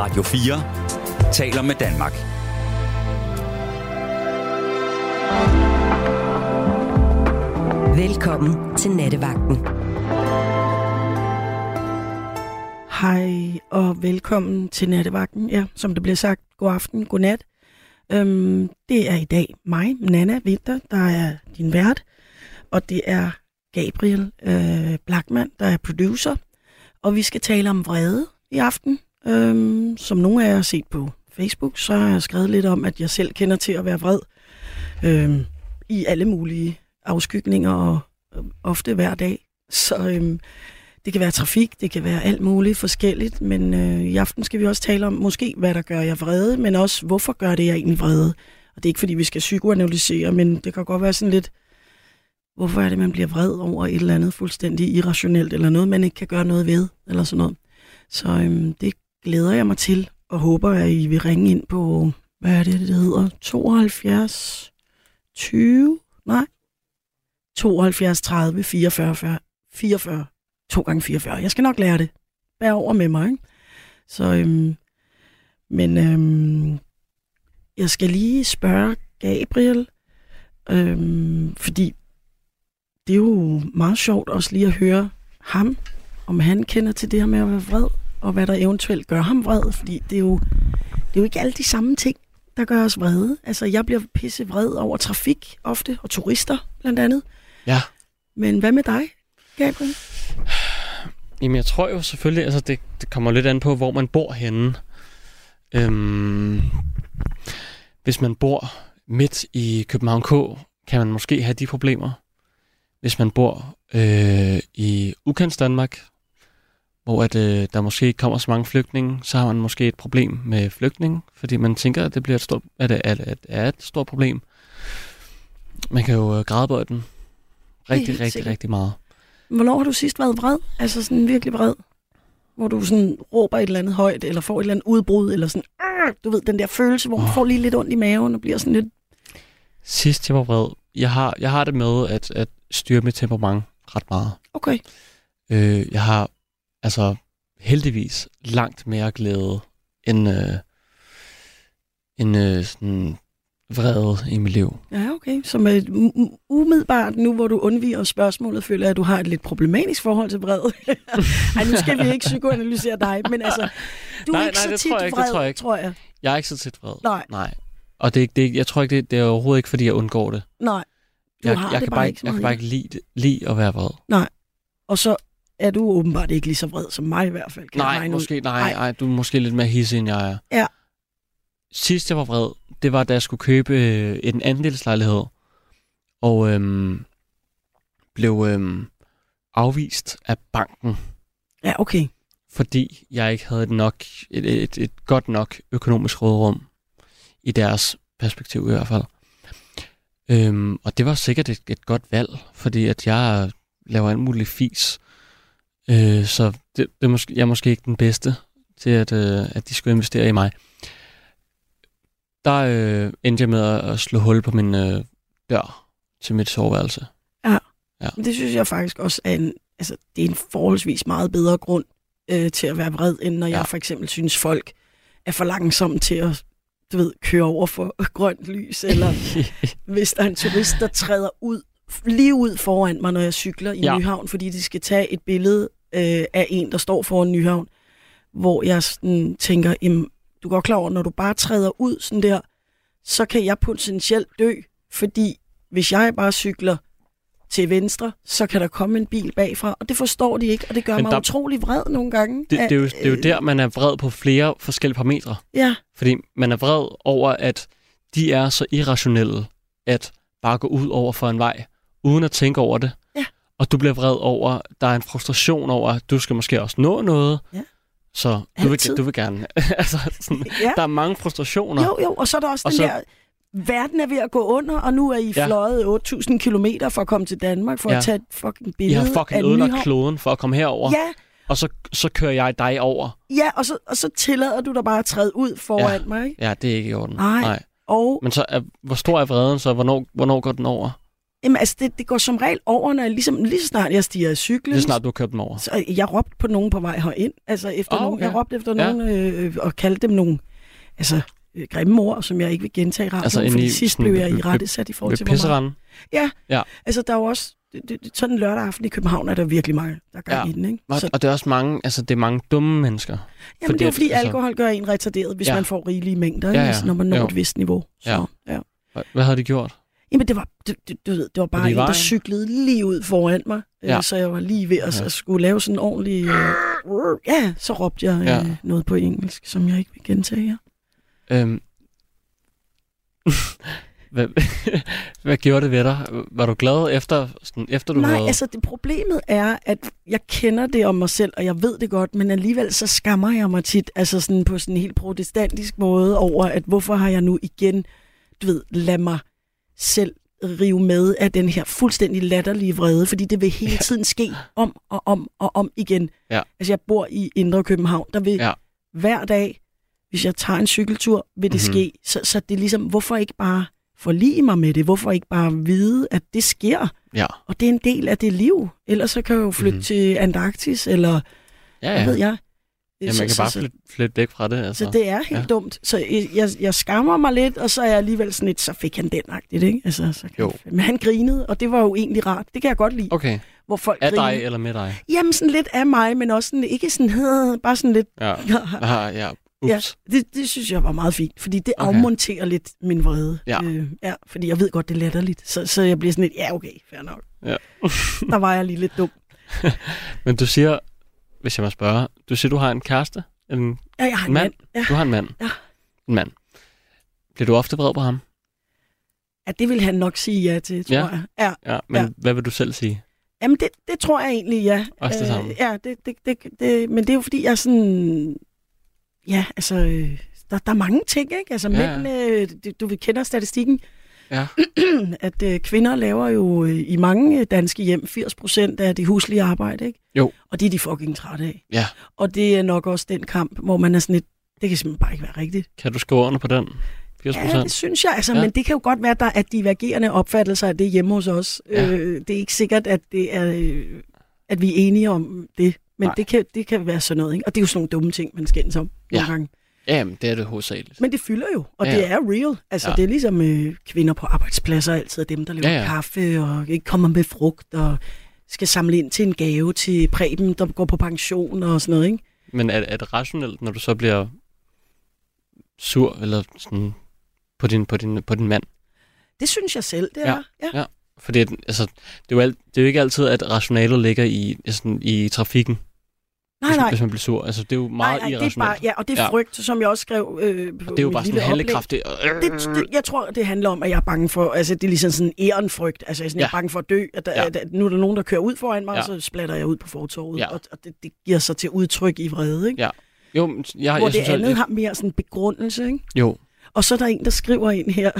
Radio 4 taler med Danmark. Velkommen til Nattevagten. Hej og velkommen til Nattevagten. Ja, som det bliver sagt, god aften, god nat. Øhm, det er i dag mig, Nana Winter, der er din vært, og det er Gabriel øh, Blackman, der er producer. Og vi skal tale om vrede i aften. Øhm, som nogle af jer har set på Facebook, så har jeg skrevet lidt om, at jeg selv kender til at være vred øhm, i alle mulige afskygninger og øh, ofte hver dag. Så øhm, det kan være trafik, det kan være alt muligt forskelligt, men øh, i aften skal vi også tale om måske, hvad der gør jeg vrede, men også hvorfor gør det jeg egentlig vrede. Og det er ikke fordi, vi skal psykoanalysere, men det kan godt være sådan lidt, hvorfor er det, man bliver vred over et eller andet fuldstændig irrationelt, eller noget, man ikke kan gøre noget ved, eller sådan noget. Så øhm, det glæder jeg mig til, og håber, at I vil ringe ind på, hvad er det, det hedder? 72 20? Nej. 72 30 44 44 2 gange 44. Jeg skal nok lære det. Bær over med mig. Ikke? Så, øhm, men øhm, jeg skal lige spørge Gabriel, øhm, fordi det er jo meget sjovt også lige at høre ham, om han kender til det her med at være vred, og hvad der eventuelt gør ham vred, fordi det er jo, det er jo ikke alle de samme ting, der gør os vrede. Altså, jeg bliver pisse vred over trafik ofte, og turister blandt andet. Ja. Men hvad med dig, Gabriel? Jamen, jeg tror jo selvfølgelig, altså det, det kommer lidt an på, hvor man bor henne. Øhm, hvis man bor midt i København K, kan man måske have de problemer. Hvis man bor øh, i ukendts Danmark, hvor at, øh, der måske ikke kommer så mange flygtninge, så har man måske et problem med flygtninge, fordi man tænker, at det bliver et stort, at det er, at det er et stort problem. Man kan jo øh, grædebøje den rigtig, rigtig, sikkert. rigtig meget. Hvornår har du sidst været vred? Altså sådan virkelig vred? Hvor du sådan råber et eller andet højt, eller får et eller andet udbrud, eller sådan, du ved, den der følelse, hvor man Åh. får lige lidt ondt i maven, og bliver sådan lidt, Sidst jeg var vred, jeg har, jeg har det med at, at styre mit temperament ret meget. okay, Øh, jeg har altså heldigvis langt mere glæde end, øh, end øh, sådan vrede i mit liv. ja okay. Så med umiddelbart, nu hvor du undviger spørgsmålet, føler jeg, at du har et lidt problematisk forhold til vred. Ej, nu skal vi ikke psykoanalysere dig, men altså, du er Nej, ikke nej, så det tit tror jeg ikke, vred, det tror jeg ikke. tror jeg. Jeg er ikke så tit vred. Nej. Nej. Og det, er ikke- det, er ikke- jeg tror ikke, det, det er overhovedet ikke, fordi jeg undgår det. Nej, du Jeg, har jeg, det kan bare bare ikke ikke, jeg kan bare ikke lide, lide at være vred. og så er du åbenbart ikke lige så vred som mig i hvert fald. Kan Nej, måske, nej, Nej. nej, du er måske lidt mere hissig, end jeg er. Ja. Sidst jeg var vred, det var, da jeg skulle købe øh, en andelslejlighed, og øhm, blev øhm, afvist af banken, Ja, okay. fordi jeg ikke havde et, nok, et, et, et godt nok økonomisk rådrum i deres perspektiv i hvert fald. Øhm, og det var sikkert et, et godt valg, fordi at jeg laver alt muligt fis. Øh, så det, det er måske, jeg er måske ikke den bedste til, at, øh, at de skulle investere i mig. Der øh, endte jeg med at, slå hul på min øh, dør til mit soveværelse. Men det synes jeg faktisk også er en, altså, det er en forholdsvis meget bedre grund øh, til at være vred, end når ja. Ja. jeg for eksempel synes, folk er for langsomme til at du ved, køre over for grønt lys, eller hvis der er en turist, der træder ud, lige ud foran mig, når jeg cykler i ja. Ja. Nyhavn, fordi de skal tage et billede øh, af en, der står foran Nyhavn, hvor jeg sådan tænker, jamen, du går klar over, når du bare træder ud sådan der, så kan jeg potentielt dø, fordi hvis jeg bare cykler til venstre, så kan der komme en bil bagfra, og det forstår de ikke, og det gør Men mig der- utrolig vred nogle gange. Det, det, er jo, det er jo øh, der, man er vred på flere forskellige parametre. Ja, Fordi man er vred over, at de er så irrationelle, at bare gå ud over for en vej, uden at tænke over det. Og du bliver vred over, der er en frustration over, at du skal måske også nå noget. Ja. Så du vil, du vil gerne... altså, sådan, ja. der er mange frustrationer. Jo, jo, og så er der også Og den så- der, verden er ved at gå under, og nu er I Ja. fløjet 8.000 kilometer for at komme til Danmark, for ja. At tage et fucking I billede har af fucking ødelagt kloden for at komme herover, Ja, og så, så kører jeg dig over. ja og, så, og så tillader du dig bare at træde ud foran Ja. mig, ikke? Ja, det er ikke i orden. Nej. Nej. Og Men så er, hvor stor er vreden så? Hvornår, hvornår går den over? Jamen, altså, det, det går som regel over, når jeg ligesom, lige så snart jeg stiger af cyklen, Lige snart du har kørt den over. så jeg råbte på nogen på vej herind. Altså efter Ah, nogen, okay. jeg råbte efter Ja. nogen øh, og kaldte dem nogle altså, øh, grimme ord, som jeg ikke vil gentage i radioen, Altså, fordi i sidst blev jeg i rette sat i forhold til, hvor meget. pisseranden. Altså, der er jo også, det, det, sådan en lørdag aften i København er der virkelig mange, der gør Ja. ja. i den, ikke? Og, Så, og det er også mange, altså det er mange dumme mennesker. jamen, fordi det er jo fordi, altså- alkohol gør en retarderet, hvis Ja. ja. man får rigelige mængder, Ja, ja. Altså, når man når Jo. et vist niveau. Så, Ja. ja. Hvad, hvad havde de gjort? Jamen, det var, det, det, du ved, det var bare en, der cyklede lige ud foran mig, Ja. ja. så jeg var lige ved at Ja. ja. skulle lave sådan en ordentlig... Øh, ja, så råbte jeg Ja. øh, noget på engelsk, som jeg ikke vil gentage her. Øhm. hvad, hvad gjorde det ved dig? Var du glad efter, sådan, efter du Nej, havde... altså det problemet er, at jeg kender det om mig selv, og jeg ved det godt, men alligevel så skammer jeg mig tit, altså sådan på sådan en helt protestantisk måde over, at hvorfor har jeg nu igen, du ved, lad mig selv rive med af den her fuldstændig latterlige vrede, fordi det vil hele tiden ske om og om og om igen. Ja. Altså jeg bor i Indre København, der vil Ja. hver dag, hvis jeg tager en cykeltur, vil det Mhm. ske. Så, så det er ligesom, hvorfor ikke bare forlige mig med det? Hvorfor ikke bare vide, at det sker? Ja, Og det er en del af det liv. Ellers så kan jeg jo flytte Mhm. mm. til Antarktis, eller ja. ja. hvad ved jeg. Ja man kan bare flytte, flytte væk fra det. Altså. så det er helt Ja. ja. dumt. Så jeg, jeg, skammer mig lidt, og så er jeg alligevel sådan lidt, så fik han den-agtigt, ikke? Altså, så kan Jo. Jeg, men han grinede, og det var jo egentlig rart. Det kan jeg godt lide, Okay, hvor folk af griner. dig eller med dig? Jamen sådan lidt af mig, men også sådan, ikke sådan, bare sådan lidt, Ja, ah, ja. ups. det, det synes jeg var meget fint, fordi det okay. afmonterer lidt min vrede. Ja. Øh, ja, fordi jeg ved godt, det er latterligt. Så, så jeg bliver sådan lidt, ja okay, fair nok. Ja. Der var jeg lige lidt dum. Men du siger, hvis jeg må spørge, du siger, du har en kæreste? En, Ja, jeg har en Mand? mand. Ja. du har en mand? Ja. En mand. Bliver du ofte vred på ham? ja, det vil han nok sige ja til, tror Ja. jeg. Ja. Ja, men Ja. hvad vil du selv sige? Jamen, det, det tror jeg egentlig, ja. Også det samme? Øh, ja, det, det, det, det, men det er jo fordi, jeg sådan... Ja, altså, øh, der, der er mange ting, ikke? Altså, Ja, mænd, øh, du, du kender statistikken, Ja. at øh, kvinder laver jo øh, i mange øh, danske hjem 80 procent af det huslige arbejde, ikke? Jo. Og det er de fucking trætte af. Ja. Og det er nok også den kamp, hvor man er sådan lidt, det kan simpelthen bare ikke være rigtigt. Kan du skrive under på den? 80 Ja, procent? det synes jeg. Altså, Ja. Men det kan jo godt være, at der er divergerende opfattelser af det hjemme hos os. Ja. Øh, det er ikke sikkert, at, det er, øh, at vi er enige om det. Men Nej. det kan, det kan være sådan noget. Ikke? Og det er jo sådan nogle dumme ting, man skændes om nogle Ja. gange. Ja, jamen, det er det hovedsageligt. Men det fylder jo, og Ja, det er real. Altså, Ja. det er ligesom øh, kvinder på arbejdspladser altid dem, der laver Ja, ja, kaffe og ikke kommer med frugt og skal samle ind til en gave til Preben, der går på pension og sådan noget. Ikke? Men er, er det rationelt, når du så bliver sur eller sådan på din, på din, på din mand? Det synes jeg selv, det Ja. er. Ja. Ja. Fordi altså, det, er jo alt, det er jo ikke altid, at rationalet ligger i, sådan, i trafikken, Nej, nej. hvis man bliver sur. Altså, det er jo meget nej, nej, det er irrationelt. bare, ja, og det er Ja. frygt, som jeg også skrev øh, på og det er jo bare sådan handlekraftigt. Det, det, jeg tror, det handler om, at jeg er bange for, altså det er ligesom sådan en ærenfrygt, altså jeg er, sådan, Ja. jeg er bange for at dø, at, der, Ja. at, at nu er der nogen, der kører ud foran mig, Ja. og så splatter jeg ud på fortorvet, Ja. og, og det, det giver sig til udtryk i vrede, ikke? Ja. Jo, jeg, Hvor jeg det synes, andet at, har mere sådan begrundelse, ikke? Jo, Og så er der en, der skriver ind her,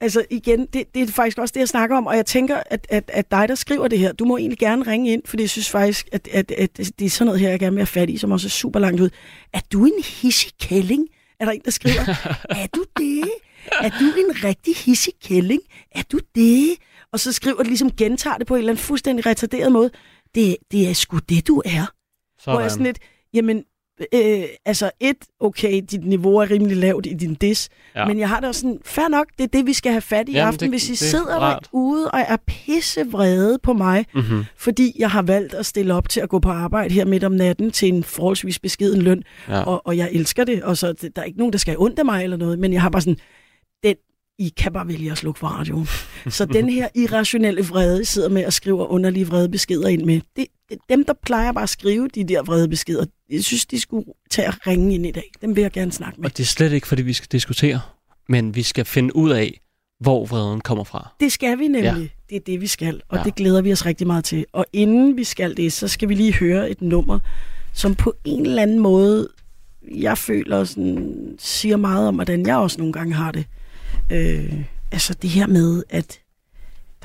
altså igen, det, det er faktisk også det, jeg snakker om, og jeg tænker, at, at, at dig, der skriver det her, du må egentlig gerne ringe ind, for jeg synes faktisk, at, at, at det er sådan noget her, jeg gerne vil have fat i, som også er super langt ud. Er du en hissig kælling? Er der en, der skriver, er du det? Er du en rigtig hissig kælling? Er du det? Og så skriver det ligesom, gentager det på en eller anden fuldstændig retarderet måde. Det, det er sgu det, du er. Hvor jeg sådan sådan. lidt, jamen, øh, altså et, okay, dit niveau er rimelig lavt i din dis, Ja. men jeg har også sådan, fair nok, det er det, vi skal have fat i Jamen, aften. det- Hvis I det er sidder rart. derude og er pissevrede på mig, Mm-hmm. fordi jeg har valgt at stille op til at gå på arbejde her midt om natten til en forholdsvis beskeden løn, Ja. og, og jeg elsker det, og så der er ikke nogen, der skal ondt af mig eller noget, men jeg har bare sådan, den, I kan bare vælge at slukke for radioen. Så den her irrationelle vrede, I sidder med og skriver underlige vrede beskeder ind med, det, dem, der plejer bare at skrive de der vrede beskeder, jeg synes, de skulle tage og ringe ind i dag. Dem vil jeg gerne snakke med. Og det er slet ikke, fordi vi skal diskutere, men vi skal finde ud af, hvor vreden kommer fra. Det skal vi nemlig. Ja. Det er det, vi skal, og ja. det glæder vi os rigtig meget til. Og inden vi skal det, så skal vi lige høre et nummer, som på en eller anden måde, jeg føler, sådan, siger meget om, hvordan jeg også nogle gange har det. Øh, altså det her med, at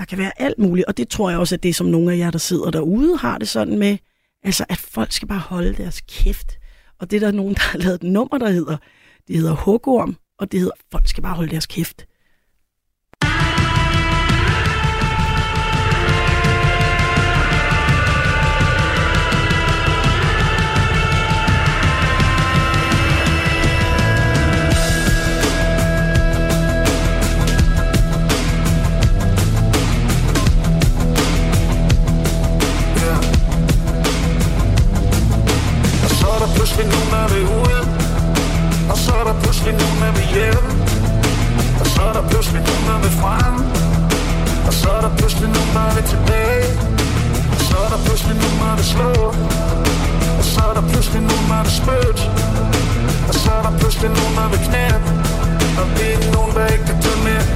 der kan være alt muligt, og det tror jeg også, at det som nogle af jer, der sidder derude, har det sådan med, altså at folk skal bare holde deres kæft. Og det er der nogen, der har lavet et nummer, der hedder, det hedder Hugorm, og det hedder, folk skal bare holde deres kæft. hjem. Og så er der pludselig nogen, der vil frem. Og så er der pludselig nogen, der vil tilbage. Og så er der pludselig nogen, der vil slå. Og så er der pludselig nogen, der vil spytte. Og så er der pludselig nogen, der vil knæppe Og det er nogen, der ikke kan tage mere.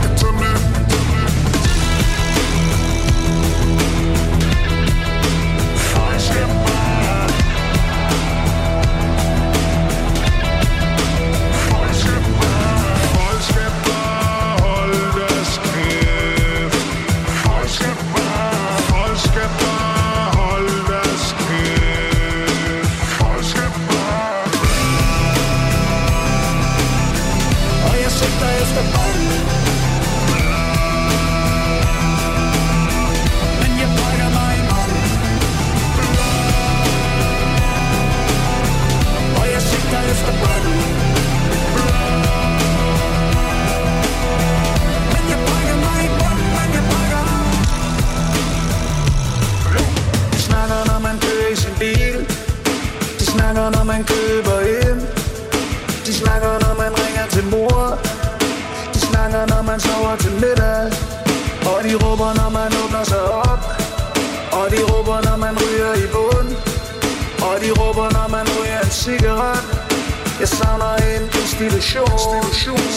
就十五。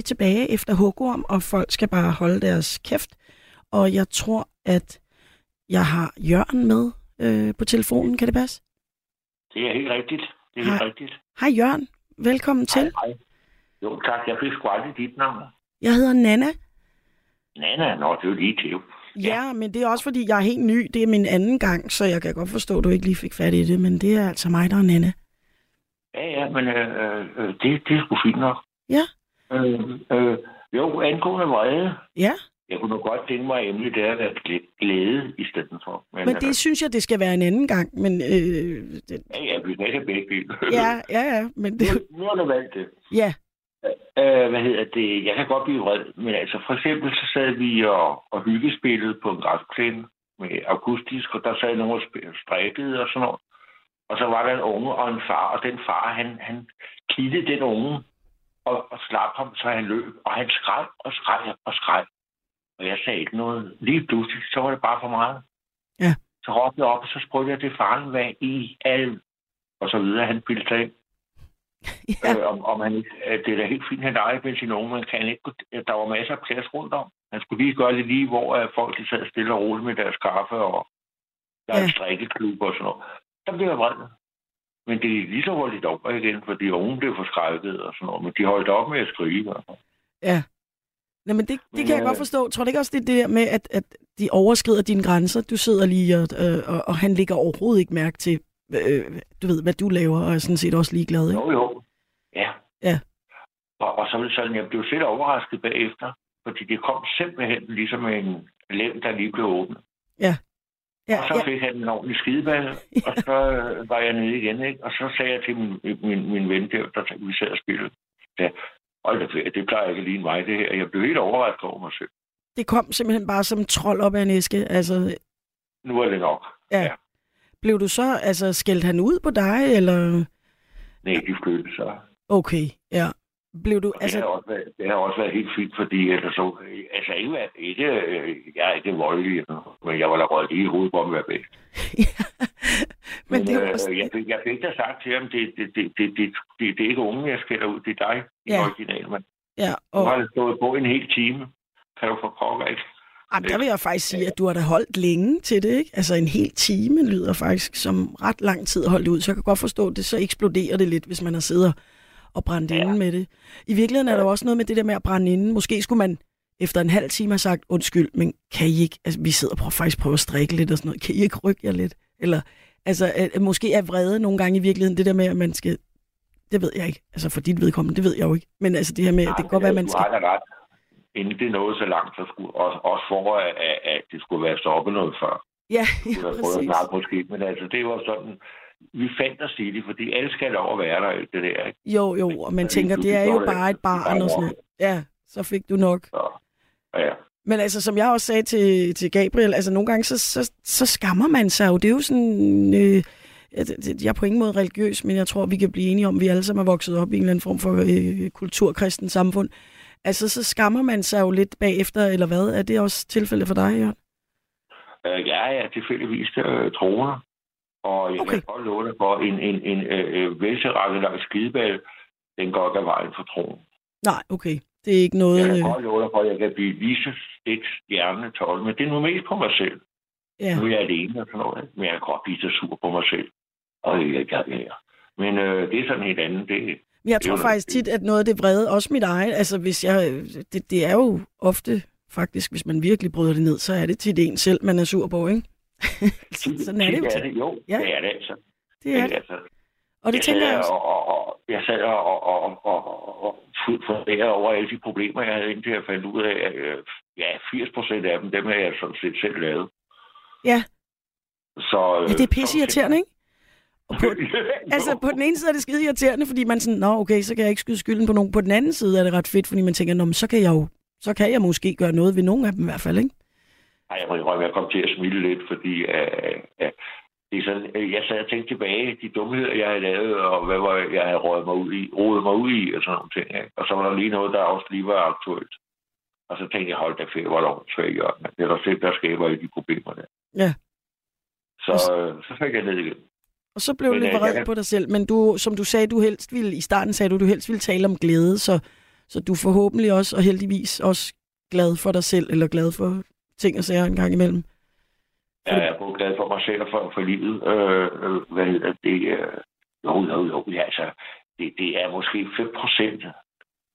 Vi tilbage efter hugorm, og folk skal bare holde deres kæft. Og jeg tror, at jeg har Jørgen med øh, på telefonen. Kan det passe? Det er helt rigtigt. Det er Hej. helt rigtigt. Hej Jørgen. Velkommen til. Hej, hej. Jo, tak. Jeg fik sgu aldrig dit navn. Jeg hedder Nana. Nana, nå, det er jo lige til. Ja, men det er også fordi, jeg er helt ny. Det er min anden gang, så jeg kan godt forstå, at du ikke lige fik fat i det. Men det er altså mig, der er Nana. Ja, ja, men øh, øh, det, det er sgu fint nok. Ja. Øh, øh, jo, angående vrede. Ja, Jeg kunne nok godt tænke mig, at emnet det er at være glæ- glæde i stedet for. Men, men det synes jeg, det skal være en anden gang. Men øh, det, ja, ja, vi have begge dele. ja, ja, ja. Men det, Nu, nu har du valgt det. ja, Øh, hvad hedder det? Jeg kan godt blive vred, men altså for eksempel så sad vi og, og hyggespillede på en græsplæne med akustisk, og der sad nogen og strikkede og sådan noget. Og så var der en unge og en far, og den far, han, han kiggede den unge og, og slap ham, så han løb. Og han skreg og skreg og skreg. Og jeg sagde ikke noget. Lige pludselig, så var det bare for meget. Ja. Så råbte jeg op, og så spurgte jeg til faren, hvad i alt, og så videre. Han bildte sig ind. ja, Øh, om, om han, øh, det er da helt fint, han ejer med sin unge, men kan ikke, øh, der var masser af plads rundt om. Han skulle lige gøre det lige, hvor øh, folk sad stille og roligt med deres kaffe, og der er Ja. en strikkeklub og sådan noget. Der blev jeg vred. Men det er lige så hurtigt over igen, for de unge blev forskrækket og sådan noget, men de holdt op med at skrive. ja. Nå, men det, det Men, kan jeg øh, godt forstå. Tror du ikke også, det er det der med, at, at de overskrider dine grænser? Du sidder lige, og, øh, og, og han lægger overhovedet ikke mærke til, øh, du ved, hvad du laver, og er sådan set også ligeglad, ikke? Jo, jo. Ja. Ja. Og, og så var det sådan, jeg blev selv overrasket bagefter, fordi det kom simpelthen ligesom en lem, der lige blev åbnet. Ja. Ja, og så ja. fik han en ordentlig skideball, og så øh, var jeg nede igen, ikke? Og så sagde jeg til min, min, min ven der, der vi sad og spillede, Hold da det plejer ikke lige mig, det her. Jeg blev helt overrasket over mig selv. Det kom simpelthen bare som trold op af en æske, altså... Nu er det nok. Ja. ja. Blev du så, altså, skældt han ud på dig, eller... Nej, de flyttede sig. Okay, ja. Blev du, altså... det, har også været, det har også været helt fint, fordi ellers så, altså ikke, ikke, jeg er ikke voldelig, men jeg var da røget lige i hovedet på at være bedst. men, men det er også... øh, jeg, fik, jeg fik da sagt til ham, det, det, det, det, det, det, det er ikke unge, jeg skælder ud, det er dig i ja. original, men ja, og... du har stået på en hel time. Kan du få pokker, ikke? Jamen, der vil jeg faktisk sige, at du har da holdt længe til det, ikke? Altså en hel time lyder faktisk som ret lang tid at holde det ud. Så jeg kan godt forstå, at det så eksploderer det lidt, hvis man har siddet og brændt ja. inde med det. I virkeligheden er der også noget med det der med at brænde inde. Måske skulle man efter en halv time have sagt, undskyld, men kan I ikke, altså vi sidder og prøver, faktisk prøver at strikke lidt og sådan noget, kan I ikke rykke jer lidt? Eller, altså, at, måske er vrede nogle gange i virkeligheden det der med, at man skal, det ved jeg ikke, altså for dit vedkommende, det ved jeg jo ikke, men altså det her med, Nej, det kan godt være, man skal... Ret. Inden det nåede så langt, så skulle også, også for, at, at det skulle være stoppet noget før. Ja, ja præcis. Snart måske, men altså det var sådan, vi fandt os i det, fordi alle skal lov at være der, det der. Ikke? Jo, jo, og man tænker, det er jo bare et barn og sådan noget. Ja, så fik du nok. Ja. ja. Men altså, som jeg også sagde til, til Gabriel, altså nogle gange, så, så, så skammer man sig jo. Det er jo sådan... Øh, jeg er på ingen måde religiøs, men jeg tror, vi kan blive enige om, at vi alle sammen er vokset op i en eller anden form for øh, kulturkristen samfund. Altså, så skammer man sig jo lidt bagefter, eller hvad? Er det også tilfældet for dig, Jørgen? Øh, ja, er tilfældigvis øh, troende. Og jeg okay. kan godt love dig for, en, en, en øh, øh veltilrettet lang skideball, den går ikke af vejen for troen. Nej, okay. Det er ikke noget... Jeg kan godt love dig for, at jeg kan blive lige så stik stjerne 12, men det er nu mest på mig selv. Ja. Nu er jeg alene og sådan noget, men jeg kan godt blive så sur på mig selv. Og jeg kan ja. Men øh, det er sådan helt andet. Det, men jeg tror det faktisk tit, at noget af det vrede, også mit eget, altså hvis jeg, det, det er jo ofte faktisk, hvis man virkelig bryder det ned, så er det tit en selv, man er sur på, ikke? Sådan er det jo. Er det, jo, ja. det er det altså. Det er det. Altså. Og det jeg tænker jeg også. Og, jeg sad og, og, og, og, og fuldt over alle de problemer, jeg havde indtil jeg fandt ud af, at øh, ja, 80 procent af dem, dem har jeg sådan set selv lavet. Ja. Så, ja, det er pisse irriterende, ikke? Og på, altså, på den ene side er det skide irriterende, fordi man sådan, nå okay, så kan jeg ikke skyde skylden på nogen. På den anden side er det ret fedt, fordi man tænker, nå, men så kan jeg jo, så kan jeg måske gøre noget ved nogen af dem i hvert fald, ikke? Ej, jeg må indrømme, jeg kom til at smile lidt, fordi uh, uh, det er sådan, uh, jeg sad og tænkte tilbage, de dumheder, jeg havde lavet, og hvad var, jeg havde rådet mig ud i, rodet mig ud i, og sådan nogle ting. Ikke? Og så var der lige noget, der også lige var aktuelt. Og så tænkte jeg, hold da fedt, hvor langt så jeg. Det er der selv, der skaber i de problemer der. Ja. Så, uh, så fik jeg ned igen. Og så blev du lidt vred på dig selv, men du, som du sagde, du helst ville, i starten sagde du, du helst ville tale om glæde, så, så du forhåbentlig også, og heldigvis også glad for dig selv, eller glad for ting og sager en gang imellem. Ja, jeg er både glad for mig selv og for, for livet. Øh, øh, hvad hedder det? Øh, jo, jo, jo, ja, altså, det, det er måske 5 procent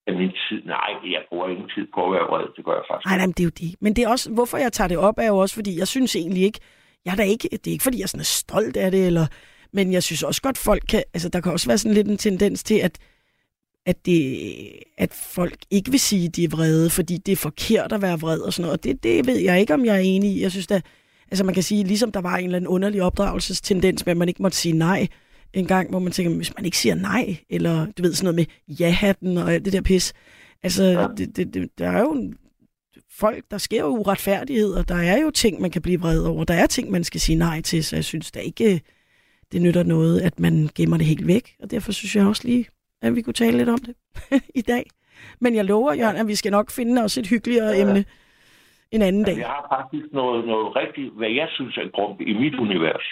af min tid. Nej, jeg bruger ingen tid på at være vred. Det gør jeg faktisk. Nej, nej, men det er jo det. Men det er også, hvorfor jeg tager det op, er jo også, fordi jeg synes egentlig ikke, jeg er da ikke, det er ikke, fordi jeg sådan er stolt af det, eller, men jeg synes også godt, folk kan, altså der kan også være sådan lidt en tendens til, at at, det, at folk ikke vil sige, at de er vrede, fordi det er forkert at være vred og sådan noget. Og det, det ved jeg ikke, om jeg er enig i. Jeg synes da, altså man kan sige, ligesom der var en eller anden underlig opdragelsestendens med, at man ikke måtte sige nej en gang, hvor man tænker, hvis man ikke siger nej, eller du ved sådan noget med ja-hatten og alt det der pis. Altså, ja. det, det, det, der er jo folk, der sker jo uretfærdigheder. Der er jo ting, man kan blive vred over. Der er ting, man skal sige nej til, så jeg synes da ikke, det nytter noget, at man gemmer det helt væk. Og derfor synes jeg også lige, at vi kunne tale lidt om det i dag. Men jeg lover, Jørgen, at vi skal nok finde os et hyggeligere ja. emne en anden dag. Jeg har faktisk noget, noget rigtigt, hvad jeg synes er grund i mit univers,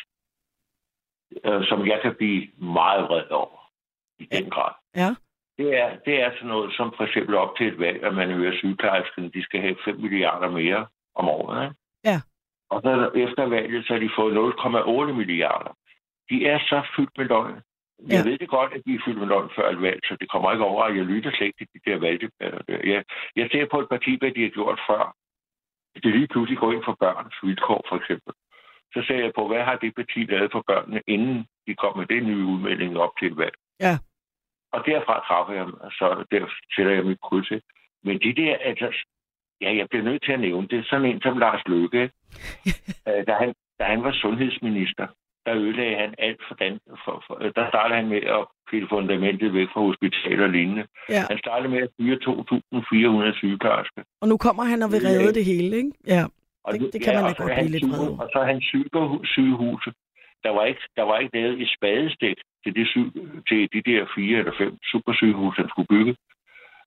øh, som jeg kan blive meget vred over i den grad. Ja. Det er, det er sådan noget som for eksempel op til et valg, at man hører sygeplejerskerne, de skal have 5 milliarder mere om året. Ikke? Ja. Og så efter valget, så har de fået 0,8 milliarder. De er så fyldt med løgn. Jeg ja. ved det godt, at de er fyldt med løgn før et valg, så det kommer ikke over, at jeg lytter slet ikke til de der valgdebatter. Jeg, jeg ser på et parti, hvad de har gjort før. Det lige pludselig går ind for børns vilkår, for eksempel. Så ser jeg på, hvad har det parti lavet for børnene, inden de kom med den nye udmelding op til et valg. Ja. Og derfra træffer jeg, så der sætter jeg mit kryds til. Men de der, altså, ja, jeg bliver nødt til at nævne det. Sådan en som Lars Løkke, øh, da, han, da han var sundhedsminister, der ødelagde han alt for Dan. For, for, der startede han med at pille fundamentet væk fra hospitaler og lignende. Ja. Han startede med at fyre 2.400 sygeplejersker. Og nu kommer han og vil redde det hele, ikke? Ja. Og Det- det kan man da godt blive lidt syge- over. Og så han sygehu- sygehuse. Der var ikke, der var ikke lavet et spadestik til, det syg, til de der fire eller fem supersygehuse, han skulle bygge.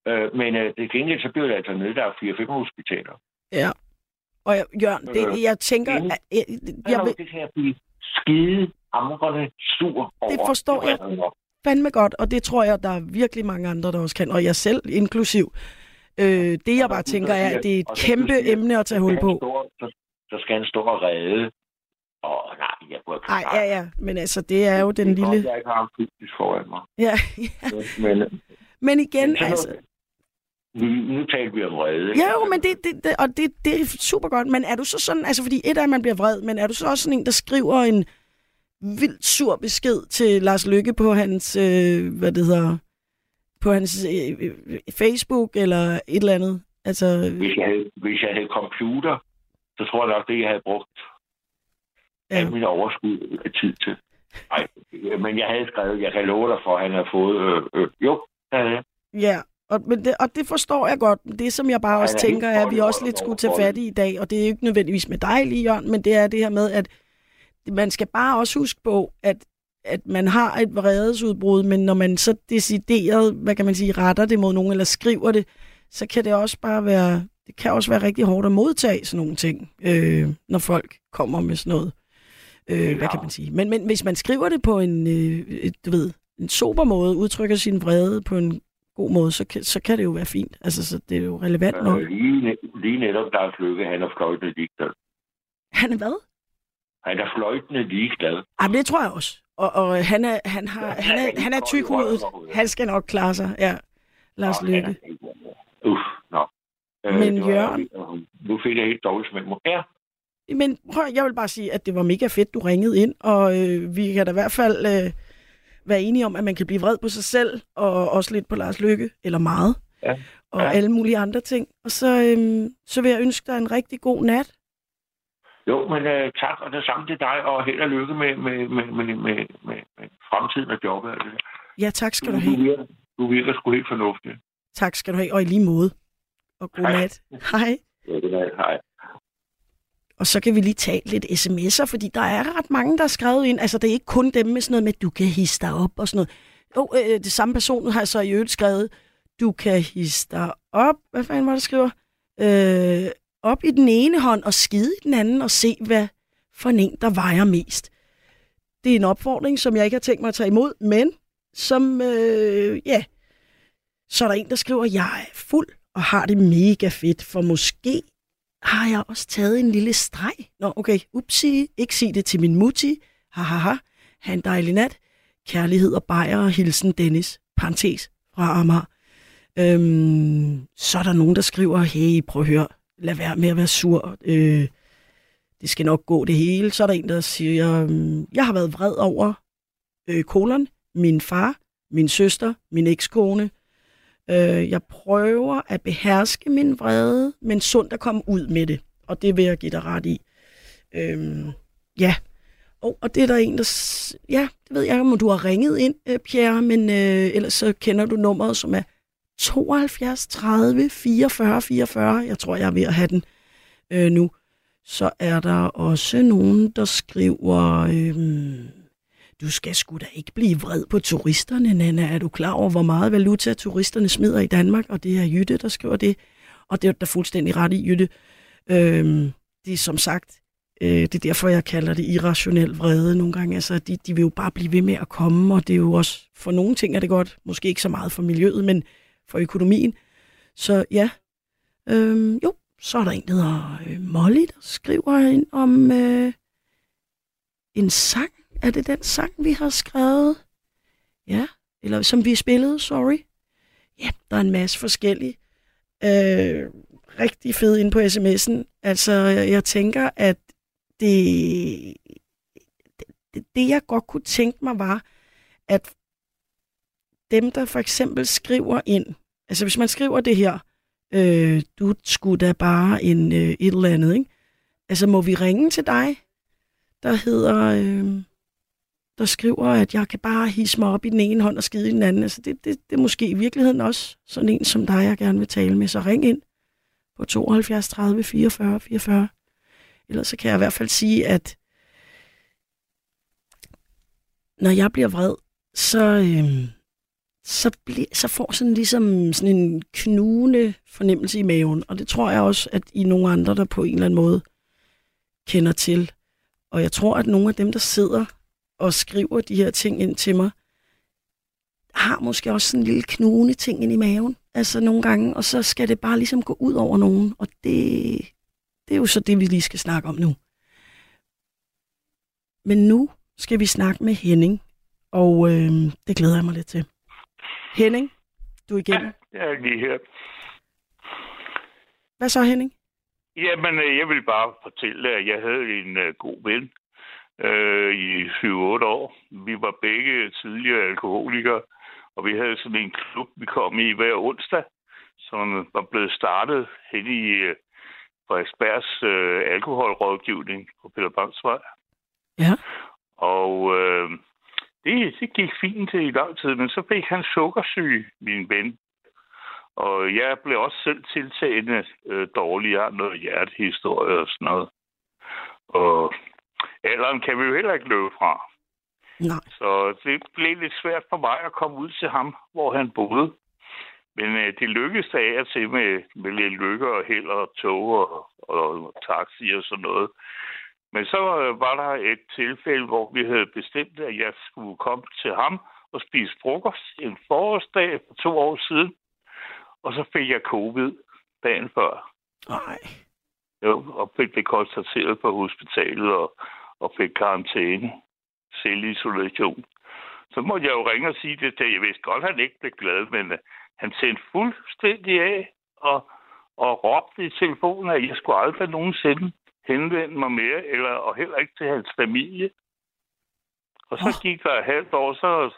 Øh, men øh, det gengæld så blev det altså nedlagt fire-fem hospitaler. Ja. Og jeg, Jørgen, det, Øh, jeg tænker, enig. at, jeg, jeg vil Det kan jeg blive skide hamrende sur over. Det forstår jeg. jeg. fandme godt, og det tror jeg, der er virkelig mange andre, der også kan, og jeg selv inklusiv. Øh, det jeg bare tænker er, at det er et kæmpe pludselig- emne at tage hul på. Så, så skal han stå og redde. Og nej, jeg ikke Nej, ja, ja, men altså, det er jo den det er lille... Godt, jeg ikke har ham fysisk foran mig. Ja, Men, men men igen, Men altså... noget- nu, taler vi om redde. Ja, jo, men det, det, det, og det, det er super godt, men er du så sådan, altså fordi et at man bliver vred, men er du så også sådan en, der skriver en vildt sur besked til Lars Lykke på hans, øh, hvad det hedder, på hans øh, øh, Facebook eller et eller andet? Altså, Hvis jeg, havde, hvis jeg havde computer, så tror jeg nok, det jeg havde brugt ja. al min overskud af tid til. Nej, men jeg havde skrevet, jeg kan love dig for, at han har fået... Øh, øh, jo, det havde jeg. ja. Og, men det, og det forstår jeg godt. Det, som jeg bare også er tænker, er, at vi også lidt skulle tage fat i i dag, og det er jo ikke nødvendigvis med dig lige, Jørgen, men det er det her med, at man skal bare også huske på, at at man har et vredesudbrud, men når man så decideret, hvad kan man sige, retter det mod nogen, eller skriver det, så kan det også bare være, det kan også være rigtig hårdt at modtage sådan nogle ting, øh, når folk kommer med sådan noget. Øh, hvad kan man sige? Men, men hvis man skriver det på en, øh, du ved, en sober måde, udtrykker sin vrede på en god måde, så kan, så kan det jo være fint. Altså, så det er jo relevant nok. Øh, lige, lige netop Lars Lykke, han er fløjtende ligeglad. Han er hvad? Han er fløjtende ligeglad. Jamen, det tror jeg også. Og, og han er, han har, han er, han er tykhudet. Han skal nok klare sig, ja. Lars Og Lykke. er- Uff, nå. Øh, Men var- Jørgen- Nu fik jeg helt dårligt smag. Ja, Men prøv, jeg vil bare sige, at det var mega fedt, du ringede ind, og øh, vi kan da i hvert fald øh, være enige om, at man kan blive vred på sig selv, og også lidt på Lars Lykke, eller meget, Ja. og Ja. alle mulige andre ting. Og så, øh, så vil jeg ønske dig en rigtig god nat. Jo, men uh, tak, og det samme til dig, og held og lykke med, med, med, med, med, med, med fremtiden og jobbet. og det. Ja, tak skal du Du, have. virker, du virker sgu helt fornuftig. Tak skal du have, og i lige måde. Og god Hej. nat. Hej. Ja, det er hej. Og så kan vi lige tage lidt sms'er, fordi der er ret mange, der er skrevet ind. Altså, det er ikke kun dem med sådan noget med, at du kan hisse dig op og sådan noget. Jo, øh, øh, det samme person har så i øvrigt skrevet, du kan hisse dig op. Hvad fanden var det, skriver? Øh, op i den ene hånd og skide i den anden og se, hvad for en, der vejer mest. Det er en opfordring, som jeg ikke har tænkt mig at tage imod, men som, øh, ja, så er der en, der skriver, jeg er fuld og har det mega fedt, for måske har jeg også taget en lille streg. Nå, okay, upsi, ikke sig det til min mutti. Ha, ha, ha. Ha' en dejlig nat. Kærlighed og bajer og hilsen Dennis. Parentes fra Amager. Øhm, så er der nogen, der skriver, hey, prøv at høre, lad være med at være sur. Øh, det skal nok gå det hele. Så er der en, der siger, øhm, jeg har været vred over øh, kolon, min far, min søster, min ekskone. Øh, jeg prøver at beherske min vrede, men sundt at komme ud med det. Og det vil jeg give dig ret i. Øhm, ja. Og, og det er der en, der... Ja, det ved jeg ikke, om du har ringet ind, øh, Pierre, men øh, ellers så kender du nummeret, som er 72 30 44 44. Jeg tror, jeg er ved at have den øh, nu. Så er der også nogen, der skriver... Øh, du skal sgu da ikke blive vred på turisterne, Nana. Er du klar over, hvor meget valuta turisterne smider i Danmark? Og det er Jytte, der skriver det. Og det er der fuldstændig ret i, Jytte. Øhm, det er som sagt, øh, det er derfor, jeg kalder det irrationel vrede nogle gange. Altså, de, de vil jo bare blive ved med at komme, og det er jo også, for nogle ting er det godt, måske ikke så meget for miljøet, men for økonomien. Så ja, øhm, jo, så er der en, der hedder øh, Molly, der skriver ind om øh, en sang. Er det den sang, vi har skrevet? Ja, eller som vi spillede, sorry. Ja, der er en masse forskellige. Øh, rigtig fed ind på sms'en. Altså, jeg, tænker, at det, det, det, jeg godt kunne tænke mig, var, at dem, der for eksempel skriver ind, altså hvis man skriver det her, øh, du skulle da bare en, øh, et eller andet, ikke? Altså, må vi ringe til dig? der hedder... Øh, der skriver, at jeg kan bare hisse mig op i den ene hånd og skide i den anden. Altså det, det, det er måske i virkeligheden også sådan en som dig, jeg gerne vil tale med. Så ring ind på 72 30 44 44. Ellers så kan jeg i hvert fald sige, at når jeg bliver vred, så, øh, så, bliver, så får sådan ligesom sådan en knugende fornemmelse i maven. Og det tror jeg også, at I nogle andre, der på en eller anden måde kender til. Og jeg tror, at nogle af dem, der sidder og skriver de her ting ind til mig, har måske også sådan en lille knugende ting ind i maven. Altså nogle gange, og så skal det bare ligesom gå ud over nogen. Og det, det er jo så det, vi lige skal snakke om nu. Men nu skal vi snakke med Henning, og øh, det glæder jeg mig lidt til. Henning, du er igennem. Ja, jeg er lige her. Hvad så, Henning? Jamen, øh, jeg vil bare fortælle, at jeg havde en uh, god ven øh, i 7-8 år. Vi var begge tidligere alkoholikere, og vi havde sådan en klub, vi kom i hver onsdag, som var blevet startet hen i uh, Frederiksbergs uh, alkoholrådgivning på Peter Bangsvej. Ja. Og øh, det, det gik fint i lang tid, men så fik han sukkersyge, min ven. Og jeg blev også selv tiltagende øh, dårlig. Jeg har noget hjertehistorie og sådan noget. Og alderen kan vi jo heller ikke løbe fra. Nej. Så det blev lidt svært for mig at komme ud til ham, hvor han boede. Men øh, det lykkedes af at se med, med lidt lykke og held og tog og, og taxi og sådan noget. Men så øh, var der et tilfælde, hvor vi havde bestemt, at jeg skulle komme til ham og spise frokost en forårsdag for to år siden. Og så fik jeg covid dagen før. Nej. Jo, og fik det konstateret på hospitalet og, og fik karantæne, selvisolation. Så måtte jeg jo ringe og sige det til. Jeg vidste godt, at han ikke blev glad, men uh, han sendte fuldstændig af og, og råbte i telefonen, at jeg skulle aldrig nogensinde henvende mig mere, eller, og heller ikke til hans familie. Og så gik der et halvt år, så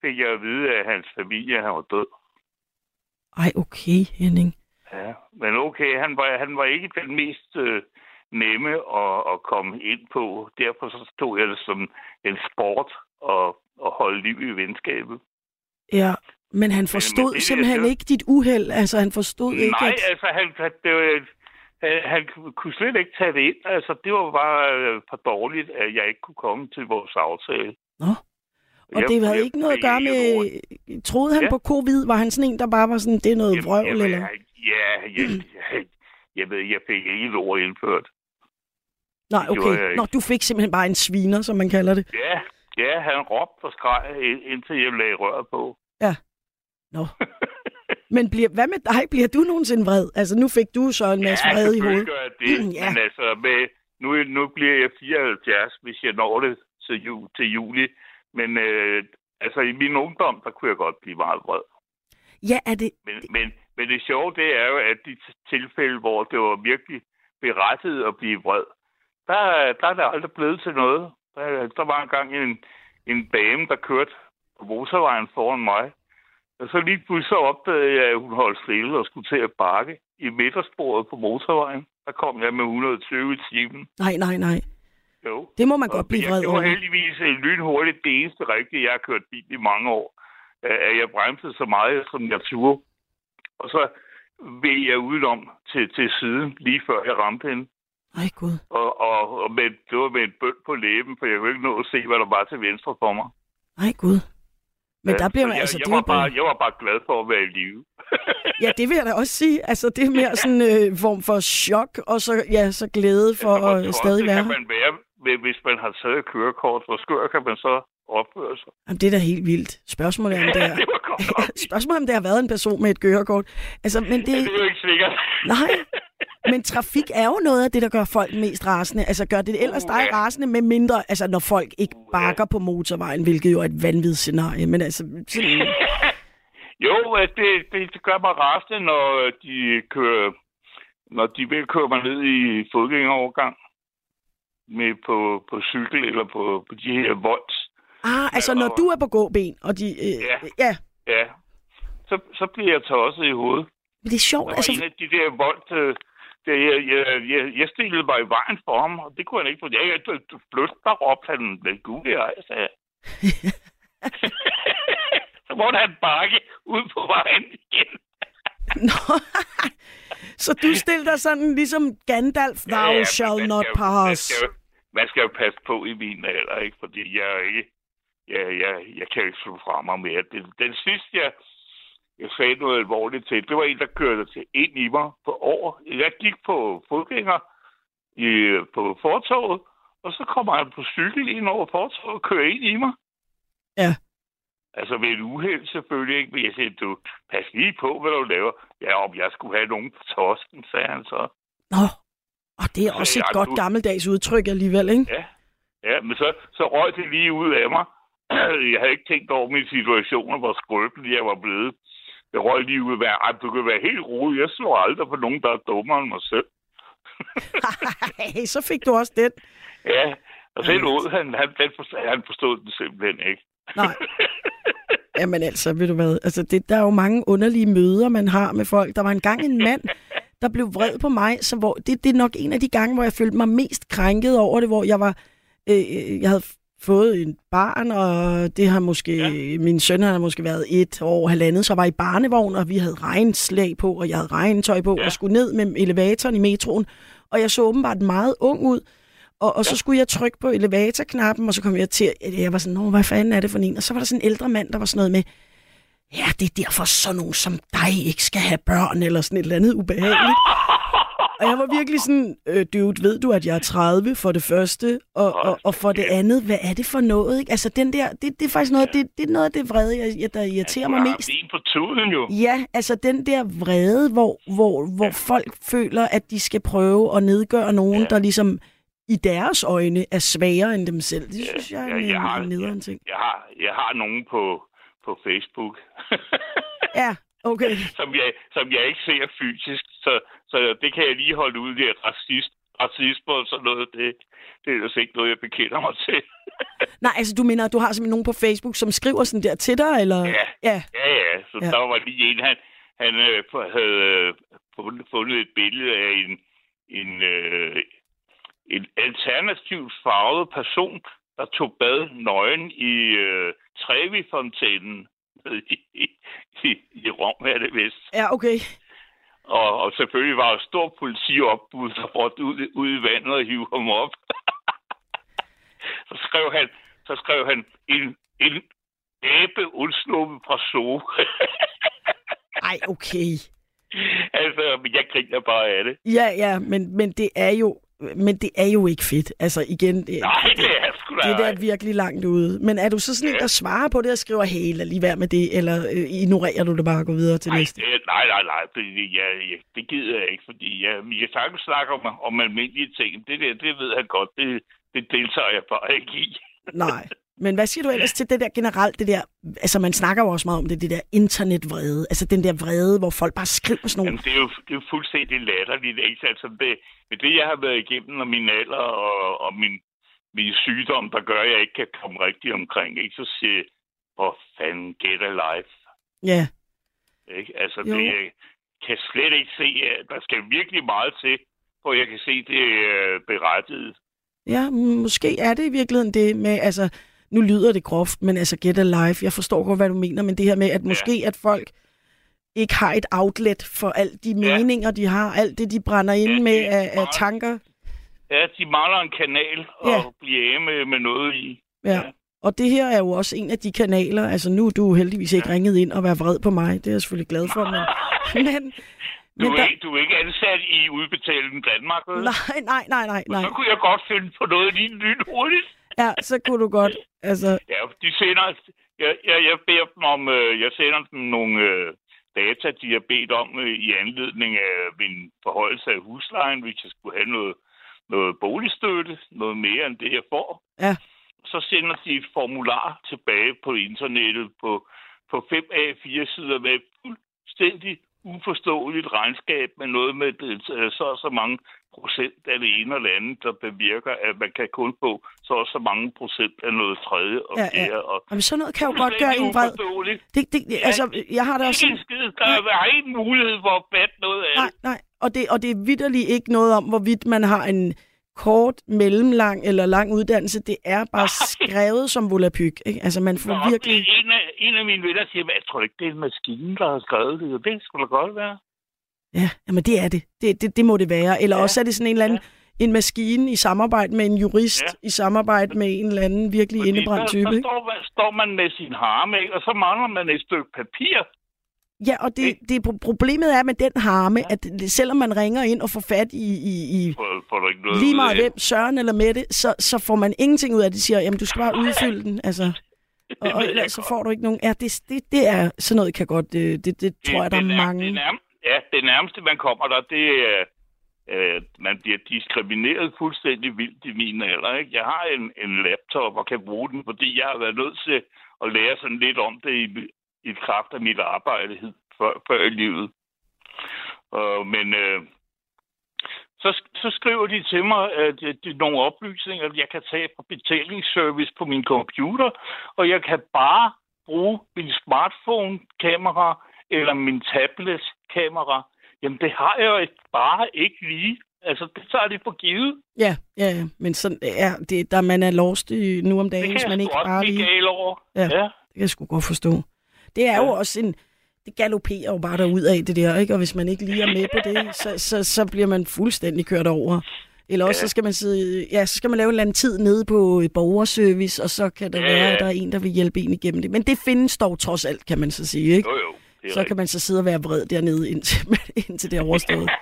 fik jeg at vide, at hans familie han var død. Ej, okay, Henning. Ja, men okay, han var, han var ikke den mest øh, nemme at, at komme ind på. Derfor så stod jeg det som en sport at, at holde liv i venskabet. Ja, men han forstod men det, simpelthen ikke dit uheld. Altså, han forstod ikke, Nej, at... altså, han, han, det var, han, han kunne slet ikke tage det ind. Altså, det var bare øh, for dårligt, at jeg ikke kunne komme til vores aftale. Nå. Og Jeg- det havde jeg ikke noget at gøre med... Troede han Ja. på covid? Var han sådan en, der bare var sådan, det er noget vrøvl, Jamen, eller? jeg- Ja, jeg, jeg, jeg ved, jeg fik ikke ord indført. Nej, okay. Nå, du fik simpelthen bare en sviner, som man kalder det. Ja, ja, han råbte og skreg, ind- indtil jeg lagde røret på. Nå. Men bliver, hvad med dig? Bliver du nogensinde vred? Altså, nu fik du så en masse ja, vrede i hovedet. gør jeg det. Ja. Men altså, med, nu, nu bliver jeg 74, hvis jeg når det til, ju, til juli. Men øh, altså, i min ungdom, der kunne jeg godt blive meget vred. Ja, er det... Men, men, men det sjove, det er jo, at de tilfælde, hvor det var virkelig berettiget at blive vred, der, der er det aldrig blevet til noget. Der, der var engang en, en dame, der kørte på motorvejen foran mig. Og så lige pludselig opdagede jeg, at hun holdt stille og skulle til at bakke i midtersporet på motorvejen. Der kom jeg med 120 i timen. Nej, nej, nej. Jo. Det må man Og godt blive vred over. heldigvis øh, lynhurtigt det eneste rigtige. Jeg har kørt bil i mange år. At jeg bremsede så meget, som jeg turde. Og så ved jeg udenom til, til siden, lige før jeg ramte hende. Ej, Gud. Og, og, og med, det var med en bøn på læben, for jeg kunne ikke nå at se, hvad der var til venstre for mig. Ej, Gud. Men der bliver man, jeg, altså, jeg, det var bare, jeg var bare glad for at være i live. ja, det vil jeg da også sige. Altså, det er mere sådan en øh, form for chok, og så, ja, så glæde for hvor at stadig tosset være kan her. man være, hvis- hvis man har taget kørekort? Hvor skør kan man så opføre sig? Jamen, det er da helt vildt. Spørgsmålet er, om det er... det. Spørgsmålet er, om det har været en person med et kørekort. Altså, men det, Det er jo ikke sikkert. nej. Men trafik er jo noget af det, der gør folk mest rasende. Altså, gør det ellers dig Uha. rasende med mindre, altså når folk ikke bakker på motorvejen, hvilket jo er et vanvittigt scenarie. Men altså, sådan, Jo, det, det gør mig rasende, når de kører, når de vil køre mig ned i fodgængerovergang med på, på cykel eller på, på de her volds. ah, altså når du er på gåben, og de... Øh, Ja. ja. Ja, så, så bliver jeg tosset i hovedet. Men det er sjovt, altså... en af de der vold, øh, det, jeg, jeg, jeg, jeg stillede mig i vejen for ham, og det kunne han ikke, for jeg ikke flytte dig op, han blev gud i ej, sagde jeg. så måtte han bakke ud på vejen igen. Nå, så du stiller dig sådan ligesom Gandalf, thou Ja, ja, shall not pass. jo- man skal jo passe på i min alder, ikke? Fordi jeg er ikke... Jeg, jeg, jeg kan ikke slå fra mig mere. Den, den sidste, jeg, jeg sagde noget alvorligt til, det var en, der kørte til ind i mig på år. Jeg gik på fodgænger i, på fortoget, og så kommer han på cykel ind over fortoget og kører ind i mig. Ja. Altså ved et uheld selvfølgelig ikke, men jeg siger, du, pas lige på, hvad du laver. Ja, om jeg skulle have nogen på tosken, sagde han så. Nå, og det er Så også et godt du- gammeldags udtryk alligevel, ikke? Ja, ja men så, så røg det lige ud af mig. Jeg havde ikke tænkt over mine situationer, hvor skrøbelig jeg var blevet. Det røg lige ud af mig. Ej, du kan være helt rolig. Jeg slår aldrig på nogen, der er dummere end mig selv. Hey, så fik du også den. Ja, og den ud, han, han, den forstod, han forstod den simpelthen ikke. Nej. Jamen altså, ved du hvad? Altså, det, der er jo mange underlige møder, man har med folk. Der var engang en mand, der blev vred på mig, så hvor, det, det er nok en af de gange, hvor jeg følte mig mest krænket over det, hvor jeg var, øh, jeg havde fået en barn, og det har måske, ja. min søn har måske været et år, halvandet, så jeg var i barnevogn, og vi havde regnslag på, og jeg havde regntøj på, ja. Ja. og skulle ned med elevatoren i metroen, og jeg så åbenbart meget ung ud, og, og så skulle jeg trykke på elevatorknappen, og så kom jeg til, at jeg var sådan, Nå, hvad fanden er det for en? Og så var der sådan en ældre mand, der var sådan noget med, ja, det er derfor sådan nogen som dig ikke skal have børn, eller sådan et eller andet ubehageligt. Og jeg var virkelig sådan, øh, dude, ved du, at jeg er 30 for det første, og, og, og for det andet, hvad er det for noget? Ikke? Altså, den der, det, det er faktisk noget, det, det er noget af det vrede, jeg, der irriterer mig mest. En på tuden jo. Ja, altså den der vrede, hvor, hvor, hvor folk føler, at de skal prøve at nedgøre nogen, der ligesom i deres øjne er svagere end dem selv. Det synes jeg er en, jeg har- en nederen ting. Jeg har, jeg har nogen på, på Facebook, Ja, okay. som, jeg, som jeg ikke ser fysisk, så, så det kan jeg lige holde ud. Det er racist, racisme og sådan noget. Det, det er ellers ikke noget, jeg bekender mig til. Nej, altså du mener, at du har simpelthen nogen på Facebook, som skriver sådan der til dig, eller? Ja. Ja, Ja, ja. Så Ja. der var lige en, han, han øh, havde øh, fundet, fundet et billede af en, en, øh, en alternativt farvet person, der tog bad nøgen i øh, Trevi-fontænen i, i, i, Rom, er det vist. ja, okay. Og, og selvfølgelig var der et stort politiopbud, der rådte ud, ud i vandet og hive ham op. så skrev han, så skrev han en, en æbe undsluppet fra zoo. Ej, okay. altså, jeg griner bare af det. Ja, ja, men, men det er jo men det er jo ikke fedt. Altså igen, det, Nej, det er sgu da det der er virkelig langt ude. Men er du så sådan en, der svarer på det og skriver, hey, lad lige være med det, eller øh, ignorerer du det bare og går videre til Nej, næste? det, nej, nej, nej, det, jeg, jeg, det gider jeg ikke, fordi jeg, jeg sagtens snakke om, om almindelige ting. Det der, det ved han godt, det, det deltager jeg bare ikke i. Nej. Men hvad siger du ellers til det der generelt, det der, altså man snakker jo også meget om det, det der internetvrede, altså den der vrede, hvor folk bare skriver sådan nogle, Jamen, det er jo, det er jo fuldstændig latterligt, ikke? Altså, det, med det, jeg har været igennem, og min alder og, og min, min sygdom, der gør, at jeg ikke kan komme rigtig omkring, ikke? Så siger jeg, hvor fanden, get a life, ja, ikke? Altså, Jo. det jeg kan slet ikke se, at der skal virkelig meget til, for jeg kan se, det er berettiget. ja, måske er det i virkeligheden det med, altså, nu lyder det groft, men altså get life, jeg forstår godt, hvad du mener, men det her med, at måske at folk ikke har et outlet for alt de Ja. meninger, de har, alt det, de brænder ind Ja, med af, af tanker. Ja, de mangler en kanal Ja. at blive af med, med noget i. Ja. Ja. Og det her er jo også en af de kanaler, altså nu er du heldigvis ikke ringet ind og været vred på mig, det er jeg selvfølgelig glad for, men, men, Du, men er, der, ikke, du er ikke ansat i Udbetaling Danmark, vel? nej, nej, nej, nej, nej. Så kunne jeg godt finde på noget lige lyn hurtigt. Ja, så kunne du godt, altså, Ja, de sender, jeg, jeg, jeg beder dem om, øh, jeg sender dem nogle øh, data, de har bedt om øh, i anledning af min forholdelse af huslejen, hvis jeg skulle have noget, noget boligstøtte, noget mere end det, jeg får. Ja. Så sender de et formular tilbage på internettet på, på 5 A4 sider med et fuldstændig uforståeligt regnskab med noget med det, så så mange procent af det ene eller andet, der bevirker, at man kan kun få så og så mange procent af noget tredje og Ja, ja. fjerde. Og jamen, sådan noget kan jo godt gøre en vred. uforståeligt. Det, det, altså, jeg har det også sådan, skid. Der er, har ikke mulighed for at batte noget af nej, det. nej, og det, og det er vidderligt ikke noget om, hvorvidt man har en kort, mellemlang eller lang uddannelse. Det er bare skrevet som volapyk. Ikke? Altså, man får Nå, virkelig... det er en, af, en af mine venner siger, "Hvad, jeg tror ikke, det er en maskine, der har skrevet det. Det skulle da godt være. Ja, jamen det er det. Det, det, det må det være. Eller Ja, ja. også er det sådan en eller anden en maskine i samarbejde med en jurist, Ja. ja. i samarbejde med en eller anden virkelig Fordi indebrændt type. der Ikke? står, man- står man med sin harme, ikke? og så mangler man et stykke papir. Ja, og det, det, pro- problemet er med den harme, at det- selvom man ringer ind og får fat i, i, i Får, får du ikke noget lige meget hvem, Søren eller Mette, så, så får man ingenting ud af det. De siger, jamen du skal bare udfylde den. Altså, og, og ellers så får du ikke nogen... Ja, det, det, det er sådan noget, kan godt... øh, Det, det, det tror jeg, der er mange... Det nærmeste, ja, det nærmeste, man kommer der, det er, øh, man bliver diskrimineret fuldstændig vildt i min alder. Ikke? Jeg har en, en laptop og kan bruge den, fordi jeg har været nødt til at lære sådan lidt om det i, i kraft af mit arbejde før, før i livet. Uh, men øh, så, så skriver de til mig, at det, det er nogle oplysninger, jeg kan tage på betalingsservice på min computer, og jeg kan bare bruge min smartphone-kamera eller min tablet tablet-kamera. Jamen, det har jeg jo bare ikke lige. Altså, det tager de for givet. Ja, ja, ja. Men sådan er det, der man er lost i, nu om Det dagen, hvis man ikke bare lige... gal over. Ja. ja. Det kan jeg sgu godt forstå. Det er jo Ja. også en... Det galopperer jo bare derud af det der, ikke? Og hvis man ikke lige er med på det, så, så, så bliver man fuldstændig kørt over. Eller også Ja. så skal man sidde, ja, så skal man lave en eller anden tid nede på borgerservice, og så kan der Ja, være, at der er en, der vil hjælpe en igennem det. Men det findes dog trods alt, kan man så sige, ikke? Jo, jo. Det Så kan man så sidde og være vred dernede, indtil, indtil det er overstået.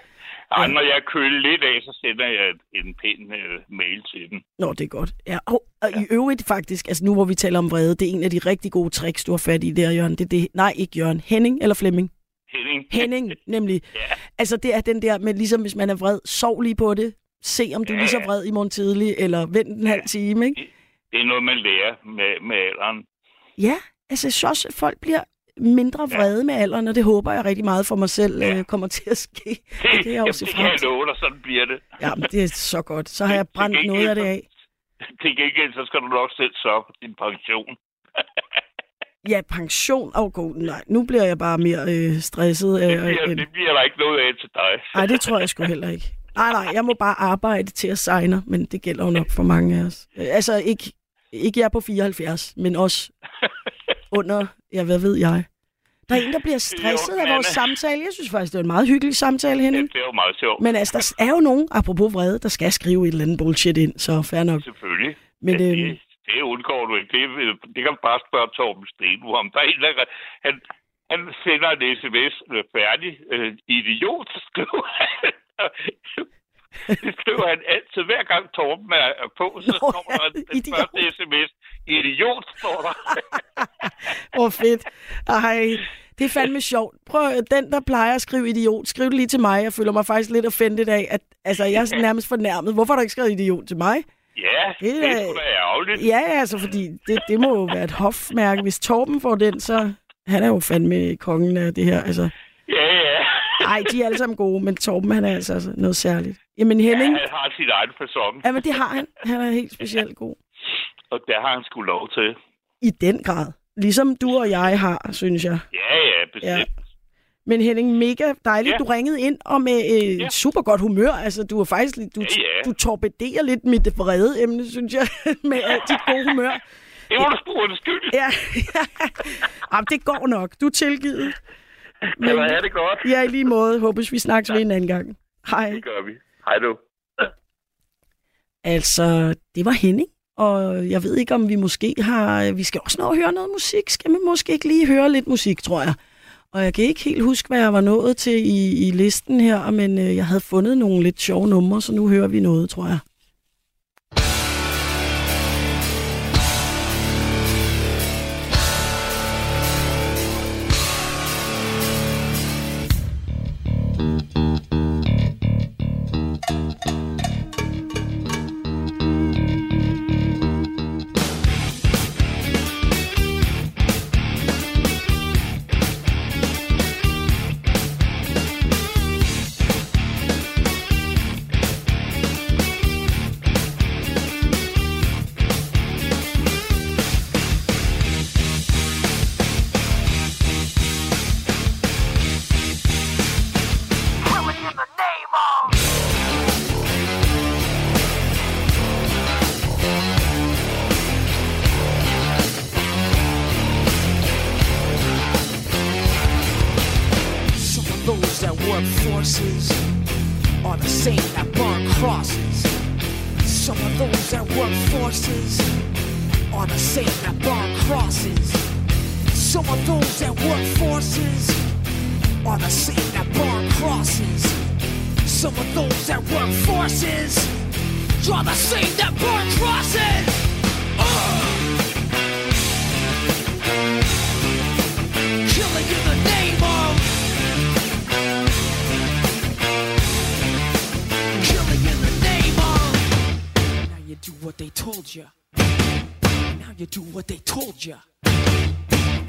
Ej, når jeg køler lidt af, så sender jeg en pæn øh, mail til den. Nå, det er godt. Ja, og, og i øvrigt faktisk, altså nu hvor vi taler om vrede, det er en af de rigtig gode tricks, du har fat i der, Jørgen. Det er det, nej, ikke Jørgen. Henning eller Flemming? Henning. Henning, nemlig. Ja. Altså, det er den der med, ligesom hvis man er vred, sov lige på det. Se, om du er lige så Ja. vred i morgen tidlig, eller vent en halv time, ikke? Det er noget, man lærer med, med alderen. Ja, altså, at folk bliver mindre vrede med alderen, og det håber jeg rigtig meget for mig selv Ja. øh, kommer til at ske. Det, Det jeg også se det kan jeg love dig, sådan bliver det. Ja, men det er så godt. Så har jeg brændt noget af det af. Til gengæld, så skal du nok selv sørge for din pension. Ja, pension. Åh, oh, god. Nej, nu bliver jeg bare mere øh, stresset. Det Øh, bliver, end... det bliver der ikke noget af til dig. Nej, det tror jeg sgu heller ikke. Nej, nej, jeg må bare arbejde til at signe, men det gælder jo nok for mange af os. Øh, Altså, ikke, ikke jeg på 74, men også under, ja, hvad ved jeg. Der er en, der bliver stresset af vores samtale. Jeg synes faktisk, det var en meget hyggelig samtale, Ja, Henning. det er jo meget sjovt. Men altså, der er jo nogen, apropos vrede, der skal skrive et eller andet bullshit ind, så fair nok. Selvfølgelig. Men, ja, øhm, det, det undgår du ikke. Det, det kan bare spørge Torben Stenbo om. Der er en, der, han, han sender en sms øh, færdig. Øh, idiot, skriver han. Det skriver han altid. Hver gang Torben er, på, så Nå, kommer der den idiot. første sms. Idiot, står der. Hvor fedt. Ej, det er fandme sjovt. Prøv, den, der plejer at skrive idiot, skriv det lige til mig. Jeg føler mig faktisk lidt offended af, at altså, jeg er nærmest fornærmet. Hvorfor har du ikke skrevet idiot til mig? ja, Det det er sgu da ærgerligt. Ja, altså, fordi det, det må jo være et hofmærke. Hvis Torben får den, så han er jo fandme kongen af det her. Altså, Ja, ja. ej, de er alle sammen gode, men Torben, han er altså, altså noget særligt. Jamen Henning, Han har sin egen person, ja, men det har han. Han er helt specielt god. og der har han sgu lov til. I den grad. Ligesom du og jeg har, synes jeg. Ja, ja, bestemt. Men Henning, mega dejligt, Ja. du ringede ind og med øh, Ja. super godt humør. Altså, du er faktisk lidt- du, Ja, ja. du torpederer lidt mit vrede emne, synes jeg, med alt dit gode humør. Det var du sgu undskyld. Ja, Jamen, det går nok. Du er tilgivet. Men hvad er det godt? Ja, i lige måde. Håber, vi snakkes ved en anden gang. Hej. Det gør vi. Hej du. Altså, det var Henning. Og jeg ved ikke, om vi måske har... Øh, vi skal også nå at høre noget musik. Skal vi måske ikke lige høre lidt musik, tror jeg. Og jeg kan ikke helt huske, hvad jeg var nået til i, i listen her, men øh, jeg havde fundet nogle lidt sjove numre, så nu hører vi noget, tror jeg.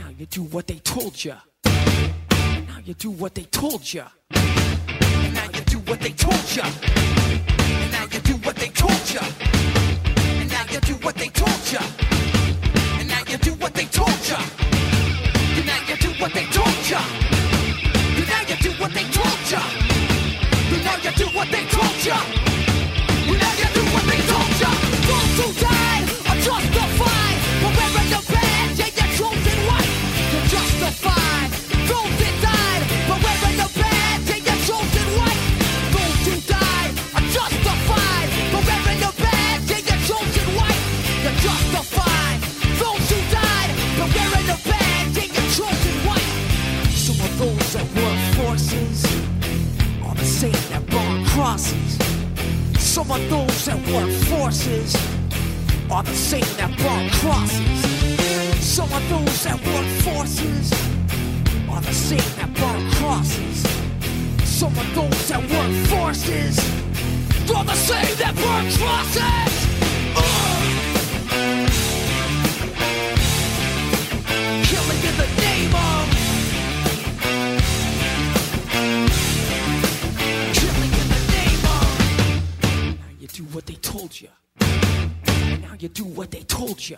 Now you do what they told you. Now you do what they told you. And now you do what they told you. And now you do what they told you. And now you do what they told you. And now you do what they told you. And now you do what they told you. And now you do what they told you. And now you do what they told you. Now you do what they told you. Those who died are justified for wearing the badge justified. Those died wearing the badge chosen justified wearing the badge chosen justified. Those who died wearing the badge chosen. Some of those that work forces are the same that burn crosses. Some of those that forces are the same that burn crosses. Some of those that work forces are the same that burn crosses. Some of those that work forces are the same that burn crosses. Ugh. Killing in the name of Killing in the name of Now you do what they told you. Now you do what they told you.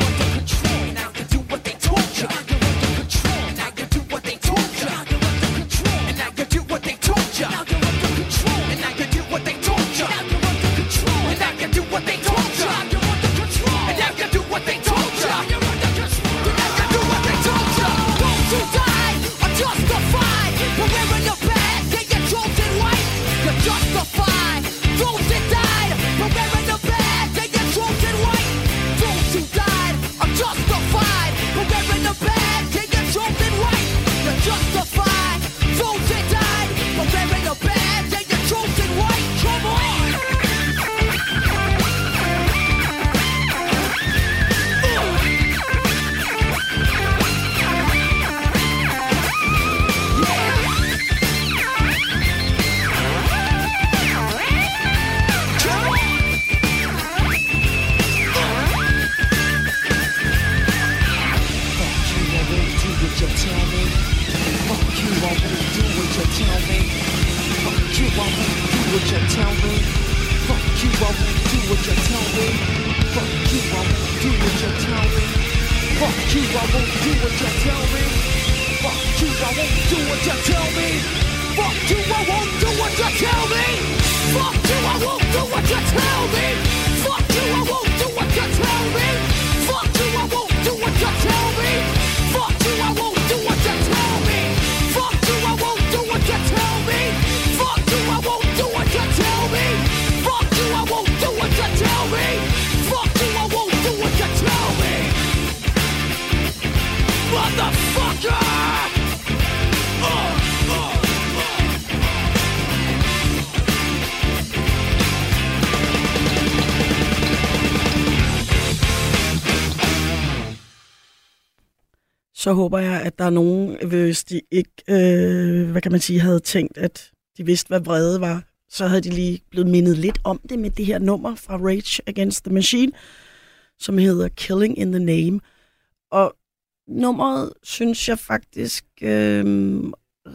Så håber jeg, at der er nogen, hvis de ikke, øh, hvad kan man sige, havde tænkt, at de vidste, hvad vrede var, så havde de lige blevet mindet lidt om det med det her nummer fra Rage Against the Machine, som hedder Killing in the Name. Og nummeret, synes jeg faktisk, øh,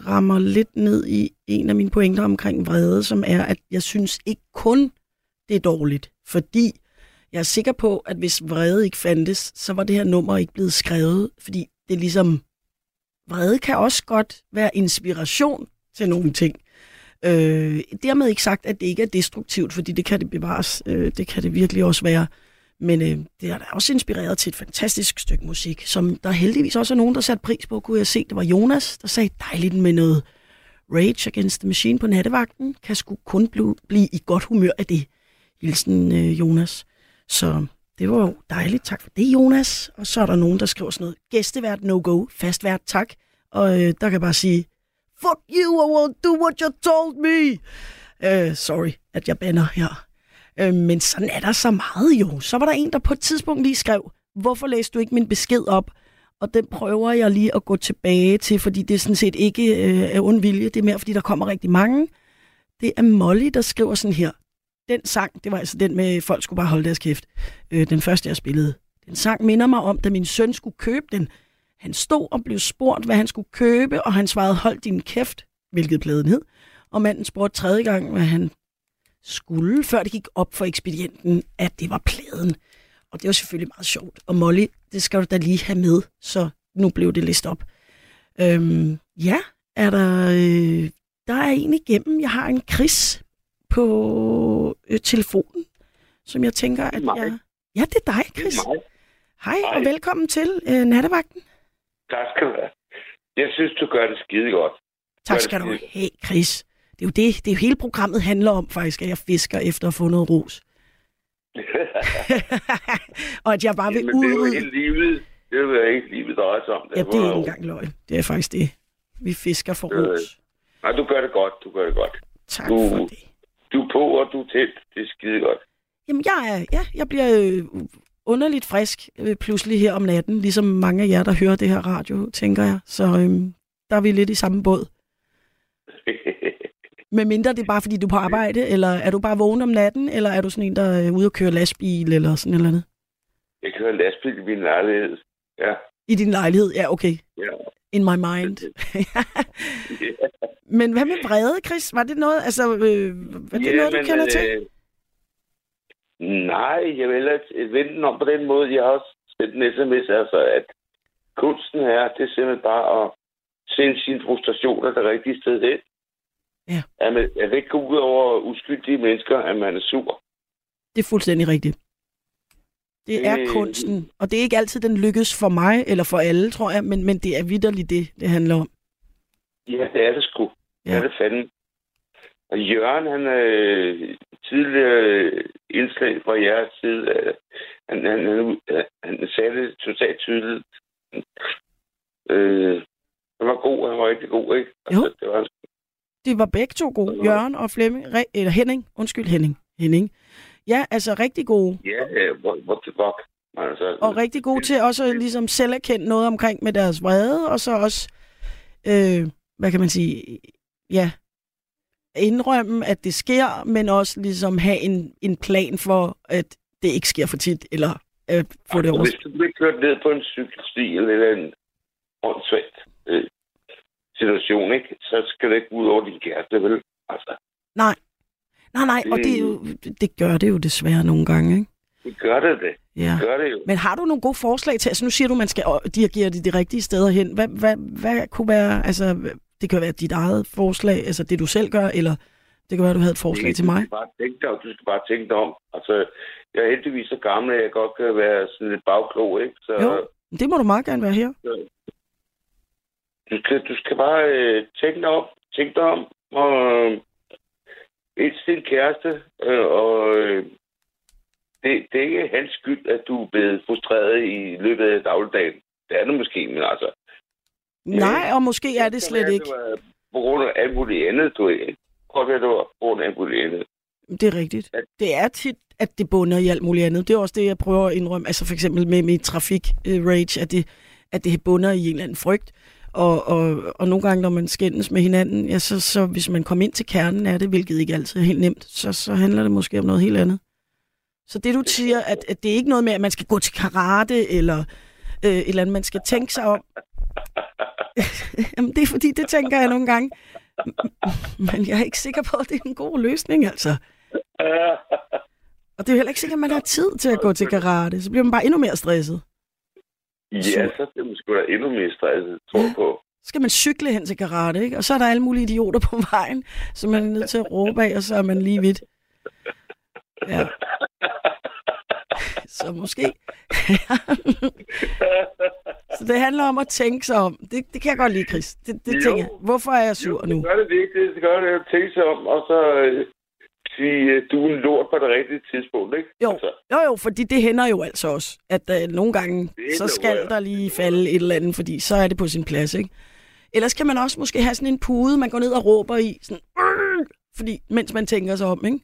rammer lidt ned i en af mine pointer omkring vrede, som er, at jeg synes ikke kun, det er dårligt, fordi jeg er sikker på, at hvis vrede ikke fandtes, så var det her nummer ikke blevet skrevet, fordi det er ligesom, vrede kan også godt være inspiration til nogle ting. Øh, dermed ikke sagt, at det ikke er destruktivt, fordi det kan det bevares, øh, det kan det virkelig også være. Men øh, det er da også inspireret til et fantastisk stykke musik, som der heldigvis også er nogen, der satte pris på, kunne jeg se. Det var Jonas, der sagde dejligt med noget Rage Against the Machine på nattevagten. Kan sgu kun blive, blive i godt humør af det. Hilsen øh, Jonas. Så det var jo dejligt. Tak for det, Jonas. Og så er der nogen, der skriver sådan noget. Gæstevært no-go. Fastvært tak. Og øh, der kan jeg bare sige, fuck you, I won't do what you told me. Øh, sorry, at jeg banner her. Øh, men sådan er der så meget jo. Så var der en, der på et tidspunkt lige skrev, hvorfor læste du ikke min besked op? Og den prøver jeg lige at gå tilbage til, fordi det er sådan set ikke øh, er ond vilje. Det er mere, fordi der kommer rigtig mange. Det er Molly, der skriver sådan her. Den sang, det var altså den med, folk skulle bare holde deres kæft. Øh, den første, jeg spillede. Den sang minder mig om, da min søn skulle købe den. Han stod og blev spurgt, hvad han skulle købe, og han svarede, hold din kæft, hvilket pladen hed. Og manden spurgte tredje gang, hvad han skulle, før det gik op for ekspedienten, at det var pladen. Og det var selvfølgelig meget sjovt. Og Molly, det skal du da lige have med, så nu blev det listet op. Øhm, ja, er der... Øh, der er en igennem. Jeg har en Chris på øh, telefonen, som jeg tænker, at mig. jeg... Ja, det er dig, Chris. Mig. Hej, og Hej. velkommen til øh, nattevagten. Tak skal du have. Jeg synes, du gør det skide godt. Tak Gør skal det du have, Chris. Det er jo det, det er jo hele programmet handler om faktisk, at jeg fisker efter at få noget ros. og at jeg bare vil Men det er jo livet. Det er jo ikke livet drejer sig om. Ja, det er ikke engang løgn. Det er faktisk det. Vi fisker for Øh, ros. Nej, du gør det godt. Du gør det godt. Tak du- for det. Du er på, og du tæt. Det er skide godt. Jamen, jeg, er, ja, jeg bliver øh, underligt frisk øh, pludselig her om natten, ligesom mange af jer, der hører det her radio, tænker jeg. Så øh, der er vi lidt i samme båd. Men mindre det er bare, fordi du er på arbejde, eller er du bare vågen om natten, eller er du sådan en, der er ude og køre lastbil, eller sådan eller andet? jeg kører lastbil i min lejlighed. Ja. I din lejlighed? Ja, okay. ja. In my mind. Men hvad med vrede, Chris? Var det noget, altså, øh, var det noget, du men, kender til? øh, Nej, jeg vil ellers vende den om på den måde. Jeg har også sendt en sms, altså, at kunsten her, det er simpelthen bare at sende sine frustrationer det rigtige sted hen. Ja. At, man, at det ikke går ud over uskyldige mennesker, at man er sur. Det er fuldstændig rigtigt. Det er Øh, kunsten, og det er ikke altid, den lykkes for mig eller for alle, tror jeg, men, men det er vidderligt det, det handler om. Ja, det er det sgu. Ja. Det er det fanden. Og Jørgen, han er øh, tidligere indslag fra jeres side. Øh, han, han, han, han sagde det totalt tydeligt. Øh, han var god, han var rigtig god, ikke? Altså, det var, De var begge to gode, Jørgen og Flemming, Re- eller Henning, undskyld Henning, Henning. Ja, altså rigtig gode, ja, ja, hvor, hvor det var. Altså, og rigtig gode til også at ligesom selv erkende noget omkring med deres vrede, og så også, øh, hvad kan man sige, ja, indrømme, at det sker, men også ligesom have en, en plan for, at det ikke sker for tit, eller at få det over. Hvis du bliver kørt ned på en cykelsti eller en åndssvagt øh, situation, ikke? så skal det ikke ud over din kæreste, vel? Altså, Nej. Nej, nej, og det, er jo, det gør det jo desværre nogle gange, ikke? det gør det det. Ja. Gør det jo. Men har du nogle gode forslag til, altså nu siger du, man skal øh, dirigere det de rigtige steder hen. Hvad, hvad, hvad kunne være, altså det kan være dit eget forslag, altså det du selv gør, eller det kan være, du havde et forslag til mig. Du skal bare tænke dig, du skal bare tænke dig om. Altså, jeg er heldigvis så gammel, at jeg godt kan være sådan lidt bagklog, ikke? Så Jo. Det må du meget gerne være her. du, skal, du skal bare øh, tænke dig om, tænke dig om, og øh, elske din kæreste, øh, og øh, det, det er ikke hans skyld, at du er blevet frustreret i løbet af dagligdagen. Det er det måske, men altså... Nej, og måske er det slet ikke. Det var på grund af alt muligt andet, du ikke? Godt være, det var på grund af alt muligt andet. Det er rigtigt. Det er tit, at det bunder i alt muligt andet. Det er også det, jeg prøver at indrømme. Altså for eksempel med mit trafik-rage, at det, at det bunder i en eller anden frygt. Og, og, og nogle gange, når man skændes med hinanden, ja, så, så hvis man kommer ind til kernen af det, hvilket ikke altid er helt nemt, så, så handler det måske om noget helt andet. Så det du siger, at, at det er ikke noget med, at man skal gå til karate, eller øh, et eller andet, man skal tænke sig om. Jamen, det er fordi, det tænker jeg nogle gange. Men jeg er ikke sikker på, at det er en god løsning, altså. Og det er jo heller ikke sikkert, at man har tid til at gå til karate. Så bliver man bare endnu mere stresset. Ja, så er det sgu da endnu mere stresset, tror jeg på. Så skal man cykle hen til karate, ikke? Og så er der alle mulige idioter på vejen, så man er nødt til at råbe af, og så er man lige vidt. Ja. Så måske. så det handler om at tænke sig om. Det, det kan jeg godt lide, Chris. Det, det Jo. tænker jeg. Hvorfor er jeg sur nu? Det gør det vigtigt. Det gør det at tænke sig om, og så øh, sige, øh, du er en lort på det rigtige tidspunkt, ikke? Jo, Altså, jo, jo, fordi det hænder jo altså også, at øh, nogle gange, så skal jeg. der lige falde et eller andet, fordi så er det på sin plads, ikke? Ellers kan man også måske have sådan en pude, man går ned og råber i, sådan, fordi, mens man tænker sig om, ikke?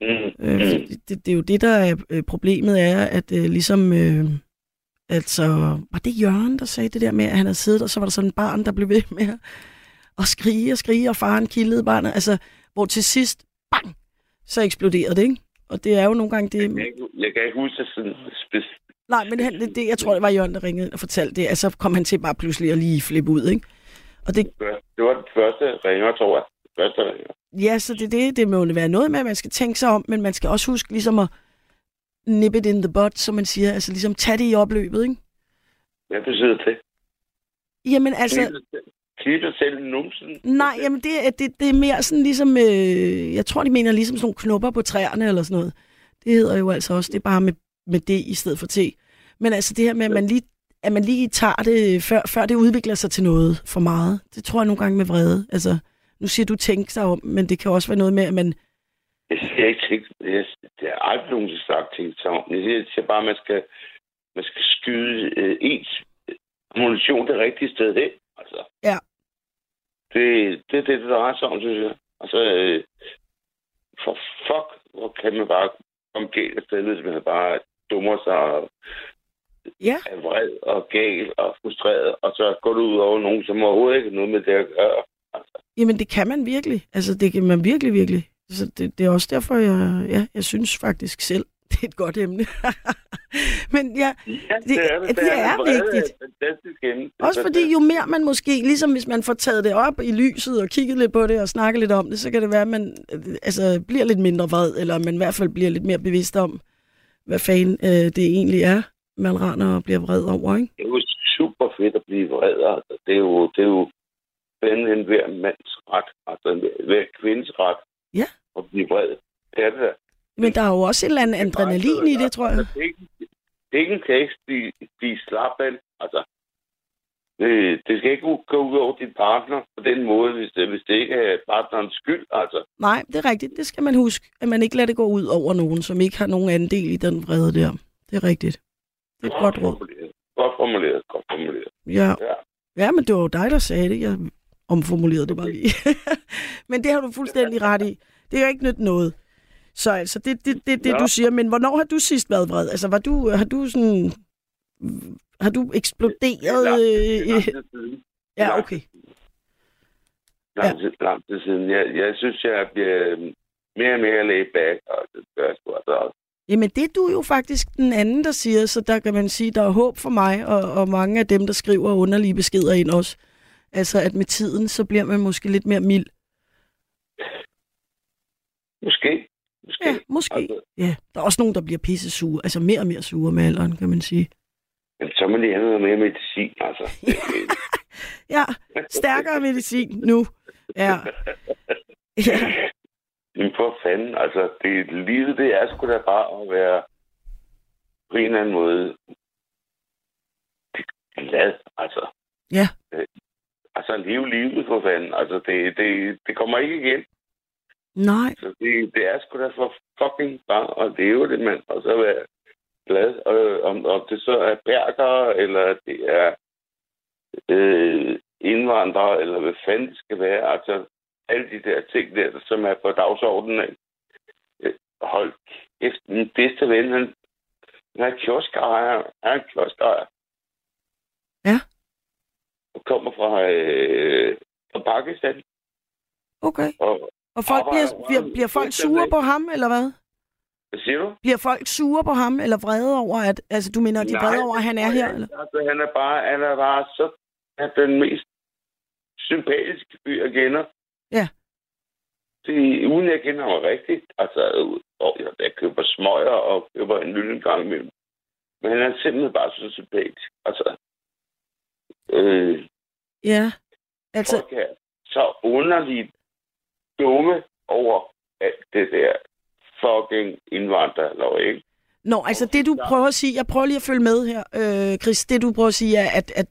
mm, Øh, fordi det, det er jo det, der er øh, problemet er, at øh, ligesom, øh, altså, var det Jørgen, der sagde det der med, at han havde siddet, og så var der sådan en barn, der blev ved med at skrige og skrige, og faren kildede barnet, altså, hvor til sidst, bang, så eksploderede det, ikke? Og det er jo nogle gange det... jeg, kan ikke, jeg kan ikke huske det sådan spes- Nej, men det, det, jeg tror, det var Jørgen, der ringede og fortalte det. Altså kom han til bare pludselig at lige flippe ud, ikke? Og det, Det var den første ringer, tror jeg. Første ringer. ja, så det, det, det må jo være noget med, at man skal tænke sig om, men man skal også huske ligesom at nip it in the butt, som man siger. Altså ligesom tage det i opløbet, ikke? Hvad betyder det? Jamen altså, Klippe selv numsen? nej, jamen det, er- det, det er mere sådan ligesom, øh, jeg tror, de mener ligesom sådan nogle knopper på træerne eller sådan noget. Det hedder jo altså også, det er bare med, med det i stedet for T. Men altså det her med, at man lige, at man lige tager det, før, før det udvikler sig til noget for meget. Det tror jeg nogle gange med vrede. Altså, nu siger du tænke sig om, men det kan også være noget med, at man... Jeg siger ikke tænkt, jeg, det er aldrig nogen sagt tænkt sig om. Jeg siger, jeg siger bare, at man skal, man skal skyde øh, ens ammunition det rigtige sted hen. Altså. Ja. Det, det er det, det drejer sig om, synes jeg. Altså, øh, for fuck, hvor kan man bare komme galt af sted, hvis man bare dummer sig og Ja, er vred og gal og frustreret, og så går du ud over nogen, som overhovedet ikke har noget med det at gøre. Altså, jamen det kan man virkelig. Altså det kan man virkelig, virkelig. Så det, det er også derfor, jeg, ja, jeg synes faktisk selv, det er et godt emne. men ja, ja, det- det er en vrede, vigtigt. et fantastisk emne. Også fordi jo mere man måske, ligesom hvis man får taget det op i lyset og kigget lidt på det og snakket lidt om det, så kan det være, at man øh, altså, bliver lidt mindre vred, eller man i hvert fald bliver lidt mere bevidst om, hvad fanden øh, det egentlig er, man render og bliver vred over, ikke? Det er jo super fedt at blive vred. Altså. Det er jo, det er jo fandme en hver mands ret, altså en hver kvindes ret Ja. at blive vred. Det er det der. Men der er jo også et eller andet adrenalin i det, tror jeg. Altså, det, er ikke, en tekst, de, de slap af. Altså, det, det skal ikke gå ud over din partner på den måde, hvis det, hvis det ikke er partnerens skyld. Altså, Nej, det er rigtigt. Det skal man huske, at man ikke lader det gå ud over nogen, som ikke har nogen andel i den vrede der. Det er rigtigt. Det er et godt råd. formuleret. Godt formuleret. Godt formuleret. Ja. Ja. ja, men det var jo dig, der sagde det. Jeg omformulerede det bare lige. men det har du fuldstændig ret i. Det er jo ikke nyt noget. Så altså, det er det, det, det Ja. du siger. Men hvornår har du sidst været vred? Altså, var du, har du sådan... Har du eksploderet? Øh, lang i- tid siden. ja, okay. Lang tid, lang tid siden. Jeg, jeg synes, jeg bliver øhm, mere og mere laid back, og det gør jeg sgu altså også. Jamen, det er du jo faktisk den anden, der siger, så der kan man sige, der er håb for mig, og, og mange af dem, der skriver underlige beskeder ind også. Altså, at med tiden, så bliver man måske lidt mere mild. Måske. Måske. Ja, måske. Altså, Ja, der er også nogen, der bliver pisse sure. Altså mere og mere sure med alderen, kan man sige. men så må de have noget mere medicin, altså. Ja, stærkere medicin nu. Ja. ja. Men for fanden, altså, det, livet, det er sgu da bare at være på en eller anden måde glad, altså. Ja. Øh, Altså, leve livet for fanden. Altså, det, det, det kommer ikke igen. Nej, Så det, det er sgu da for fucking bare at leve det, mand. Og så være glad. Og, om, om det så er perker, eller det er øh, indvandrere, eller hvad fanden det skal være. Altså, alle de der ting der, som er på dagsordenen. ikke? Øh, Hold kæft, min bedste ven, han, han er kioskejer. Han er kioskejer. Ja. Og kommer fra, øh, fra Pakistan. okay. Og, Og folk bliver, bliver, bliver folk sure på ham, eller hvad? hvad siger du? Bliver folk sure på ham, eller vrede over, at... Altså, du mener, de er vrede over, at han er her, eller? Altså, han er bare, han er bare så er den mest sympatiske fyr, jeg kender. Ja. Det, uden jeg kender ham rigtigt. Altså, og jeg, jeg køber smøger og køber en lille gang imellem. Men han er simpelthen bare så sympatisk. Altså, øh, Ja. Altså, folk er så underligt dumme over alt det der fucking indvandrerlov, ikke? Nå, altså det du prøver at sige, jeg prøver lige at følge med her, øh, Chris, det du prøver at sige er, at, at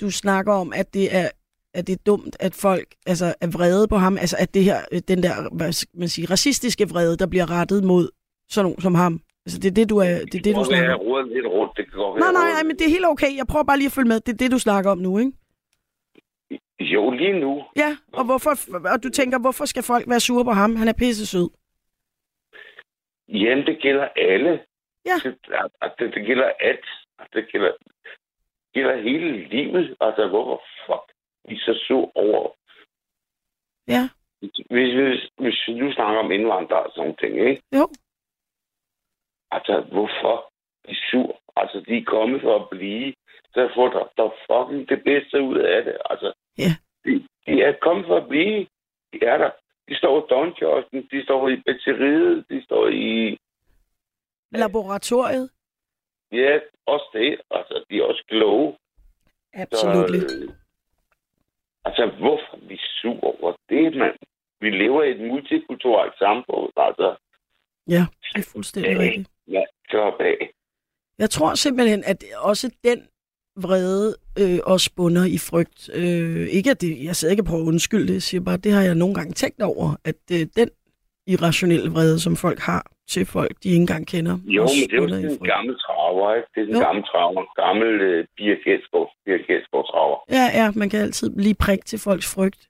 du snakker om, at det er at det er dumt, at folk altså, er vrede på ham, altså at det her, øh, den der, hvad skal man sige, racistiske vrede, der bliver rettet mod sådan nogen som ham. Altså det er det, du, er, det, er det, du snakker om. roder lidt rundt. Det kan godt Nej, nej, nej, men det er helt okay. Jeg prøver bare lige at følge med. Det er det, du snakker om nu, ikke? Jo, lige nu. Ja, og, hvorfor, og du tænker, hvorfor skal folk være sure på ham? Han er pisse sød. Jamen, det gælder alle. Ja. Det, det, det gælder alt. Det gælder, det gælder hele livet. Altså, hvorfor fuck vi så sur over... Ja, Hvis, hvis, hvis vi nu snakker om indvandrere og sådan ting, ikke? jo. Altså, hvorfor de er sur? Altså, de er kommet for at blive. Så får der, der fucking det bedste ud af det. Altså, Ja. de, de er kommet for at blive. De er der. De står i Donkiosken, de står i batteriet, de står i... Laboratoriet. Ja, også det. Altså, de er også kloge. Absolut. øh, altså, hvorfor vi sur over det, mand? Vi lever i et multikulturelt samfund. Altså, Ja, det er fuldstændig rigtigt. ja, slap af. Jeg tror simpelthen, at også den vrede øh, også bunder i frygt. Øh, ikke at det, jeg sidder ikke på at undskylde det, jeg siger bare, det har jeg nogle gange tænkt over, at øh, den irrationelle vrede, som folk har til folk, de ikke engang kender, Jo, men det er jo sådan en gammel traver, ikke? Det er en gammel traver. Gammel øh, Pia Gæsgaard traver. Ja, ja, man kan altid lige prikke til folks frygt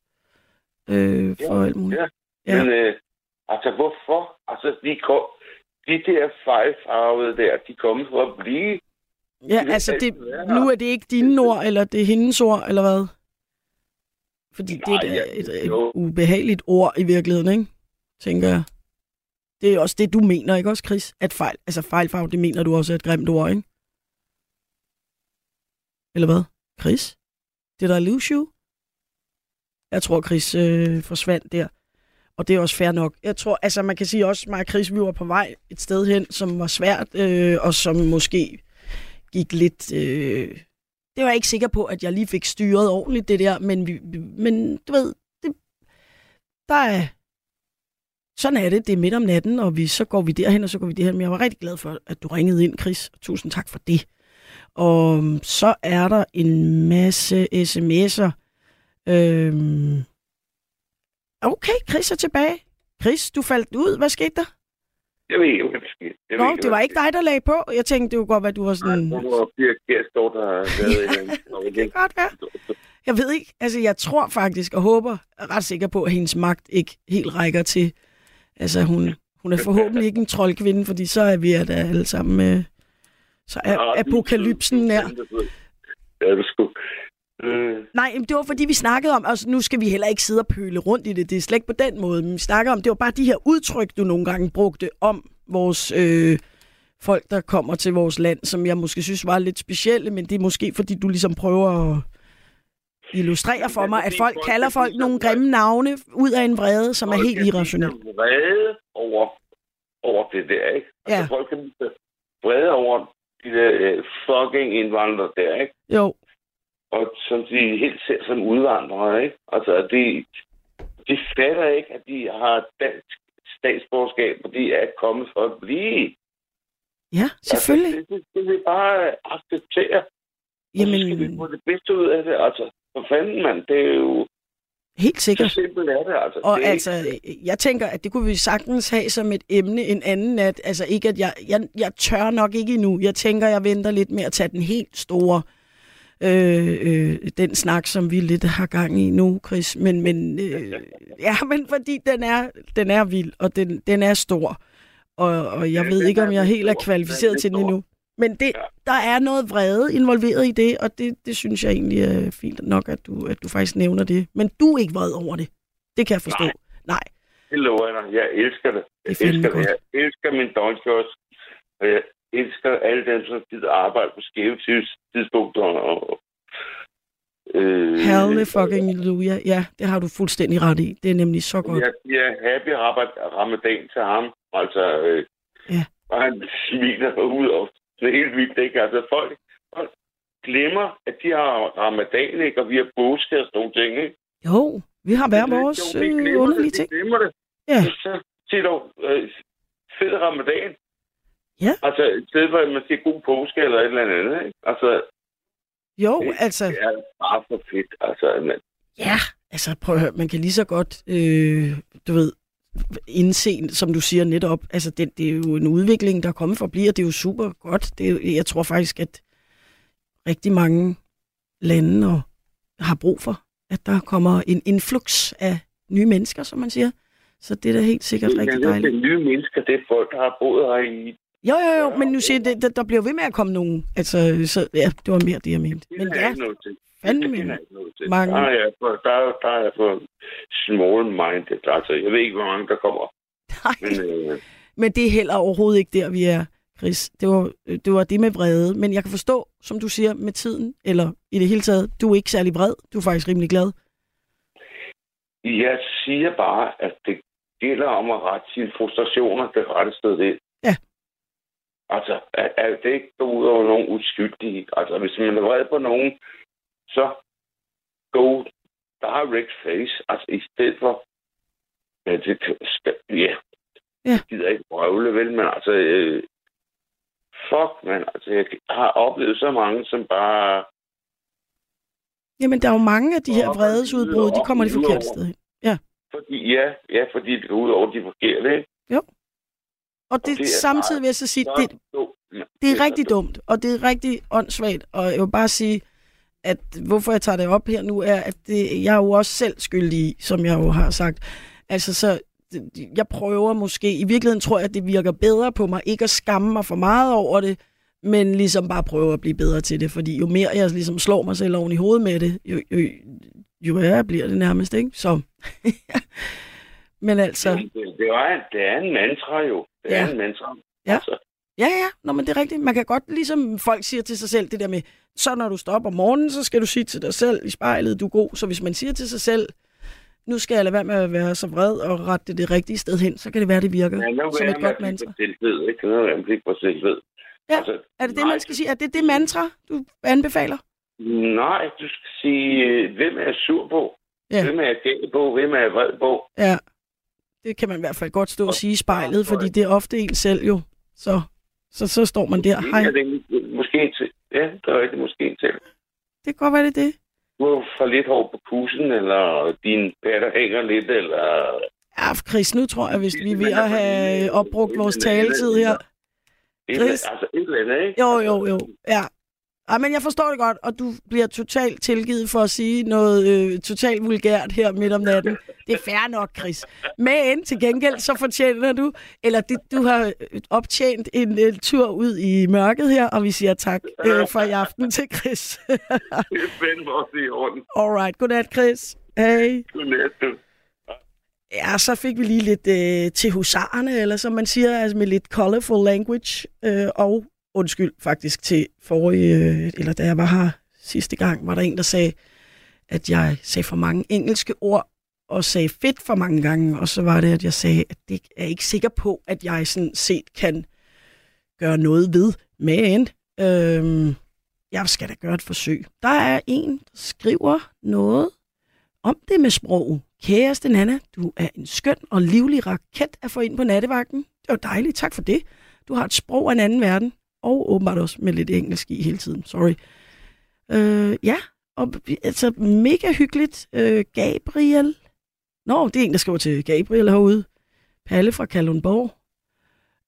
øh, for alt muligt. Ja. Ja. Men øh, altså, hvorfor? Altså, de, kom, de der fejlfarvede der, de kommer for at blive. Ja, Det altså, det, nu er det ikke dine ord, eller det er hendes ord, eller hvad? Fordi det er Nej, da ja, et, et jo. ubehageligt ord i virkeligheden, ikke? Tænker jeg. Det er også det, du mener, ikke også, Chris? At fejl, altså fejlfarve, det mener du også er et grimt ord, ikke? Eller hvad? Chris? Det der lose you? Jeg tror, Chris øh, forsvandt der. Og det er også fair nok. Jeg tror, altså man kan sige også, mig og Chris, vi var på vej et sted hen, som var svært, øh, og som måske gik lidt... Øh, det var jeg ikke sikker på, at jeg lige fik styret ordentligt, det der, men, vi, men du ved, det, der er... Sådan er det, det er midt om natten, og vi, så går vi derhen, og så går vi derhen. Men jeg var rigtig glad for, at du ringede ind, Chris. Tusind tak for det. Og øhm, så er der en masse sms'er. Øhm... Okay, Chris er tilbage. Chris, du faldt ud. Hvad skete der? Jeg ved ikke, hvad der skete. Jeg ved Nå, det var ikke dig, der lagde på. Jeg tænkte, det kunne godt være, at du var sådan... Det var Pia Gæsgaard, der eller andet. Det kan godt være. Jeg ved ikke. Altså, jeg tror faktisk og håber, er ret sikker på, at hendes magt ikke helt rækker til. Altså, hun, hun er forhåbentlig ikke en troldkvinde, fordi så er vi da alle sammen... Øh, så er apokalypsen nær. Ja, det sgu. Øh, Nej, men det var fordi, vi snakkede om, altså nu skal vi heller ikke sidde og pøle rundt i det, det er slet ikke på den måde, men vi snakker om, det var bare de her udtryk, du nogle gange brugte om vores øh, folk, der kommer til vores land, som jeg måske synes var lidt specielle, men det er måske fordi, du ligesom prøver at illustrere for mig, at folk kalder folk nogle grimme navne ud af en vrede, som er helt irrationel. Folk er vrede over, over det der, ikke? Altså, Ja. folk blive vrede over de der øh, fucking indvandrere der, ikke? Jo, Og som de helt ser som udvandrere, ikke? Altså, de, de fatter ikke, at de har dansk statsborgerskab, og de er kommet for at blive. ja, selvfølgelig. Altså, det, det, det vil bare acceptere. Jamen... Og så skal vi få det bedste ud af det. Altså, for fanden, mand. Det er jo... helt Så sikkert. simpelt er det, altså. Og det altså, jeg tænker, at det kunne vi sagtens have som et emne en anden nat. Altså ikke, at jeg, jeg, jeg tør nok ikke endnu. Jeg tænker, jeg venter lidt med at tage den helt store, øh, øh, den snak, som vi lidt har gang i nu, Chris. Men, men, øh, ja, men fordi den er, den er vild, og den, den er stor. Og, og jeg Ja, ved ikke, om jeg helt er kvalificeret Den er til den endnu. Men det, Ja. der er noget vrede involveret i det, og det, det synes jeg egentlig er fint nok, at du, at du faktisk nævner det. Men du er ikke vred over det. Det kan jeg forstå. Nej. Nej. Det lover jeg dig. Jeg elsker det. Jeg Det er elsker det. Jeg elsker min døgnkiosk. Og jeg elsker alle dem, som gider arbejde på skæve tids- tidspunkter. Og, øh, Herre fucking Luja. Ja, det har du fuldstændig ret i. Det er nemlig så godt. Jeg siger happy ramadan til ham. Altså, øh, Ja. og han smiler ud og det er helt vildt, ikke? Altså, folk, folk glemmer, at de har ramadan, ikke? Og vi har påske og sådan nogle ting, ikke? Jo, vi har hver er vores øh, underlige det, ting. Vi glemmer det. Ja. Så sig dog, øh, fed ramadan. Ja. Altså, i stedet for, at man siger god påske eller et eller andet, ikke? Altså, Jo, det, altså, det er bare for fedt. Altså, man, ja, altså prøv at høre, man kan lige så godt, øh, du ved, indse, som du siger netop, altså det, det er jo en udvikling, der er kommet for at blive, og det er jo super godt. Det er, jeg tror faktisk, at rigtig mange lande og har brug for, at der kommer en influx af nye mennesker, som man siger. Så det er da helt sikkert rigtig det er dejligt. nye mennesker, det er folk, der har boet her i... Jo, jo, jo, men nu siger jeg, det, der, der bliver ved med at komme nogen. Altså, så, ja, det var mere det, jeg mente. Det Men er ja, ikke noget til. fandme Det er ikke noget til. mange. Der er jeg for, der, er- der er jeg for small-minded. Altså, jeg ved ikke, hvor mange der kommer. nej. Men øh, Men det er heller overhovedet ikke der, vi er, Chris. Det var, det var det med vrede. Men jeg kan forstå, som du siger, med tiden, eller i det hele taget, du er ikke særlig vred. Du er faktisk rimelig glad. jeg siger bare, at det gælder om at rette sine frustrationer det rette sted ind. Ja. Altså, at, at det ikke går ud over nogen uskyldige. Altså, hvis man er vred på nogen, så go direct face. Altså, i stedet for... Ja, det skal, ja. Ja. Jeg gider ikke røvle, vel, men altså... Øh, fuck, man. Altså, jeg har oplevet så mange, som bare... Jamen, der er jo mange af de her vredesudbrud, de kommer de forkerte sted hen. Fordi, ja, ja, fordi det går ud over de forkerte, ikke? Og det, det er samtidig vil jeg så sige, det, det er rigtig dumt, og det er rigtig åndssvagt. Og jeg vil bare sige, at hvorfor jeg tager det op her nu, er, at det, jeg er jo også selv skyldig i, som jeg jo har sagt. Altså, så det- jeg prøver måske, i virkeligheden tror jeg, at det virker bedre på mig, ikke at skamme mig for meget over det, men ligesom bare prøve at blive bedre til det, fordi jo mere jeg ligesom slår mig selv oven i hovedet med det, jo, jo, jo værre bliver det nærmest, ikke? Så, men altså, Det, det, det, er, det er en mantra jo. Det Ja. er en mantra. Ja. Altså, Ja, ja, Nå, men det er rigtigt. Man kan godt, ligesom folk siger til sig selv, det der med, så når du står op om morgenen, så skal du sige til dig selv i spejlet, du er god. Så hvis man siger til sig selv, nu skal jeg lade være med at være så vred og rette det det rigtige sted hen, så kan det være, det virker ja, nu som et godt mantra. ikke? Nu vil jeg blive for selvved. Ja, Altså, Er det det, nej, man skal sige? Er det det mantra, du anbefaler? Nej, du skal sige, hvem er jeg sur på? Ja. Hvem er jeg gæld på? Hvem er jeg vred på? Ja, det kan man i hvert fald godt stå og sige i spejlet, fordi det er ofte en selv jo. Så, så, så står man der. Hej, Ja, det er måske en til. Ja, det er rigtigt, måske en til. det kan godt være, det er det. Du har for lidt hår på pussen, eller din patter hænger lidt, eller... Ja, Chris, nu tror jeg, hvis vi er ved at have opbrugt vores taletid her. Chris? altså et eller andet, ikke? Jo, jo, jo. Ja. Ej, men jeg forstår det godt, og du bliver totalt tilgivet for at sige noget øh, totalt vulgært her midt om natten. Det er fair nok, Chris. Men til gengæld, så fortjener du, eller det, du har optjent en øh, tur ud i mørket her, og vi siger tak øh, for i aften til Chris. Det er fandme også i orden. Alright, godnat, Chris. Hej. Godnat, du. Ja, så fik vi lige lidt øh, til husarerne, eller som man siger, altså med lidt colorful language, øh, og undskyld faktisk til forrige, øh, eller da jeg var her sidste gang, var der en, der sagde, at jeg sagde for mange engelske ord, og sagde fedt for mange gange, og så var det, at jeg sagde, at det er ikke sikker på, at jeg sådan set kan gøre noget ved, men øh, jeg skal da gøre et forsøg. Der er en, der skriver noget om det med sprog. Kæreste Nana, du er en skøn og livlig raket at få ind på nattevagten. Det var dejligt, tak for det. Du har et sprog af en anden verden, og åbenbart også med lidt engelsk i hele tiden. Sorry. Øh, ja, og altså mega hyggeligt. Øh, Gabriel. Nå, det er en, der skriver til Gabriel herude. Palle fra Kalundborg.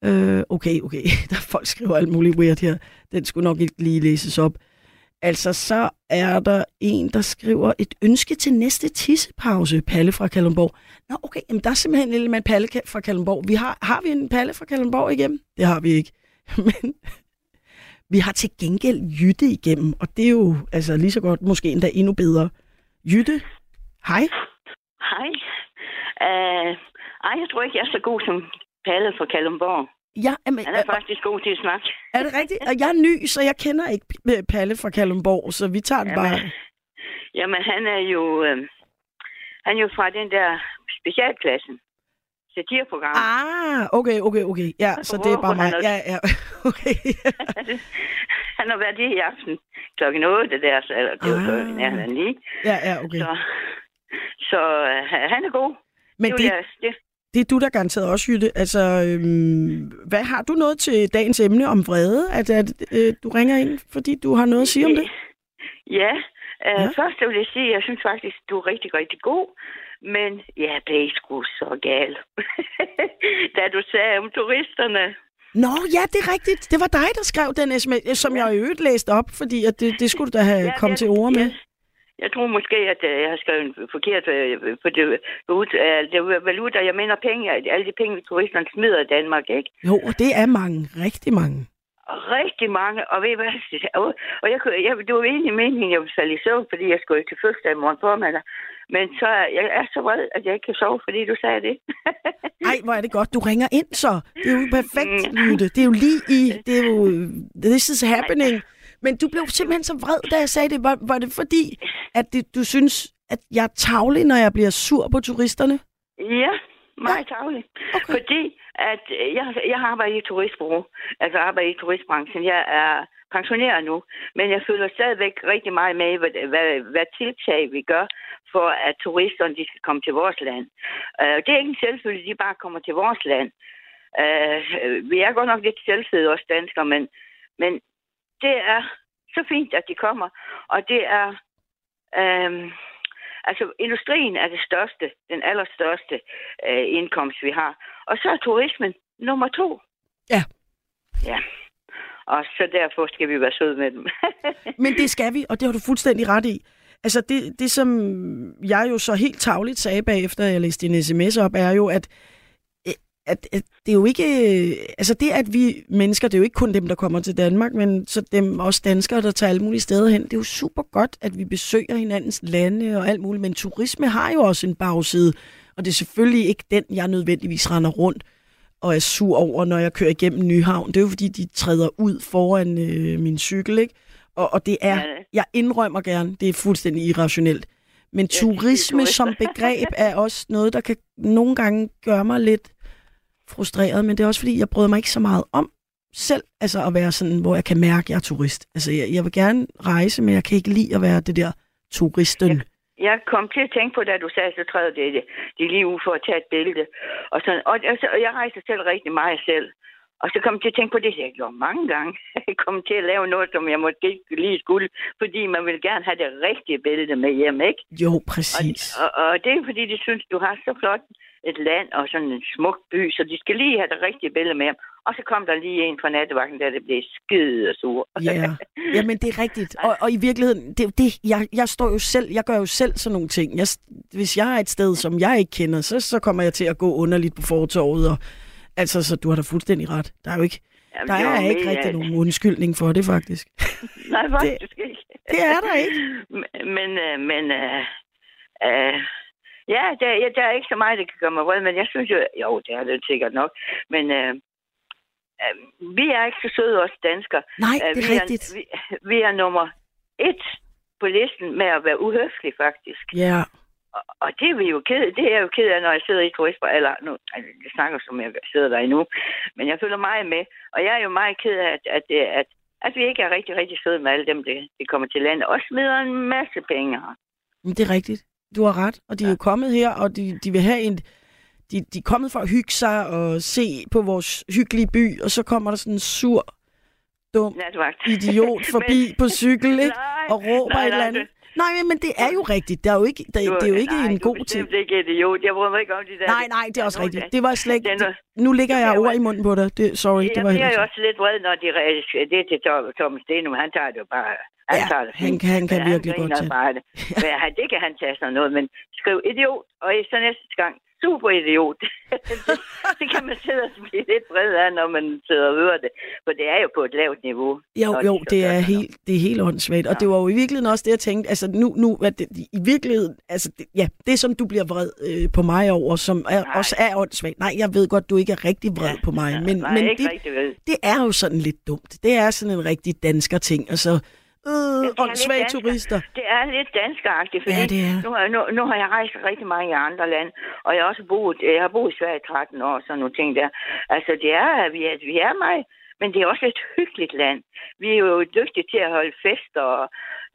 Øh, okay, okay. Der folk skriver alt muligt weird her. Den skulle nok ikke lige læses op. Altså, så er der en, der skriver et ønske til næste tissepause, Palle fra Kalundborg. Nå, okay, jamen der er simpelthen en lille mand Palle fra Kalundborg. Vi har, har vi en Palle fra Kalundborg igennem? Det har vi ikke. Men vi har til gengæld Jytte igennem, og det er jo altså lige så godt, måske endda endnu bedre. Jytte, hej. Hej. Uh, ej, jeg tror ikke, jeg er så god som Palle fra Kalundborg. Ja, jamen, Han er faktisk god til at snakke. er det rigtigt? Og jeg er ny, så jeg kender ikke P- Palle fra Kalundborg, så vi tager den Jamen, bare. Jamen, han er jo, øh, han er jo fra den der specialklassen. Satirprogram. Ah, okay, okay, okay. Ja, så det er bare mig. Ja, ja, okay. han har været det i aften klokken 8 der, så eller, det var Ah. før nærheden af ni. Ja, ja, okay. Så, så øh, han er god. Men det, det, jeg, det, det er du, der garanteret også, Jytte. Altså, øhm, hvad har du noget til dagens emne om vrede? At, at øh, du ringer ind, fordi du har noget at sige om det? Ja, Ja. ja. først vil jeg sige, at jeg synes faktisk, du er rigtig, rigtig god. Men ja, det er sgu så galt. da du sagde om turisterne. Nå, ja, det er rigtigt. Det var dig, der skrev den sms, som jeg i øvrigt læste op, fordi at det, det skulle du da have ja, kommet til ord med. Jeg, jeg tror måske, at øh, jeg har skrevet forkert øh, på det, øh, det valuta. Jeg mener penge, alle de penge, turisterne smider i Danmark, ikke? Jo, og det er mange. Rigtig mange. Rigtig mange, og ved I hvad? Og, og jeg, kunne- jeg, det var egentlig meningen, jeg ville falde i søvn, fordi jeg skulle til fødselsdag i morgen formiddag. Men så, jeg er så vred, at jeg ikke kan sove, fordi du sagde det. Ej, hvor er det godt. Du ringer ind så. Det er jo perfekt, Mm. Lytte. Det er jo lige i... Det er jo... This is happening. Men du blev simpelthen så vred, da jeg sagde det. Var, var det fordi, at det, du synes, at jeg er tavlig, når jeg bliver sur på turisterne? Ja, meget tavlig. Okay. Fordi at øh, jeg, jeg har arbejdet i turistbureau, altså arbejdet i turistbranchen. Jeg er pensioneret nu, men jeg følger stadigvæk rigtig meget med, hvad, hvad, hvad tiltag vi gør for, at turisterne de skal komme til vores land. Uh, det er ikke en selvfølge, at de bare kommer til vores land. Uh, vi er godt nok lidt selvfede, os danskere, men, men det er så fint, at de kommer, og det er... Um, Altså, industrien er det største, den allerstørste øh, indkomst, vi har. Og så er turismen nummer to. Ja. Ja. Og så derfor skal vi være søde med dem. Men det skal vi, og det har du fuldstændig ret i. Altså det, det som jeg jo så helt tavligt sagde bagefter, jeg læste din sms op, er jo, at, at, at det er jo ikke... Altså det, at vi mennesker, det er jo ikke kun dem, der kommer til Danmark, men så dem også danskere, der tager alle mulige steder hen. Det er jo super godt, at vi besøger hinandens lande og alt muligt, men turisme har jo også en bagside, og det er selvfølgelig ikke den, jeg nødvendigvis render rundt og er sur over, når jeg kører igennem Nyhavn. Det er jo fordi, de træder ud foran øh, min cykel, ikke? Og, og det er, jeg indrømmer gerne, det er fuldstændig irrationelt. Men turisme som begreb er også noget, der kan nogle gange gøre mig lidt frustreret, men det er også fordi, jeg bryder mig ikke så meget om selv, altså at være sådan, hvor jeg kan mærke, at jeg er turist. Altså, jeg, jeg vil gerne rejse, men jeg kan ikke lide at være det der turisten. Jeg kom til at tænke på, da du sagde, så træder det, det, det lige ud for at tage et billede. Og, sådan, og, altså, og jeg rejser selv rigtig meget selv. Og så kom jeg til at tænke på det, jeg gjort mange gange. Jeg kom til at lave noget, som jeg måske ikke lige skulle, fordi man vil gerne have det rigtige billede med hjem, ikke? Jo, Og, præcis. og, og det er fordi, de synes, du har så flot et land og sådan en smuk by, så de skal lige have det rigtige billede med hjem. Og så kom der lige en fra nattevagten, der det blev skide sur. Ja, jamen det er rigtigt. Og, og i virkeligheden, det, jo det, jeg, jeg står jo selv, jeg gør jo selv sådan nogle ting. Jeg, hvis jeg er et sted, som jeg ikke kender, så, så kommer jeg til at gå underligt på fortorvet. Og, altså, så du har da fuldstændig ret. Der er jo ikke, Jamen, der det er ikke mere- rigtig nogen undskyldning for det, faktisk. Nej, faktisk ikke. Det er der ikke. Men, øh, men øh, øh, ja, der, ja, der er ikke så meget, der kan gøre mig vred, men jeg synes jo, jo, det er det sikkert nok, men øh, øh, vi er ikke så søde, os danskere. Nej, Øh, det er vi rigtigt. vi, vi er nummer et på listen med at være uhøflig, faktisk. Ja, Og, og det er vi jo ked, det er jeg jo ked af, når jeg sidder i turistbar, eller nu, altså, jeg snakker som jeg sidder der endnu, men jeg følger meget med, og jeg er jo meget ked af, at, at, det- at, at vi ikke er rigtig, rigtig søde med alle dem, der, der kommer til landet, og smider en masse penge her. det er rigtigt. Du har ret, og de er jo kommet her, og de, de vil have en... De, de er kommet for at hygge sig og se på vores hyggelige by, og så kommer der sådan en sur, dum Natvagt. idiot forbi Men- på cykel, ikke? Nej, Og råber nej, et eller nej, andet. Nej, men- det er jo rigtigt. Det er jo ikke, det, Du- det er jo ikke nej, en er god ting. bestemt ikke idiot. Jeg bryder mig ikke om de der... Nej, nej, det er også der rigtigt. Det var slet ikke... Det er Nu ligger jeg Det er ord jo- i munden på dig. Det, sorry, det Jeg var bliver jo helt... også lidt vred, når de re- det er til Tom- Thomas Stenum. Han tager det jo bare... Han Ja, tager det han kan- han kan Men virkelig godt griner tage det. bare det. Men han, det kan han tage sådan noget, men skriv idiot, og så næste gang, super idiot. det, det, kan man sidde og blive lidt vred af, når man sidder og hører det. For det er jo på et lavt niveau. Jo, jo, de det er helt, det er helt åndssvagt. Og Ja. det var jo i virkeligheden også det, jeg tænkte. Altså nu, nu at det, i virkeligheden, altså det, ja, det som du bliver vred øh, på mig over, som er, Nej. også er åndssvagt. Nej, jeg ved godt, du ikke er rigtig vred på mig, men, Nej, men ikke det, rigtig det er jo sådan lidt dumt. Det er sådan en rigtig dansker ting. Altså, øh, lidt åndssvage turister. Det er lidt danskeragtigt, fordi Ja, det er. Nu, har- nu, nu har jeg rejst rigtig mange i andre lande, og jeg har også boet, jeg har boet i Sverige i 13 år, sådan nogle ting der. Altså, det er, vi er, vi er meget, Men det er også et hyggeligt land. Vi er jo dygtige til at holde fester og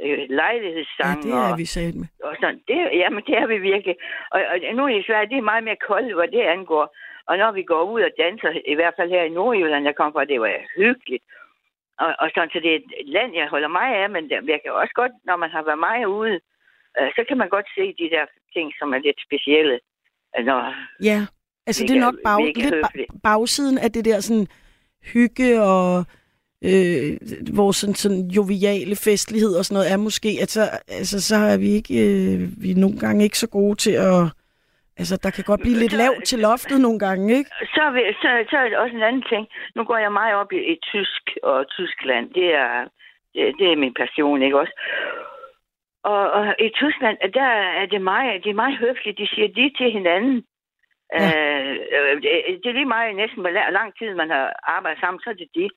øh, Ja, lejlighedssange. det er og, vi sat med. og sådan. Det, jamen, det er vi virkelig. Og, og nu i Sverige, det er meget mere koldt, hvad det angår. Og når vi går ud og danser, i hvert fald her i Nordjylland, jeg kom fra, det var hyggeligt. Og, og sådan, så det er et land, jeg holder mig af, men det- jeg kan også godt, når man har været meget ude, øh, så kan man godt se de der ting, som er lidt specielle. Når, Ja, altså det er nok bag, lidt ba- bagsiden af det der sådan hygge og øh, vores sådan, sådan joviale festlighed og sådan noget er måske, at så, altså, så er vi ikke, øh, vi er nogle gange ikke så gode til at, altså der kan godt blive lidt lavt til loftet nogle gange, ikke? så, er så, så er det også en anden ting. Nu går jeg meget op i, i tysk og Tyskland. Det er, det, det er min passion, ikke også? Og, og i Tyskland, der er det meget, det er meget høfligt. De siger de til hinanden. Ja. Øh, øh, det, det er lige meget næsten, hvor la- lang tid man har arbejdet sammen, så er det de.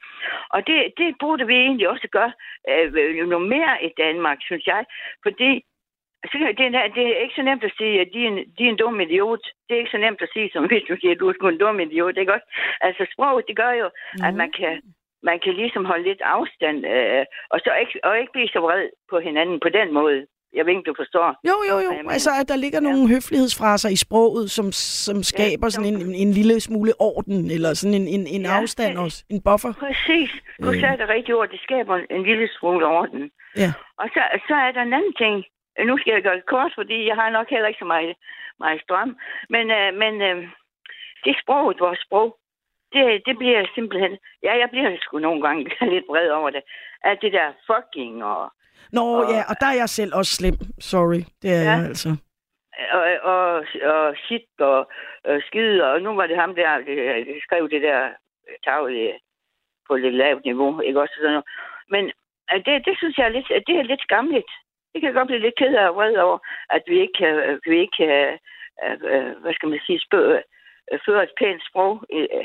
Og det, det burde vi egentlig også gøre øh, noget mere i Danmark, synes jeg. Fordi så kan- det, er, det er ikke så nemt at sige, at de er, en, de er en dum idiot. Det er ikke så nemt at sige, som hvis du siger, at du er en dum idiot. Ikke også? Altså sproget, det gør jo, mm. at man kan, man kan ligesom holde lidt afstand, øh, og, så ikke, og ikke blive så vred på hinanden på den måde. Jeg ved ikke, du forstår. Jo, jo, jo. Altså, at der ligger nogle høflighedsfraser i sproget, som, som skaber sådan en, en, lille smule orden, eller sådan en, en, en Ja, afstand også. En buffer. Præcis. Du Øh. sagde det rigtige ord. Det skaber en lille smule orden. Ja. Og så, så er der en anden ting. Nu skal jeg gøre det kort, fordi jeg har nok heller ikke så meget, meget strøm. Men, øh, men øh, det sproget, vores sprog, det, det bliver simpelthen... Ja, jeg bliver sgu nogle gange lidt vred over det. At det der fucking og, Nå, Og- ja, og der er jeg selv også slem. Sorry, det er Ja. jeg altså. og, og, og shit og øh, skide, og nu var det ham der, der skrev det der tavle på lidt lavt niveau, ikke også sådan noget. Men øh, det, det synes jeg er lidt, det er lidt skamligt. Det kan jeg godt blive lidt ked af og vred over, at vi ikke kan, øh, vi ikke kan øh, øh, hvad skal man sige, spørge, føre et pænt sprog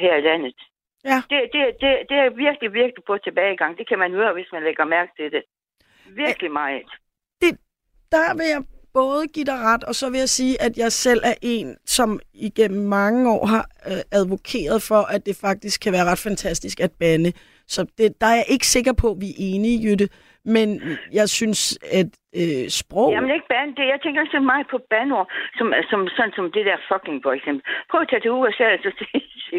her i landet. Ja. Det, det, det, det er virkelig, virkelig på tilbagegang. Det kan man høre, hvis man lægger mærke til det. Virkelig meget. Der vil jeg både give dig ret, og så vil jeg sige, at jeg selv er en, som igennem mange år har øh, advokeret for, at det faktisk kan være ret fantastisk at bande. Så det, der er jeg ikke sikker på, at vi er enige, Jytte. Men jeg synes, at øh, sprog... Jamen ikke band, det, jeg tænker så meget på bandord, som, som, sådan som det der fucking for eksempel. Prøv at tage til USA, så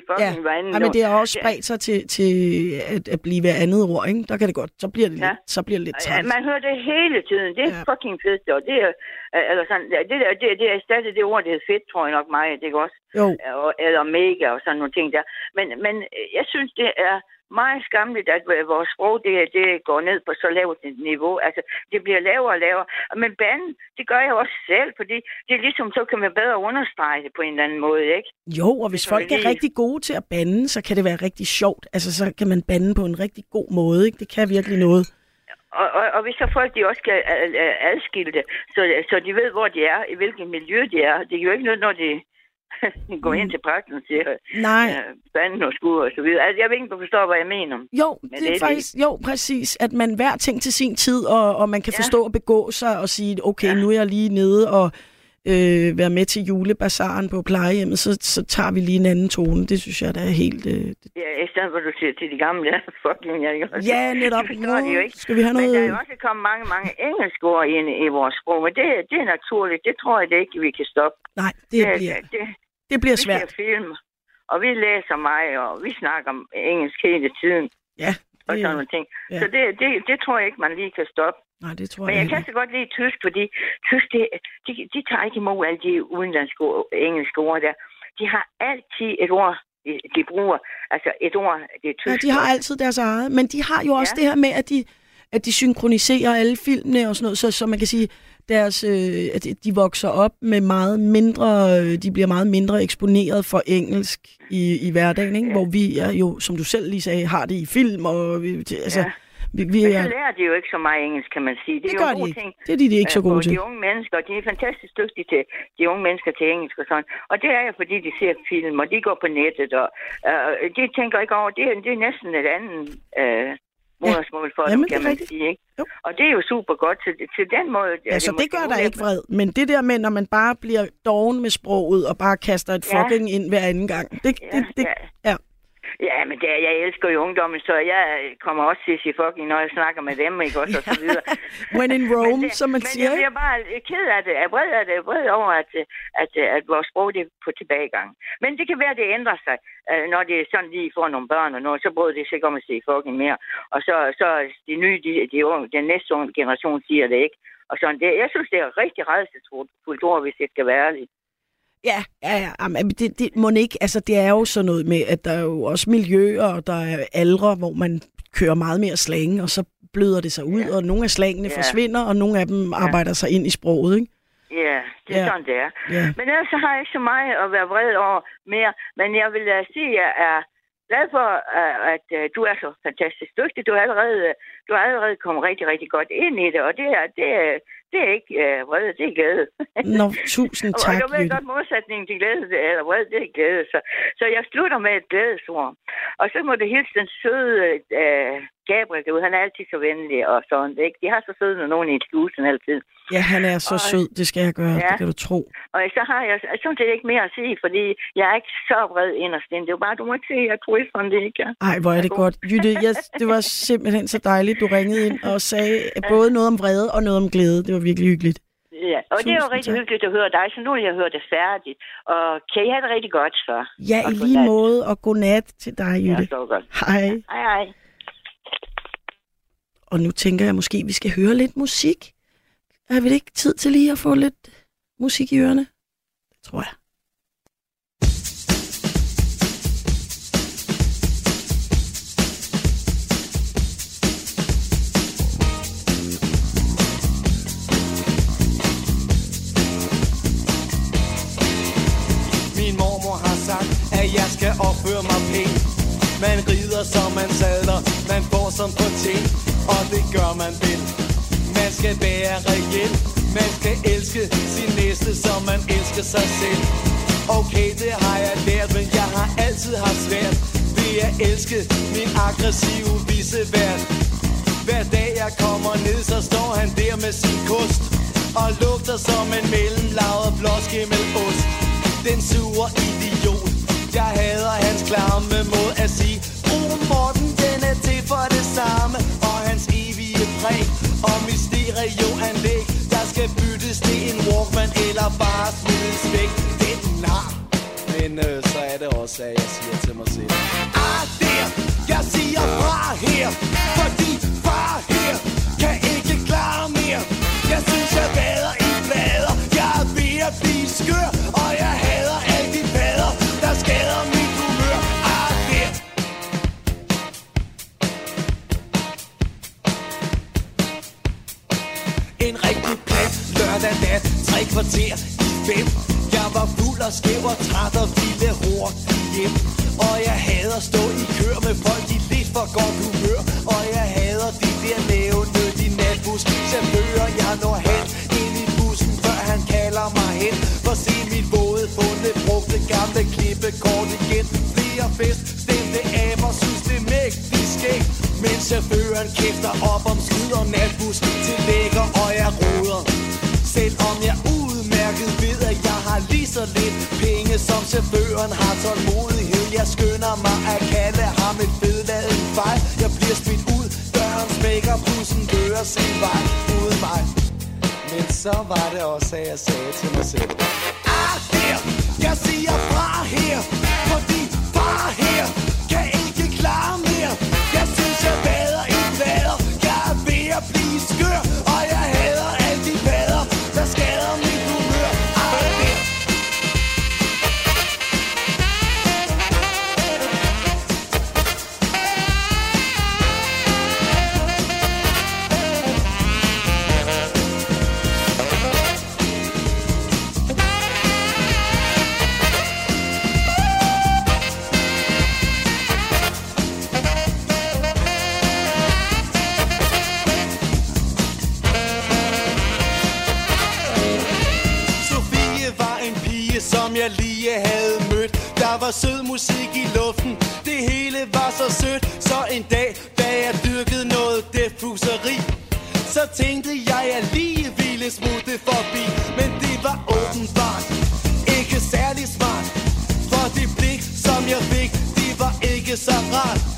fucking ja. ja, men det har også spredt sig til, til at, at blive hver andet ord, ikke? Der kan det godt. Så bliver det, Ja. lidt, så bliver det lidt Ja, træls. man hører det hele tiden. Det er Ja. ja. fucking fedt, og det er, eller sådan, ja, det, der, det, det er stadig det ord, det er fedt, tror jeg nok mig, det er også, Jo, og- eller mega og sådan nogle ting der. Men, men øh, jeg synes, det er meget skamligt, at øh, vores sprog, det, det går ned på så lavt et niveau. Altså, det bliver lavere og lavere. Men banden, det gør jeg også selv, fordi det er ligesom, så kan man bedre understrege det på en eller anden måde, ikke? jo, og hvis Så folk er lige- rigtig gode til at bande, så kan det være rigtig sjovt. Altså, så kan man bande på en rigtig god måde, ikke? Det kan virkelig noget. Og, og, og hvis så folk de også skal øh, øh, adskille det, så, så de ved, hvor de er, i hvilket miljø de er. Det er jo ikke noget, når de går ind til præsten og siger, Nej, øh, og skud og så videre. Altså, jeg ved ikke, du forstår, hvad jeg mener. jo, Men det det er det faktisk, jo, præcis, at man hver ting til sin tid, og, og man kan Ja. forstå at begå sig og sige, okay, Ja. nu er jeg lige nede og øh, være med til julebasaren på plejehjemmet, så, så tager vi lige en anden tone. Det synes jeg, der er helt... Øh, det- Ja, i stedet for, at du siger til de gamle, ja, fucking, jeg også. ja, netop. Det de jo ikke. Skal vi have Men der er noget... jo også kommet mange, mange engelske ord ind i vores sprog, men det, det er naturligt. Det tror jeg det ikke, vi kan stoppe. Nej, det bliver, det, det bliver vi svært. ser film, og vi læser meget, og vi snakker om engelsk hele tiden, Ja, og sådan nogle ting. ja. Så det, det, det tror jeg ikke, man lige kan stoppe. nej, det tror Men jeg jeg kan så godt lide tysk, fordi tysk, det, de, de tager ikke imod alle de udenlandske ord, engelske ord der. De har altid et ord, de, de bruger. Altså et ord, det er tysk. Ja, de har altid deres eget, men de har jo også Ja. det her med, at de, at de synkroniserer alle filmene og sådan noget, så, så man kan sige, deres, øh, at de vokser op med meget mindre, øh, de bliver meget mindre eksponeret for engelsk i, i hverdagen, ikke? Ja. hvor vi er jo, som du selv lige sagde, har det i film, og vi, altså, Ja. vi, vi Men er, så lærer de jo ikke så meget engelsk, kan man sige. Det, det er jo gør de ikke. ting. Det er de, de er ikke så øh, gode på til. de unge mennesker, de er fantastisk dygtige til de unge mennesker til engelsk og sådan. Og det er jo fordi, de ser film, og de går på nettet, og øh, de tænker ikke over, det er, det er næsten et andet øh, modersmål for Jamen, dem, det kan man rigtigt. sige. Ikke? Jo. Og det er jo super godt til, til den måde. er Altså, det måske gør der ikke vred. Men det der med, når man bare bliver doven med sproget, og bare kaster et Ja. fucking ind hver anden gang, det, Ja, det, det, ja. ja. Ja, men det er, jeg elsker jo ungdommen, så jeg kommer også til at sige fucking, når jeg snakker med dem, ikke også, og så videre. When in Rome, det, som man men siger. jeg bliver bare ked af det, jeg er vred af det, jeg vred over, at, at, at vores sprog det er på tilbagegang. Men det kan være, at det ændrer sig, øh, når det er sådan lige får nogle børn og noget, så bryder det sig ikke om at sige fucking mere. Og så, så de nye, de, de unge, den næste generation siger det ikke. Og sådan, det, jeg synes, det er rigtig rædselsfuldt ord, hvis det skal være ærligt. Ja, ja, ja. Jamen, det, det må ikke, altså det er jo sådan noget med, at der er jo også miljøer, og der er aldre, hvor man kører meget mere slang, og så bløder det sig ud, ja. og nogle af slangene Ja. forsvinder, og nogle af dem arbejder sig ind i sproget, ikke? Ja, det er Ja. sådan, det er. Ja. Men ellers så har jeg ikke så meget at være vred over mere. Men jeg vil uh, sige, at jeg er glad for, uh, at uh, du er så fantastisk dygtig. Du har allerede, du har allerede kommet rigtig, rigtig godt ind i det, og det er, det det er ikke uh, vred, det er glæde. Nå, tusind Og tak, jeg ved godt modsætningen til glæde, det- eller vred, det er glæde. Så, så jeg slutter med et glædesord. Og så må det hilse den søde uh, Gabriel derude. Han er altid så venlig og sådan. Ikke? De har så søde nogen i slusen altid. Ja, han er så Og- sød, det skal jeg gøre, Ja. det kan du tro. Og så har jeg sådan set ikke mere at sige, fordi jeg er ikke så vred inderst inde. Det jo bare, du må ikke se, at turisterne det ikke er. Ej, hvor er det godt. Jytte, jeg, det var simpelthen så dejligt, du ringede ind og sagde både noget om vrede og noget om glæde. Det var virkelig hyggeligt. Ja, og det er jo Tusind rigtig tak. hyggeligt at høre dig, så nu vil jeg høre det færdigt. Og kan I have det rigtig godt, så? Ja, Og i lige måde, og godnat til dig, Ja, Jytte. så godt. Hej. Hej, hej. Og nu tænker jeg måske, vi skal høre lidt musik. Er vi ikke tid til lige at få lidt musik i ørerne? Det tror jeg. Min mormor har sagt, at jeg skal opføre mig pænt Man rider som man sadler, man får som på ting. Og det gør man vel Man skal være reelt, man skal elske sin næste, som man elsker sig selv. Okay, det har jeg lært, men jeg har altid haft svært Ved at elske min aggressive visevært hver dag jeg kommer ned, så står han der med sin kost Og lugter som en mellemlaget blåskimmelost Den sure idiot Jeg hader hans klamme mod at sige præg Og mysterieanlæg Der skal byttes til en Walkman Eller bare smides væk er nar. Men øh, så er det også, at jeg siger til mig selv. Ah, der, jeg siger fra her Fordi far her lørdag nat Tre kvarter i fem. Jeg var fuld og skæv og træt og ville hurtigt hjem. Og jeg hader at stå i kør med folk i lidt for godt humør. Og jeg hader de der nævne de natbus. Chauffører jeg når hen ind i bussen Før han kalder mig hen. For se mit våde fundet brugte gamle klippekort igen. Flere fest stemte aber synes det mægtigt skægt Men chaufføren kæfter op om skid og natbus. Til lækker og jeg roder Selvom jeg udmærket ved, at jeg har lige så lidt penge Som chaufføren har tålmodighed. Jeg skynder mig at kalde ham et fedladen fejl. Jeg bliver smidt ud, døren smækker, bussen kører sin vej. Uden mig. Men så var det også, at jeg sagde til mig selv Ah, der, jeg siger fra her. Og sød musik i luften, det hele var så sødt Så en dag, da jeg dyrkede noget defuseri Så tænkte jeg, at jeg lige ville smutte forbi. Men det var åbenbart ikke særlig smart. For det blik, som jeg fik, det var ikke så rart.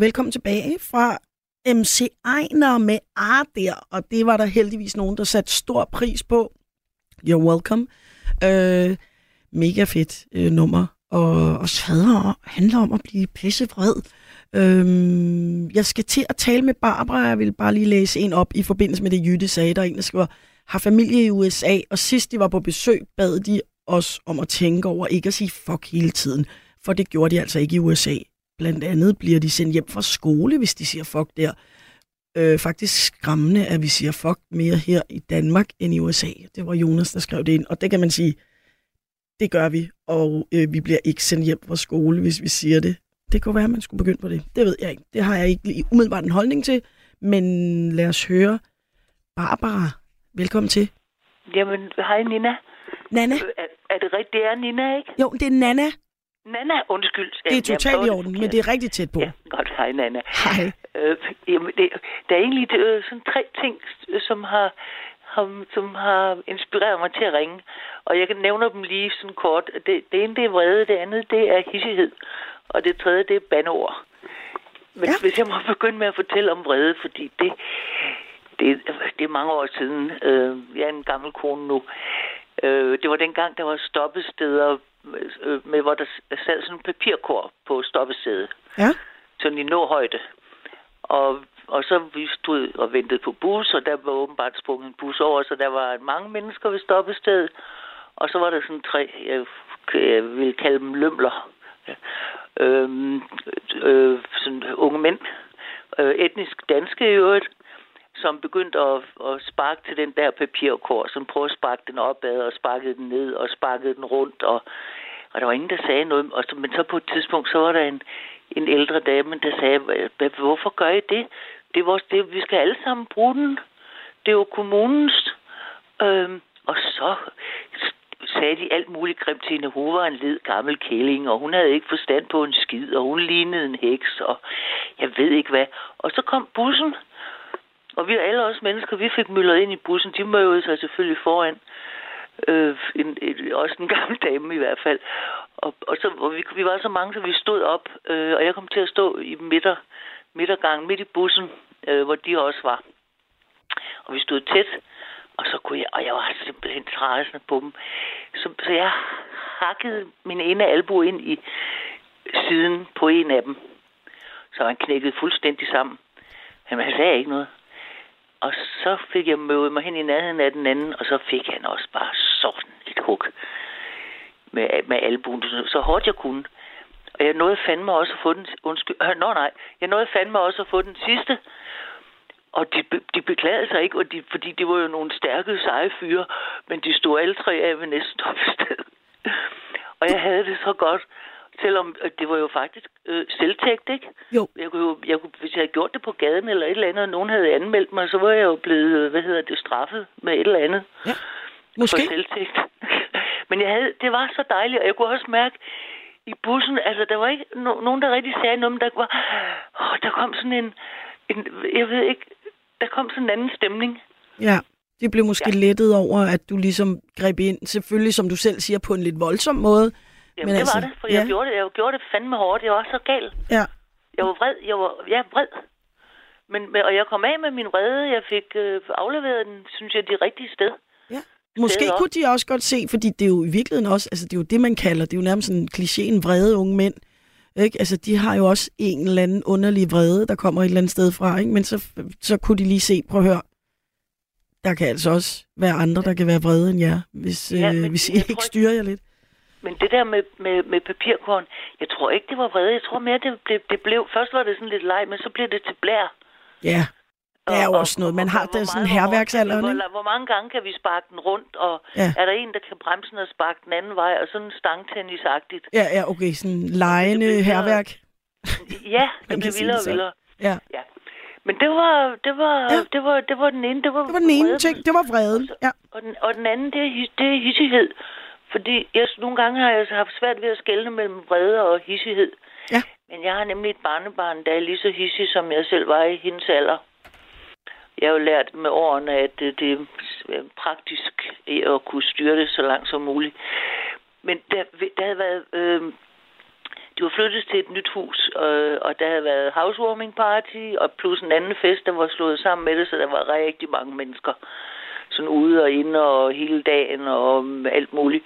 Og velkommen tilbage fra MC Ejner med Ar der, og det var der heldigvis nogen, der satte stor pris på. You're welcome. Øh, mega fedt øh, nummer, og, og handler, handler om at blive pissevred. Øh, jeg skal til at tale med Barbara, jeg vil bare lige læse en op i forbindelse med det, Jytte sagde. Der er en, der skriver, har familie i USA, og sidst de var på besøg, bad de os om at tænke over ikke at sige fuck hele tiden, for det gjorde de altså ikke i USA. Blandt andet bliver de sendt hjem fra skole, hvis de siger fuck der. Øh, faktisk skræmmende, at vi siger fuck mere her i Danmark end i USA. Det var Jonas, der skrev det ind. Og det kan man sige, det gør vi, og øh, vi bliver ikke sendt hjem fra skole, hvis vi siger det. Det kunne være, at man skulle begynde på det. Det ved jeg ikke. Det har jeg ikke lige umiddelbart en holdning til. Men lad os høre. Barbara, velkommen til. Jamen, hej Nina. Nana? Er, er det rigtigt, det er Nina, ikke? Jo, det er Nana. Nana, undskyld. Det er totalt i orden, men det er rigtig tæt på. Ja, godt. Hej, Nana. Hej. Øh, jamen, det, der er egentlig øh, sådan tre ting, som har, har, som har inspireret mig til at ringe. Og jeg kan nævne dem lige sådan kort. Det, det ene, det er vrede. Det andet, det er hissighed. Og det tredje, det er bandeord. Men ja. hvis jeg må begynde med at fortælle om vrede, fordi det, det, det er mange år siden. Øh, jeg er en gammel kone nu. Øh, det var dengang, der var stoppesteder, øh, med, hvor der sad sådan en papirkor på stoppestedet. Ja. Sådan i højde. Og, og så vi stod og ventede på bus, og der var åbenbart sprunget en bus over, så der var mange mennesker ved stoppestedet. Og så var der sådan tre, jeg, jeg vil kalde dem lømler. Ja. Øhm, øh, sådan unge mænd. Øh, etnisk danske i øvrigt som begyndte at, at sparke til den der papirkor, som prøvede at sparke den opad og sparkede den ned og sparkede den rundt, og, og der var ingen, der sagde noget. Og så, men så på et tidspunkt, så var der en, en ældre dame, der sagde, hvorfor gør I det? Det er vores, det, vi skal alle sammen bruge den. Det er jo kommunens. Øhm, og så sagde de alt muligt grimt til hende. Hun var en led gammel kælling, og hun havde ikke forstand på en skid, og hun lignede en heks, og jeg ved ikke hvad. Og så kom bussen, og vi alle os mennesker, vi fik myldret ind i bussen. De mødte sig selvfølgelig foran. Øh, en, en, også en gammel dame i hvert fald. Og, og, så, og vi, vi var så mange, så vi stod op. Øh, og jeg kom til at stå i midter, midtergang, midt i bussen, øh, hvor de også var. Og vi stod tæt. Og så kunne jeg, og jeg var simpelthen træsende på dem. Så, så jeg hakkede min ene albu ind i siden på en af dem. Så han knækkede fuldstændig sammen. Men han sagde ikke noget. Og så fik jeg mødet mig hen i nærheden af den anden, og så fik han også bare sådan et hug med, med albuen, så hårdt jeg kunne. Og jeg nåede fandme også at få den, undskyld, øh, nå nej, jeg nåede fandme også at få den sidste. Og de, de beklagede sig ikke, og de, fordi det var jo nogle stærke, seje fyre, men de stod alle tre af ved næsten stoppested. og jeg havde det så godt, selvom øh, det var jo faktisk øh, selvtægt, ikke? Jo. Jeg kunne, jo jeg kunne, hvis jeg havde gjort det på gaden eller et eller andet, og nogen havde anmeldt mig, så var jeg jo blevet, øh, hvad hedder det, straffet med et eller andet. Ja, måske. For selvtægt. Men jeg havde, det var så dejligt, og jeg kunne også mærke i bussen, altså der var ikke no- nogen, der rigtig sagde noget, men der var, åh, der kom sådan en, en, jeg ved ikke, der kom sådan en anden stemning. Ja, det blev måske ja. lettet over, at du ligesom greb ind, selvfølgelig som du selv siger, på en lidt voldsom måde. Jamen, Men det altså, var det, for ja. jeg, gjorde det, jeg gjorde det fandme hårdt. Jeg var så gal. Ja, Jeg var vred. Jeg var ja, vred. Men, og jeg kom af med min vrede. Jeg fik øh, afleveret den, synes jeg, det rigtige sted. ja. Måske Steder. kunne de også godt se, fordi det er jo i virkeligheden også, altså det er jo det, man kalder, det er jo nærmest sådan klichéen vrede unge mænd. Ikke? Altså, de har jo også en eller anden underlig vrede, der kommer et eller andet sted fra, ikke? men så, så kunne de lige se, prøv at høre, der kan altså også være andre, der kan være vrede end jer, hvis, Ja, øh, hvis I jeg ikke tror ikke- styrer jer lidt. Men det der med, med, med papirkorn, jeg tror ikke, det var vrede. Jeg tror mere, det blev, det blev... Først var det sådan lidt leg, men så blev det til blær. Ja, det er jo Og- også noget. Man og- har og hvor sådan herværksalderen, hvor, hvor, mange gange kan vi sparke den rundt, og Ja. er der en, der kan bremse den og sparke den anden vej, og sådan stangtennisagtigt. Ja, ja, okay, sådan lejende Det herværk. Ja, det blev vildere det og vildere. Ja. Ja. Men det var, det var, Ja. det var, det var den ene. Det var, Det var den ene ting, det var vreden. Ja. Og den, og den anden, det er, det er hissighed. Fordi jeg, nogle gange har jeg haft svært ved at skelne mellem vrede og hissighed. Ja. Men jeg har nemlig et barnebarn, der er lige så hissig, som jeg selv var i hendes alder. Jeg har jo lært med årene, at det, det er praktisk at kunne styre det så langt som muligt. Men der, der havde været... Øh, de var flyttet til et nyt hus, øh, og der havde været housewarming party, og plus en anden fest, der var slået sammen med det, så der var rigtig mange mennesker. Sådan ude og inde og hele dagen og alt muligt.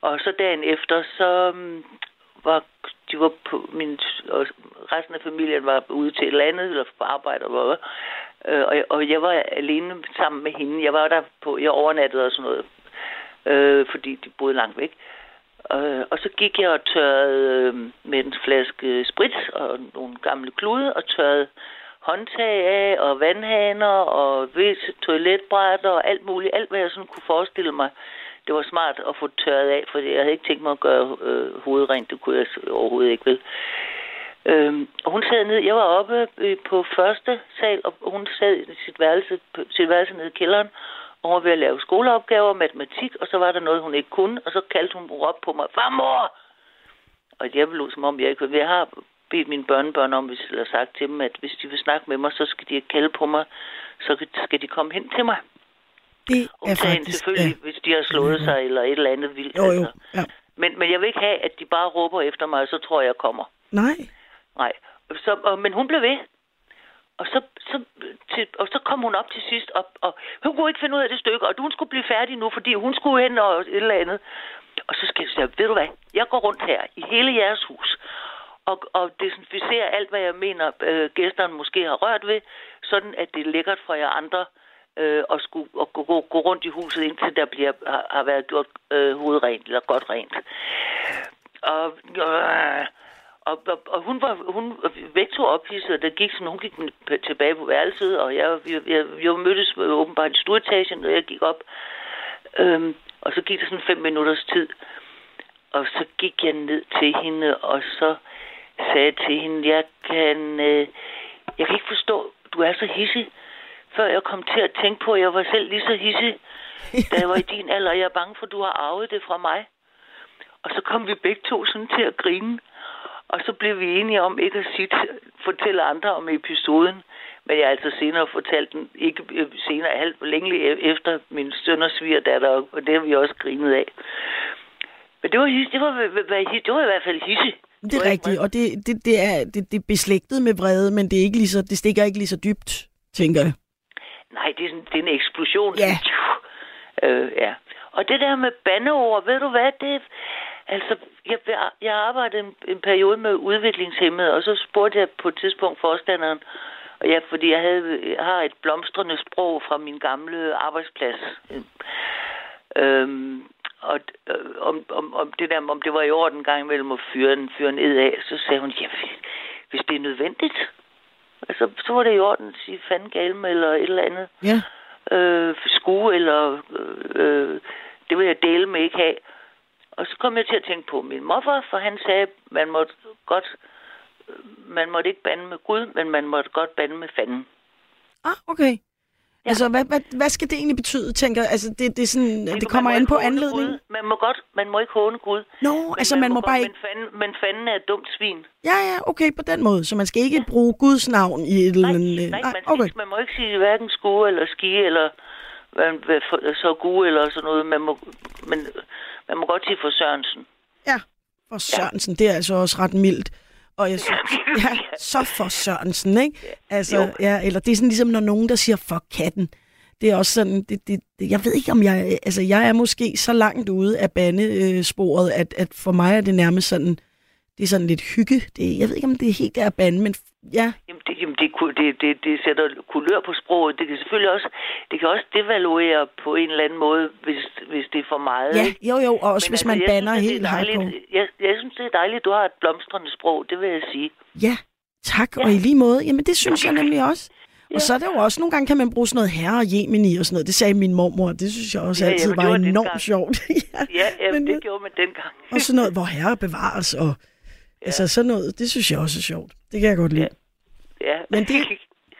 Og så dagen efter, så mm, var de var på min, og resten af familien var ude til et eller andet, eller på arbejde og hvad. Øh, og, jeg, og jeg var alene sammen med hende. Jeg var der på, jeg overnattede og sådan noget, øh, fordi de boede langt væk. Øh, og så gik jeg og tørrede øh, med en flaske sprit og nogle gamle klude og tørrede håndtag af og vandhaner og vis toiletbrætter og alt muligt. Alt, hvad jeg sådan kunne forestille mig. Det var smart at få tørret af, for jeg havde ikke tænkt mig at gøre øh, hovedet rent. Det kunne jeg s- overhovedet ikke vel. Øhm, hun sad ned. Jeg var oppe øh, på første sal, og hun sad i sit værelse, sit værelse nede i kælderen, og hun var ved at lave skoleopgaver, matematik, og så var der noget, hun ikke kunne, og så kaldte hun op på mig, farmor! Og jeg blev som om, jeg ikke Jeg har bedt mine børnebørn om, hvis jeg har sagt til dem, at hvis de vil snakke med mig, så skal de ikke kalde på mig, så skal de komme hen til mig. Det er Undtagen faktisk... selvfølgelig, Ja. hvis de har slået sig, eller et eller andet vildt. Jo, jo. Altså. Ja. Men, men jeg vil ikke have, at de bare råber efter mig, og så tror jeg, jeg kommer. Nej. Nej. Så, og, men hun blev ved. Og så, så, til, og så kom hun op til sidst, og, og hun kunne ikke finde ud af det stykke, og hun skulle blive færdig nu, fordi hun skulle hen og et eller andet. Og så skal jeg sige, ved du hvad, jeg går rundt her i hele jeres hus, og, og desinficere alt, hvad jeg mener, øh, gæsterne måske har rørt ved, sådan at det er lækkert for jer andre øh, at skulle at gå, gå, gå rundt i huset, indtil der bliver, har, har været gjort øh, hovedrent, eller godt rent. Og, øh, og, og, og hun var hun væk to ophidset, og der gik sådan, hun gik tilbage på værelset, og jeg, jeg, jeg, jeg mødtes åbenbart i stueetagen, og jeg gik op. Øhm, og så gik der sådan fem minutters tid, og så gik jeg ned til hende, og så sagde til hende, jeg kan, øh, jeg kan ikke forstå, du er så hissig. Før jeg kom til at tænke på, at jeg var selv lige så hissig, da jeg var i din alder, og jeg er bange for, at du har arvet det fra mig. Og så kom vi begge to sådan til at grine. Og så blev vi enige om ikke at sige, fortælle andre om episoden. Men jeg altså senere fortalt den, ikke øh, senere, halvt længe efter min søn og svigerdatter, og det har vi også grinet af. Men det var, det var, det var, det var i hvert fald hisse. Det er rigtigt, og det, det, det, er, det, det er beslægtet med vrede, men det, er ikke lige så, det stikker ikke lige så dybt, tænker jeg. Nej, det er, sådan, det er en eksplosion. Ja. Øh, ja. Og det der med bandeord, ved du hvad, det Altså, jeg, jeg arbejdede en, en periode med udviklingshemmede, og så spurgte jeg på et tidspunkt forstanderen, og ja, fordi jeg, havde, jeg har et blomstrende sprog fra min gamle arbejdsplads. Øhm, og øh, om, om, om, det der, om det var i orden gang imellem at fyre en, fyre en ed af, så sagde hun, ja, hvis det er nødvendigt, altså, så var det i orden at sige fanden galme eller et eller andet. Ja. Øh, skue eller øh, det vil jeg dele med ikke have. Og så kom jeg til at tænke på min morfar, for han sagde, man måtte godt, man måtte ikke bande med Gud, men man måtte godt bande med fanden. Ah, okay. Ja. Altså, hvad, hvad, hvad skal det egentlig betyde, tænker? Altså, det, det, er sådan, det kommer man må an på håne anledningen. Gud. Man må godt, man må ikke håne Gud. Nå, Men altså, man, må bare godt- ikke... Men fanden, men fanden er et dumt svin. Ja, ja, okay, på den måde. Så man skal ikke bruge Guds navn i et eller Nej, andet... øh, nej, man, okay. ikke- man må ikke sige hverken skue eller ski eller så gode eller sådan noget. Man må, men, man må godt sige for Sørensen. Ja, for Sørensen, det er altså også ret mildt. Og jeg synes, ja, så for Sørensen, ikke? Altså, Jo. ja, eller det er sådan ligesom, når nogen, der siger for katten. Det er også sådan, det, det, det, jeg ved ikke, om jeg, altså, jeg er måske så langt ude af bandesporet, at, at for mig er det nærmest sådan, det er sådan lidt hygge. Det, jeg ved ikke, om det er helt der at bande, men ja, Jamen, det, jamen det, det, det, det sætter kulør på sproget. Det kan selvfølgelig også, det kan også devaluere på en eller anden måde, hvis, hvis det er for meget. ja, jo jo, og også Men hvis altså, man banner synes, helt hej på. Jeg, jeg synes, det er dejligt, at du har et blomstrende sprog, det vil jeg sige. Ja, tak, og i lige måde. Jamen, det synes jeg nemlig også. Og så er det jo også, nogle gange kan man bruge sådan noget herre og Jemini og sådan noget. Det sagde min mormor, det synes jeg også Ja, altid jamen, var var enormt sjovt. ja. Ja, ja Men, det gjorde man dengang. Og sådan noget, hvor herre bevares, og ja. altså sådan noget, det synes jeg også er sjovt. Det kan jeg godt lide. Ja. Men det,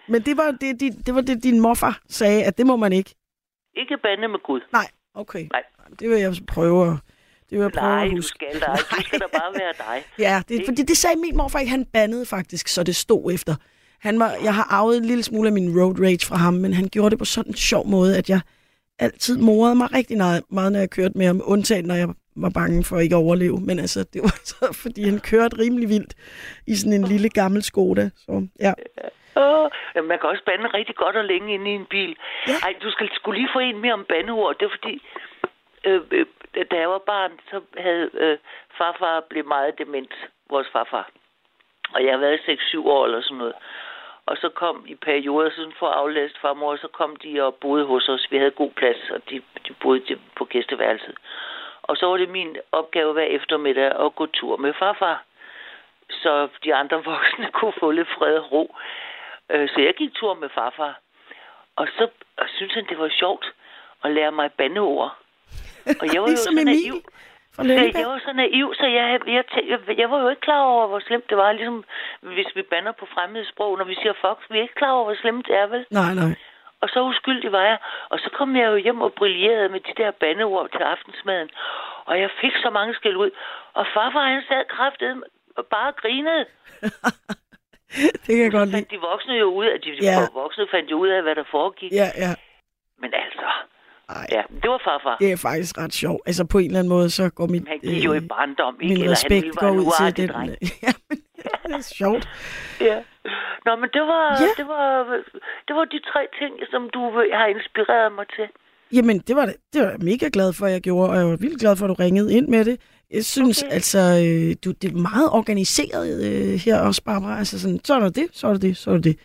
men det var det, det, det var det, din morfar sagde, at det må man ikke. Ikke bande med Gud. Nej, okay. Nej. Det vil jeg prøve at, det vil jeg prøve Nej, at du huske. skal dig. Du skal da bare være dig. Ja, det, fordi det sagde min morfar ikke. Han bandede faktisk, så det stod efter. Han var, jeg har arvet en lille smule af min road rage fra ham, men han gjorde det på sådan en sjov måde, at jeg altid morede mig rigtig meget, meget når jeg kørte med ham, undtagen når jeg var bange for ikke at overleve. Men altså, det var så, fordi han kørte rimelig vildt i sådan en lille gammel Skoda. Så, ja. Åh, jamen, man kan også bande rigtig godt og længe inde i en bil. Ja. Ej, du skal skulle lige få en mere om bandeord. Det er fordi, øh, øh, da jeg var barn, så havde øh, farfar blevet meget dement, vores farfar. Og jeg har været 6-7 år eller sådan noget. Og så kom i perioder, sådan for at aflæst farmor, så kom de og boede hos os. Vi havde god plads, og de, de boede de- på gæsteværelset. Og så var det min opgave hver eftermiddag at gå tur med farfar. Så de andre voksne kunne få lidt fred og ro. Øh, Så jeg gik tur med farfar. Og så og syntes han, det var sjovt at lære mig bandeord. Og jeg var jo så naiv. Lønneberg. jeg var så naiv, så jeg, jeg, jeg, jeg var jo ikke klar over, hvor slemt det var. Ligesom hvis vi banner på fremmede sprog, når vi siger fuck, vi er ikke klar over, hvor slemt det er, vel? Nej, nej. Og så uskyldig var jeg. Og så kom jeg jo hjem og brillerede med de der bandeord til aftensmaden. Og jeg fik så mange skæld ud. Og farfar, han sad kraftet og bare grinede. Det kan jeg godt lide. de voksne jo ud af, de ja. voksne fandt jo ud af, hvad der foregik. Ja, ja. Men altså, Ej, ja, det var farfar. det er faktisk ret sjovt. Altså på en eller anden måde, så går mit, Han gik jo i barndom, ikke? min Eller han respekt ville går ud til den. dreng. Ja, men det er sjovt. Ja. Nå, men det var, Ja. det var, det var de tre ting, som du har inspireret mig til. Jamen, det var, det, var jeg mega glad for, at jeg gjorde, og jeg var vildt glad for, at du ringede ind med det. Jeg synes okay. Altså, øh, du, det er meget organiseret øh, her også, Barbara. Altså sådan, så er der det, så er der det, så er der det.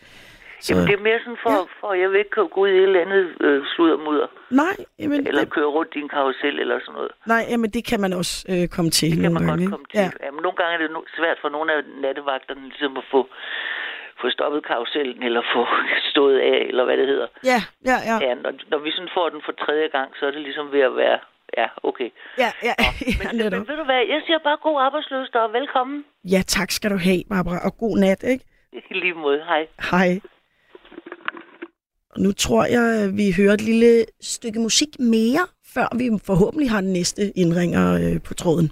Så, Jamen, det er mere sådan for, Ja. for at jeg vil ikke gå ud i et eller andet øh, sluddermudder. Nej, jamen, Eller det, køre rundt i en karusel eller sådan noget. nej, jamen, det kan man også øh, komme til Det kan man gange. godt komme til. Ja. Ja. Jamen, nogle gange er det no- svært for nogle af nattevagterne ligesom at få, få stoppet karusellen, eller få stået af, eller hvad det hedder. Ja, ja, ja. Ja, når, når vi sådan får den for tredje gang, så er det ligesom ved at være... Ja, okay. Ja, ja, ja, Men, netop. men ved du hvad, jeg siger bare god arbejdsløst og velkommen. ja, tak skal du have, Barbara, og god nat, ikke? I lige måde. Hej. Hej. Nu tror jeg, at vi hører et lille stykke musik mere, før vi forhåbentlig har den næste indringer øh, på tråden.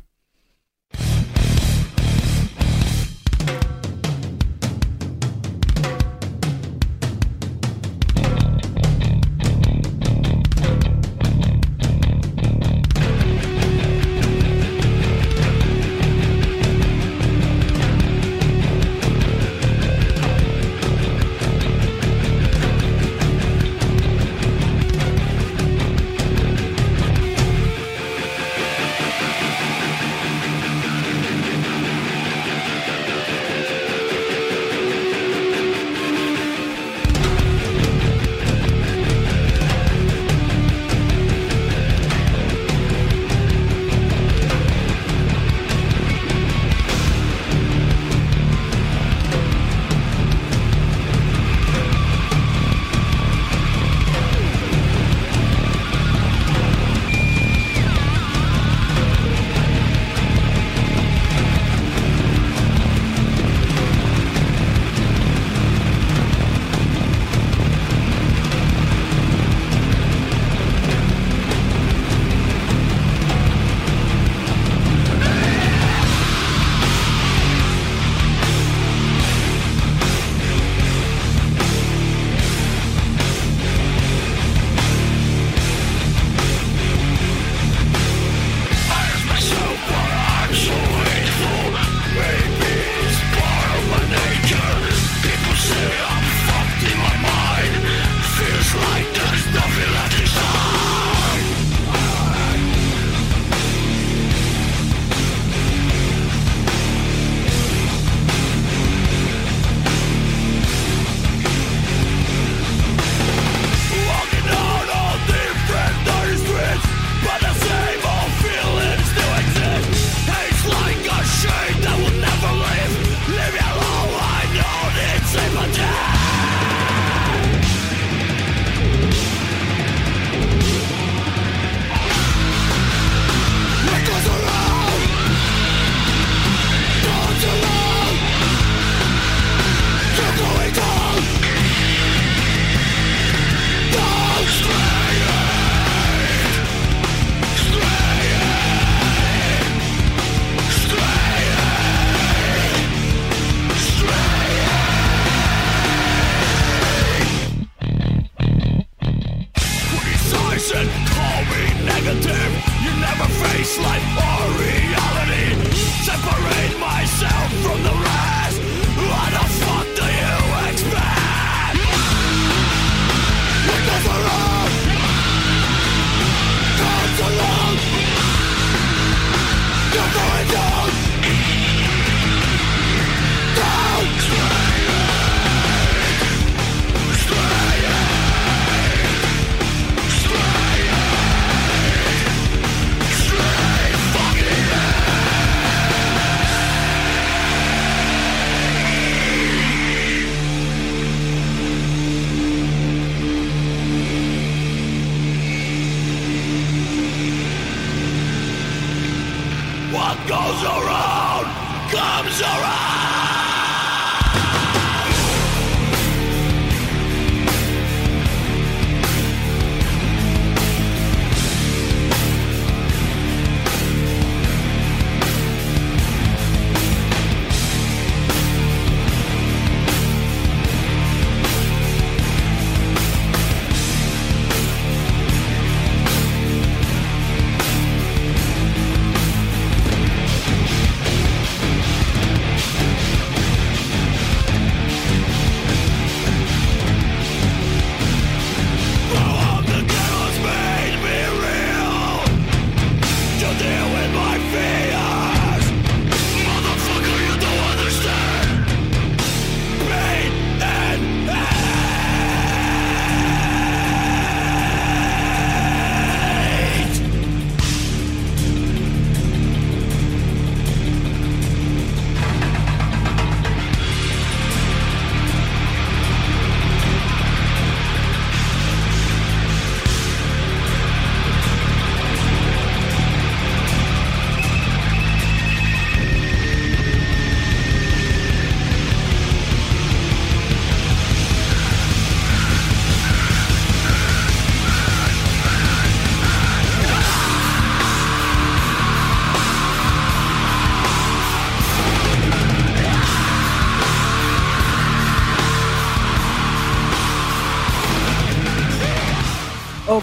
sorrow.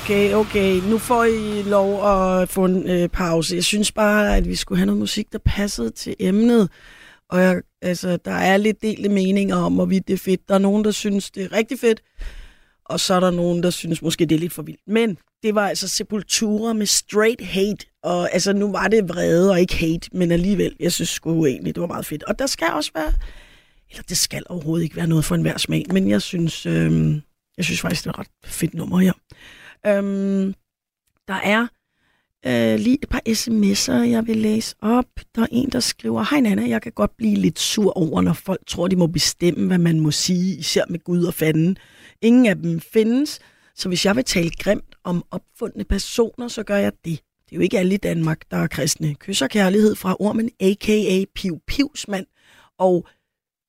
Okay, okay. Nu får I lov at få en øh, pause. Jeg synes bare, at vi skulle have noget musik, der passede til emnet. Og jeg, altså, der er lidt delte meninger om, hvorvidt det er fedt. Der er nogen, der synes, det er rigtig fedt. Og så er der nogen, der synes måske, det er lidt for vildt. Men det var altså Sepultura med straight hate. Og altså, nu var det vrede og ikke hate, men alligevel, jeg synes sgu egentlig, det var meget fedt. Og der skal også være, eller det skal overhovedet ikke være noget for enhver smag, men jeg synes, øh, jeg synes faktisk, det er et ret fedt nummer her. Øhm, der er øh, lige et par sms'er, jeg vil læse op. Der er en, der skriver, Hej Nana, jeg kan godt blive lidt sur over, når folk tror, de må bestemme, hvad man må sige, især med Gud og fanden. Ingen af dem findes, så hvis jeg vil tale grimt om opfundne personer, så gør jeg det. Det er jo ikke alle i Danmark, der er kristne. Kys og kærlighed fra ormen, a.k.a. Piv Pivsmand. Og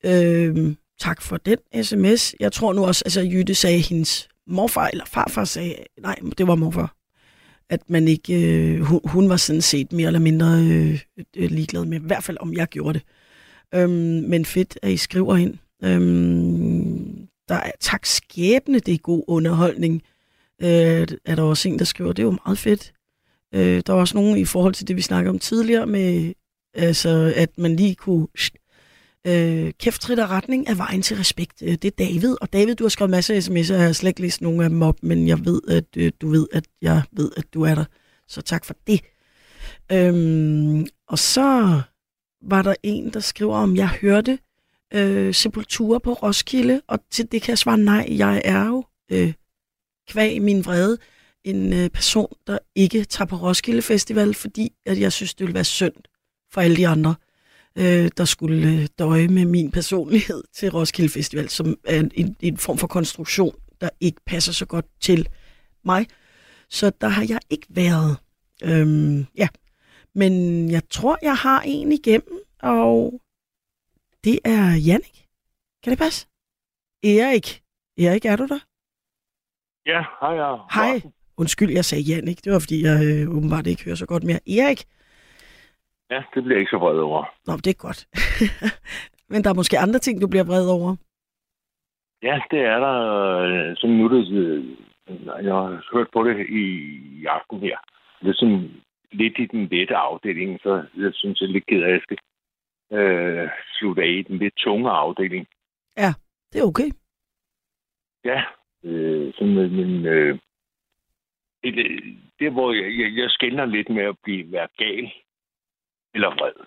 øh, tak for den sms. Jeg tror nu også, altså Jytte sagde, hendes morfar eller farfar sagde, nej, det var morfar, at man ikke, øh, hun, hun var sådan set mere eller mindre øh, øh, ligeglad med, i hvert fald om jeg gjorde det. Øhm, men fedt, at I skriver ind. Øhm, der er tak skæbne, det er god underholdning. Øh, er der også en, der skriver, det er jo meget fedt. Øh, der var også nogen i forhold til det, vi snakkede om tidligere, med altså, at man lige kunne øh, kæftrit retning er vejen til respekt. Øh, det er David, og David, du har skrevet masser af sms'er, jeg har slet ikke læst nogen af dem op, men jeg ved, at øh, du ved, at jeg ved, at du er der. Så tak for det. Øhm, og så var der en, der skriver, om jeg hørte øh, Sepultura på Roskilde, og til det kan jeg svare nej. Jeg er jo øh, kvæg min vrede en øh, person, der ikke tager på Roskilde Festival, fordi at jeg synes, det ville være synd for alle de andre øh, der skulle øh, døje med min personlighed til Roskilde Festival, som er en, en form for konstruktion, der ikke passer så godt til mig. Så der har jeg ikke været. Øhm, ja. Men jeg tror, jeg har en igennem, og det er Jannik. Kan det passe? Erik. Erik, er du der? Ja, hej. Ja. Hej. Undskyld, jeg sagde Jannik. Det var, fordi jeg øh, åbenbart ikke hører så godt mere. Erik, Ja, det bliver jeg ikke så vred over. Nå, det er godt. Men der er måske andre ting, du bliver vred over? Ja, det er der. øh, Sådan nu, det, øh, jeg har hørt på det i, i aften her. Det er sådan lidt i den lette afdeling, så jeg synes, jeg er lidt ked af, at jeg skal øh, slutte af i den lidt tunge afdeling. Ja, det er okay. Ja, øh, sådan, men, øh, det, det, hvor jeg, jeg, jeg skænder lidt med at blive være gal eller vred.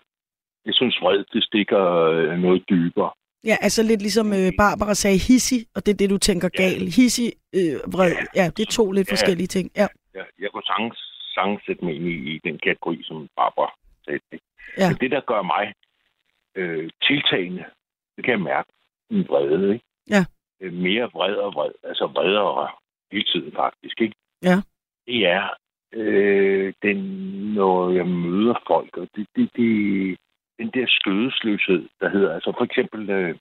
Jeg synes, vred, det stikker øh, noget dybere. Ja, altså lidt ligesom øh, Barbara sagde hissig, og det er det, du tænker gal. Hissig, øh, vred. Ja, det er to lidt Ja. forskellige ting. Ja. Jeg, jeg kunne sagtens, sagtens sætte mig ind i, i den kategori, som Barbara sagde. Ja. Men det, der gør mig øh, tiltagende, det kan jeg mærke, en vrede. Ikke? Ja. Øh, mere vred og vred, altså vredere hele tiden faktisk. Ikke? Ja. Det er, øh, den, når jeg møder folk, og det, det, det, den der skødesløshed, der hedder, altså for eksempel, øh,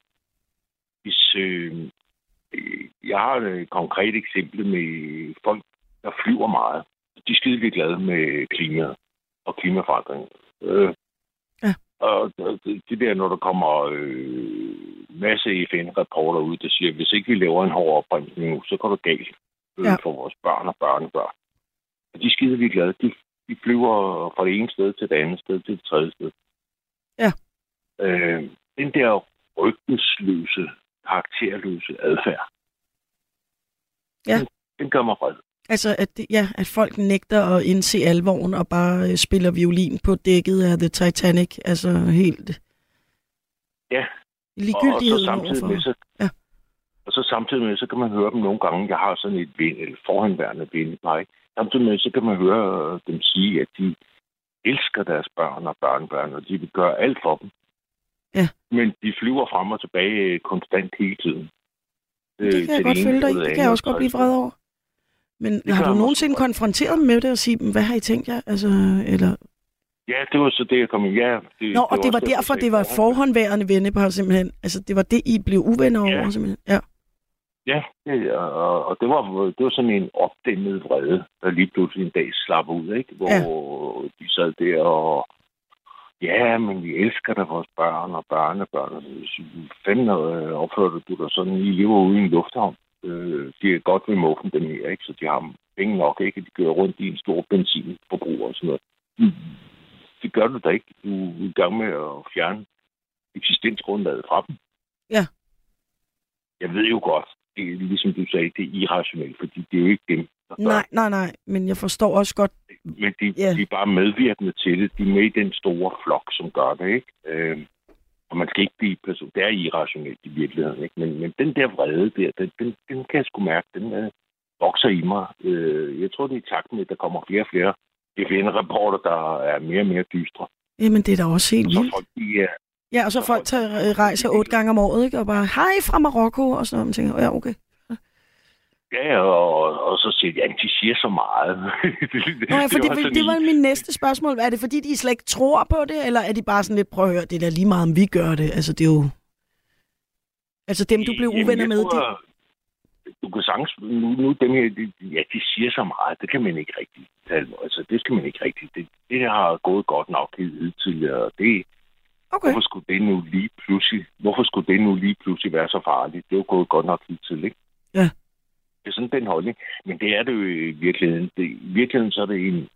hvis, øh, øh, jeg har et konkret eksempel med folk, der flyver meget. De er skide glade med klimaet og klimaforandring. Øh, Ja. Og det, det der, når der kommer øh, masse FN-rapporter ud, der siger, at hvis ikke vi laver en hård opbremsning nu, så går det galt øh, Ja. for vores børn og børnebørn. De er skide glade. De, de flyver fra det ene sted til det andet sted til det tredje sted. Ja. Øh, den der rygtesløse, karakterløse adfærd, Ja. den, den gør mig vred. Altså, at, ja, at folk nægter at indse alvoren og bare øh, spiller violin på dækket af The Titanic. Altså helt Ja. ligegyldigheden og, og så samtidig overfor. med, så, Ja. og så samtidig med, så kan man høre dem nogle gange, jeg har sådan et vind, eller forhenværende vindepar, ikke? Samtidig med, så kan man høre dem sige, at de elsker deres børn og børnebørn, og de vil gøre alt for dem. Ja. Men de flyver frem og tilbage øh, konstant hele tiden. Øh, Det kan jeg godt følge dig i. Det kan jeg også godt blive vred over. Men Det har du nogensinde konfronteret dem med det og sige, "Men hvad har I tænkt jer? Altså, eller... Ja, det var så det, jeg kom i. Ja, det, Nå, og det var også derfor, det var forhåndværende vennepar simpelthen. Altså, det var det, I blev uvenner over simpelthen. Ja. Ja, det, og, og det, var, det var sådan en opdæmmet vrede, der lige pludselig en dag slap ud, ikke? Hvor ja. de sad der og... Ja, men vi elsker da vores børn og børnebørn. Og Fanden øh, opførte du dig sådan, I lever ude i en lufthavn. Øh, de er godt ved muffen, dem her, ikke? Så de har penge nok, ikke? De kører rundt i en stor benzinforbrug og sådan noget. Mm. Det gør du da ikke. Du er i gang med at fjerne eksistensgrundlaget fra dem. Ja. Jeg ved jo godt, det er ligesom du sagde, det er irrationelt, fordi det er jo ikke dem, Nej, nej, nej. Men jeg forstår også godt... men de, Ja. de er bare medvirkende til det. De er med i den store flok, som gør det, ikke? Øh, og man skal ikke blive person. Det er irrationelt i virkeligheden, ikke? Men, men den der vrede der, den, den, den kan jeg sgu mærke, den øh, vokser i mig. Øh, jeg tror, det er i takt med, at der kommer flere og flere FN-rapporter, der er mere og mere dystre. Jamen, det er da også helt Så vildt. folk, de er, Ja, og så folk tager øh, rejser otte gange om året, ikke? Og bare, hej fra Marokko, og sådan noget. Man tænker, ja, okay. ja, og, og så siger de, ja, de siger så meget. Nå, ja, for det, var det, det var min næste spørgsmål. Er det fordi, de slet ikke tror på det, eller er de bare sådan lidt, prøv at høre, det er da lige meget, om vi gør det? Altså, det er jo... Altså, dem, du blev uvenner med, de... Du kan sagtens... Nu, nu dem her, de, ja, de siger så meget. Det kan man ikke rigtig tale Altså, det skal man ikke rigtig... Det, det har gået godt nok helt tidligere. Det, okay. Hvorfor skulle det nu lige pludselig... Hvorfor skulle det nu lige pludselig være så farligt? Det er jo gået godt nok helt tidligt, ikke? Ja. Det er sådan den holdning. Men det er det jo i virkeligheden. Det, I virkeligheden så er det en...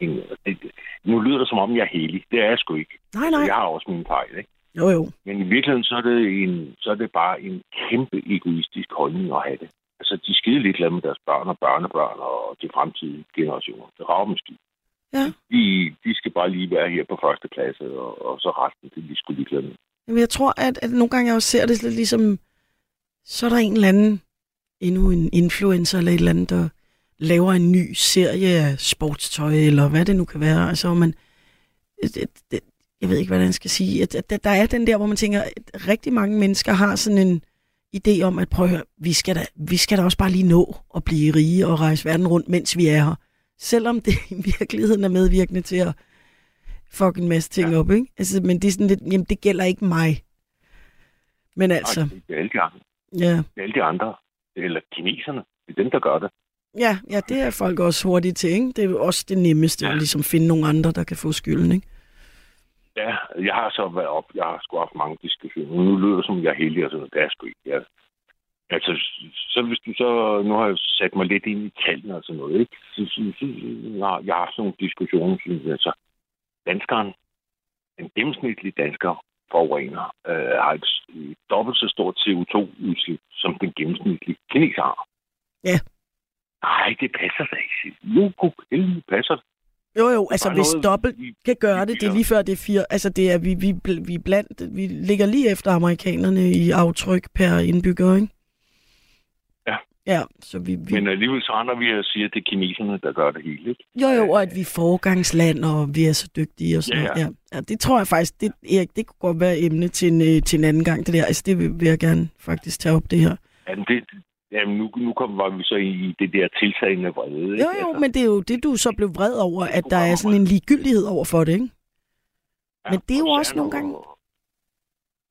en det, nu lyder det som om, jeg er helig. Det er jeg sgu ikke. Nej, nej. Jeg har også mine fejl, ikke? Jo, jo. Men i virkeligheden, så er det, en, så er det bare en kæmpe egoistisk holdning at have det. Altså, de er skide lidt med deres børn og børnebørn og de fremtidige generationer. Det rager dem skide. Ja. De, de skal bare lige være her på første klasse, og, og så resten, det de skulle ligeglade med. Jamen, jeg tror, at, at nogle gange jeg også ser det lidt ligesom, så er der en eller anden, endnu en influencer eller et eller andet, der laver en ny serie af sportstøj, eller hvad det nu kan være. Altså, man, det, det, jeg ved ikke, hvad jeg skal sige. At, at, der er den der, hvor man tænker, at rigtig mange mennesker har sådan en idé om, at prøv at høre, vi skal, da, vi skal da også bare lige nå at blive rige og rejse verden rundt, mens vi er her. Selvom det i virkeligheden er medvirkende til at fuck en masse ting ja. op, ikke? Altså, men det er sådan lidt, jamen det gælder ikke mig. Men altså, Nej, det er alle de andre. ja. Det er alle de andre. Eller kineserne. Det er dem, der gør det. Ja, ja, det er folk også hurtigt til, ikke? Det er jo også det nemmeste, ja. at ligesom finde nogle andre, der kan få skylden, ikke? Ja, jeg har så været op. Jeg har sgu haft mange diskussioner. Nu lyder det som, jeg er heldig og sådan noget. Det er sgu ikke. Jeg, altså, så hvis du så... Nu har jeg sat mig lidt ind i tallene og sådan noget, ikke? Så, så, så, jeg har jeg har sådan nogle diskussioner, synes jeg, altså, danskeren, en gennemsnitlig dansker, forurener, øh, har et, et dobbelt så stort CO2-udslip, som den gennemsnitlige kineser har. Ja. Nej, det passer da ikke. Nu kunne passer det. Jo, jo, altså bare hvis noget, dobbelt kan gøre det, det er lige før det er fire. Altså det er, vi, vi, vi, blandt, vi ligger lige efter amerikanerne i aftryk per indbygger, ikke? Ja. Ja, så vi, vi Men alligevel så render vi og siger, at det er kineserne, der gør det hele. Ikke? jo, jo, og at vi er foregangsland, og vi er så dygtige og sådan Ja, noget. ja. Ja. ja. det tror jeg faktisk, det, Erik, det kunne godt være emne til en, øh, til en anden gang, det der. Altså det vil, vil jeg gerne faktisk tage op, det her. Jamen, det, jamen nu, nu kom, var vi så i det der tiltagende vrede. Ikke? Jo, jo, men det er jo det, du så blev vred over, at der er sådan en ligegyldighed over for det, ikke? Men det er jo og også nogle gange...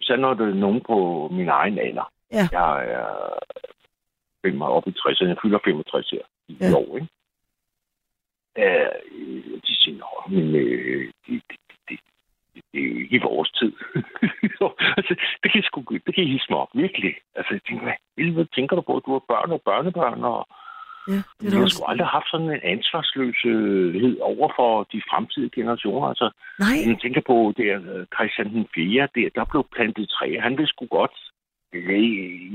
Især når det er nogen på min egen alder. Ja. Jeg er fem mig op i 60'erne. Jeg fylder 65 her i Ja. år, ikke? Øh, de siger, Nå, men øh, det, det, det, det, det er jo ikke i vores tid. altså, det kan, sgu, det kan hisse mig op, virkelig. Altså, jeg tænker, hvad helvede tænker du på? Du har børn og børnebørn, og Ja, det er jeg da har sgu aldrig haft sådan en ansvarsløshed over for de fremtidige generationer. Altså, Nej, jeg tænker på, det er øh, Christian den 4., der, der blev plantet træer. Han vil sgu godt. Jeg,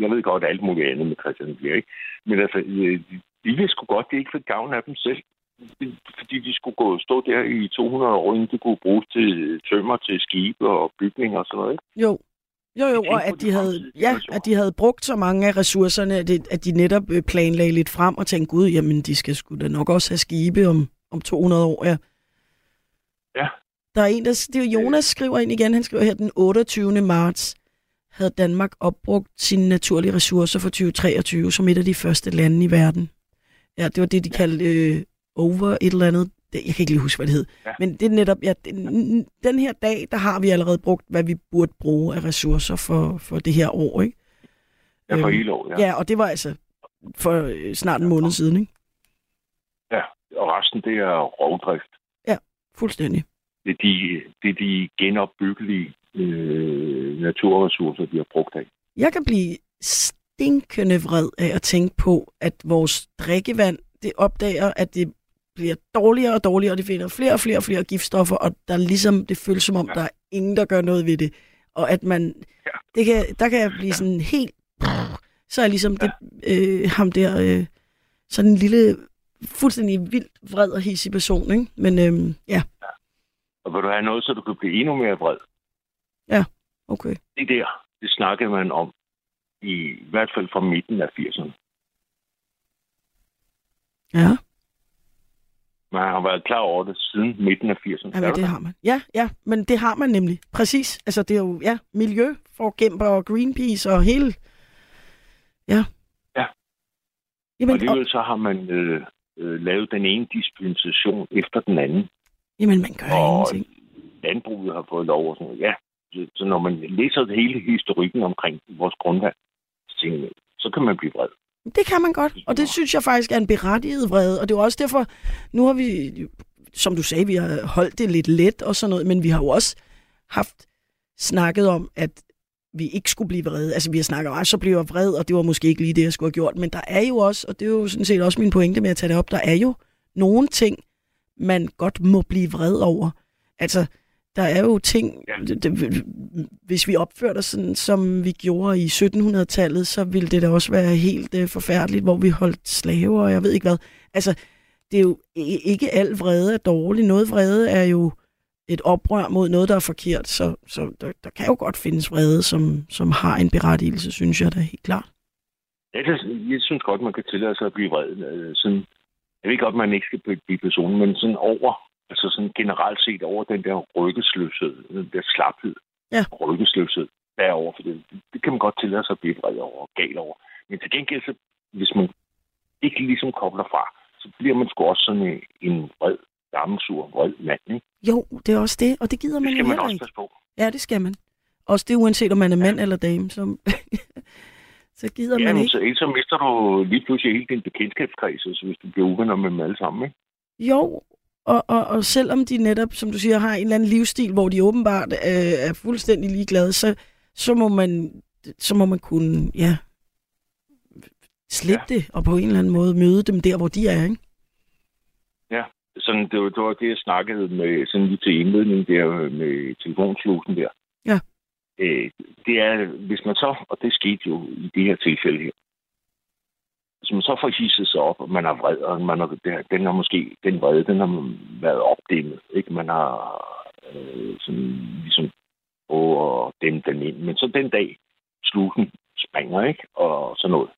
jeg ved godt alt muligt andet med Christian 4., ikke? Men altså, øh, de vil sgu godt, det ikke fik gavn af dem selv. Fordi de skulle gå stå der i 200 år, inden de kunne bruges til tømmer, til skibe og bygninger og sådan noget, ikke? jo. Jo, jo, og at de de, havde, ja, at de havde brugt så mange af ressourcerne, at, at de netop øh, planlagde lidt frem og tænkte, gud, jamen, de skal sgu da nok også have skibe om, om 200 år, ja. Ja. Der er en, der, det er jo Jonas skriver ind igen, han skriver her, den 28. marts havde Danmark opbrugt sine naturlige ressourcer for 2023 som et af de første lande i verden. Ja, det var det, de ja. kaldte øh, over et eller andet. Det, jeg kan ikke lige huske, hvad det hed. Ja. Ja. Men det er netop, ja, den, den her dag, der har vi allerede brugt, hvad vi burde bruge af ressourcer for, for det her år, ikke? Ja, for Øhm, hele år, ja. Ja, og det var altså for øh, snart en måned siden, ikke? ja. Og resten, det er rovdrift. Fuldstændig. Det er de, det er de genopbyggelige øh, naturressourcer, har brugt af. Jeg kan blive stinkende vred af at tænke på, at vores drikkevand, det opdager, at det bliver dårligere og dårligere, og det finder flere og flere og flere giftstoffer, og der er ligesom, det føles som om, ja. der er ingen, der gør noget ved det. Og at man, ja. det kan, der kan jeg blive sådan helt, så er ligesom ja. det, øh, ham der, øh, sådan en lille, fuldstændig vildt vred og hissig person, ikke? Men øh, ja, Og vil du have noget, så du kan blive endnu mere vred? Okay. Det der, det snakkede man om, i, i hvert fald fra midten af 80'erne. Ja, Man har været klar over det siden midten af 80'erne. ja det har man. Ja, ja, men det har man nemlig. Præcis. Altså, det er jo, ja, miljø, forkæmper og Greenpeace og hele... Ja. Ja. Jamen, Og alligevel så har man øh, øh, lavet den ene dispensation efter den anden. Jamen, man gør Og ingenting. landbruget har fået lov og sådan noget. Ja, så, når man læser hele historikken omkring vores grundvand, så, tænker man, så kan man blive vred. Det kan man godt, og det synes jeg faktisk er en berettiget vrede. Og det er jo også derfor, nu har vi, som du sagde, vi har holdt det lidt let og sådan noget, men vi har jo også haft snakket om, at vi ikke skulle blive vrede. Altså, vi har snakket om, at så bliver jeg vred, og det var måske ikke lige det, jeg skulle have gjort. Men der er jo også, og det er jo sådan set også min pointe med at tage det op, der er jo nogle ting, man godt må blive vred over. Altså, der er jo ting, Ja. det, det, hvis vi opførte os sådan, som vi gjorde i 1700-tallet, så ville det da også være helt uh, forfærdeligt, hvor vi holdt slaver, og jeg ved ikke hvad. Altså, det er jo ikke al vrede er dårlig. Noget vrede er jo et oprør mod noget, der er forkert. Så, så der, der kan jo godt findes vrede, som, som har en berettigelse, synes jeg da helt klart. Det, jeg synes godt, man kan tillade sig at blive vred. Øh, sådan, jeg ved godt, man ikke skal blive personen, men sådan over, altså sådan generelt set over den der rykkesløshed, den der slaphed, Ja. rykkesløshed derover, for det, det, kan man godt tillade sig at blive vred over og gal over. Men til gengæld, så, hvis man ikke ligesom kobler fra, så bliver man sgu også sådan en, en vred, gammelsur, vred mand, ikke? Jo, det er også det, og det gider Det man jo skal man heller også ikke. på. Ja, det skal man. Også det uanset om man er mand eller dame, så, så gider Ja, man ikke. så, ellers så mister du lige pludselig hele din bekendtskabskreds, altså, hvis du bliver uvenner med dem alle sammen, ikke? Jo, og, og, og selvom de netop, som du siger, har en eller anden livsstil, hvor de åbenbart øh, er fuldstændig ligeglade, så, så, må man, så må man kunne, ja, slippe ja. det, og på en eller anden måde møde dem der, hvor de er, ikke? Ja, sådan, det, var, det var det, jeg snakkede med sådan lige til indledning der med telefonslusen der. Ja. Øh, det er, hvis man så, og det skete jo i det her tilfælde her, man så får hisset sig op, og man er vred, og man er, den, har måske, den vrede, den har været opdæmmet, ikke? Man har øh, sådan, ligesom prøvet at dæmme den ind. Men så den dag, slusen springer, ikke? Og sådan noget.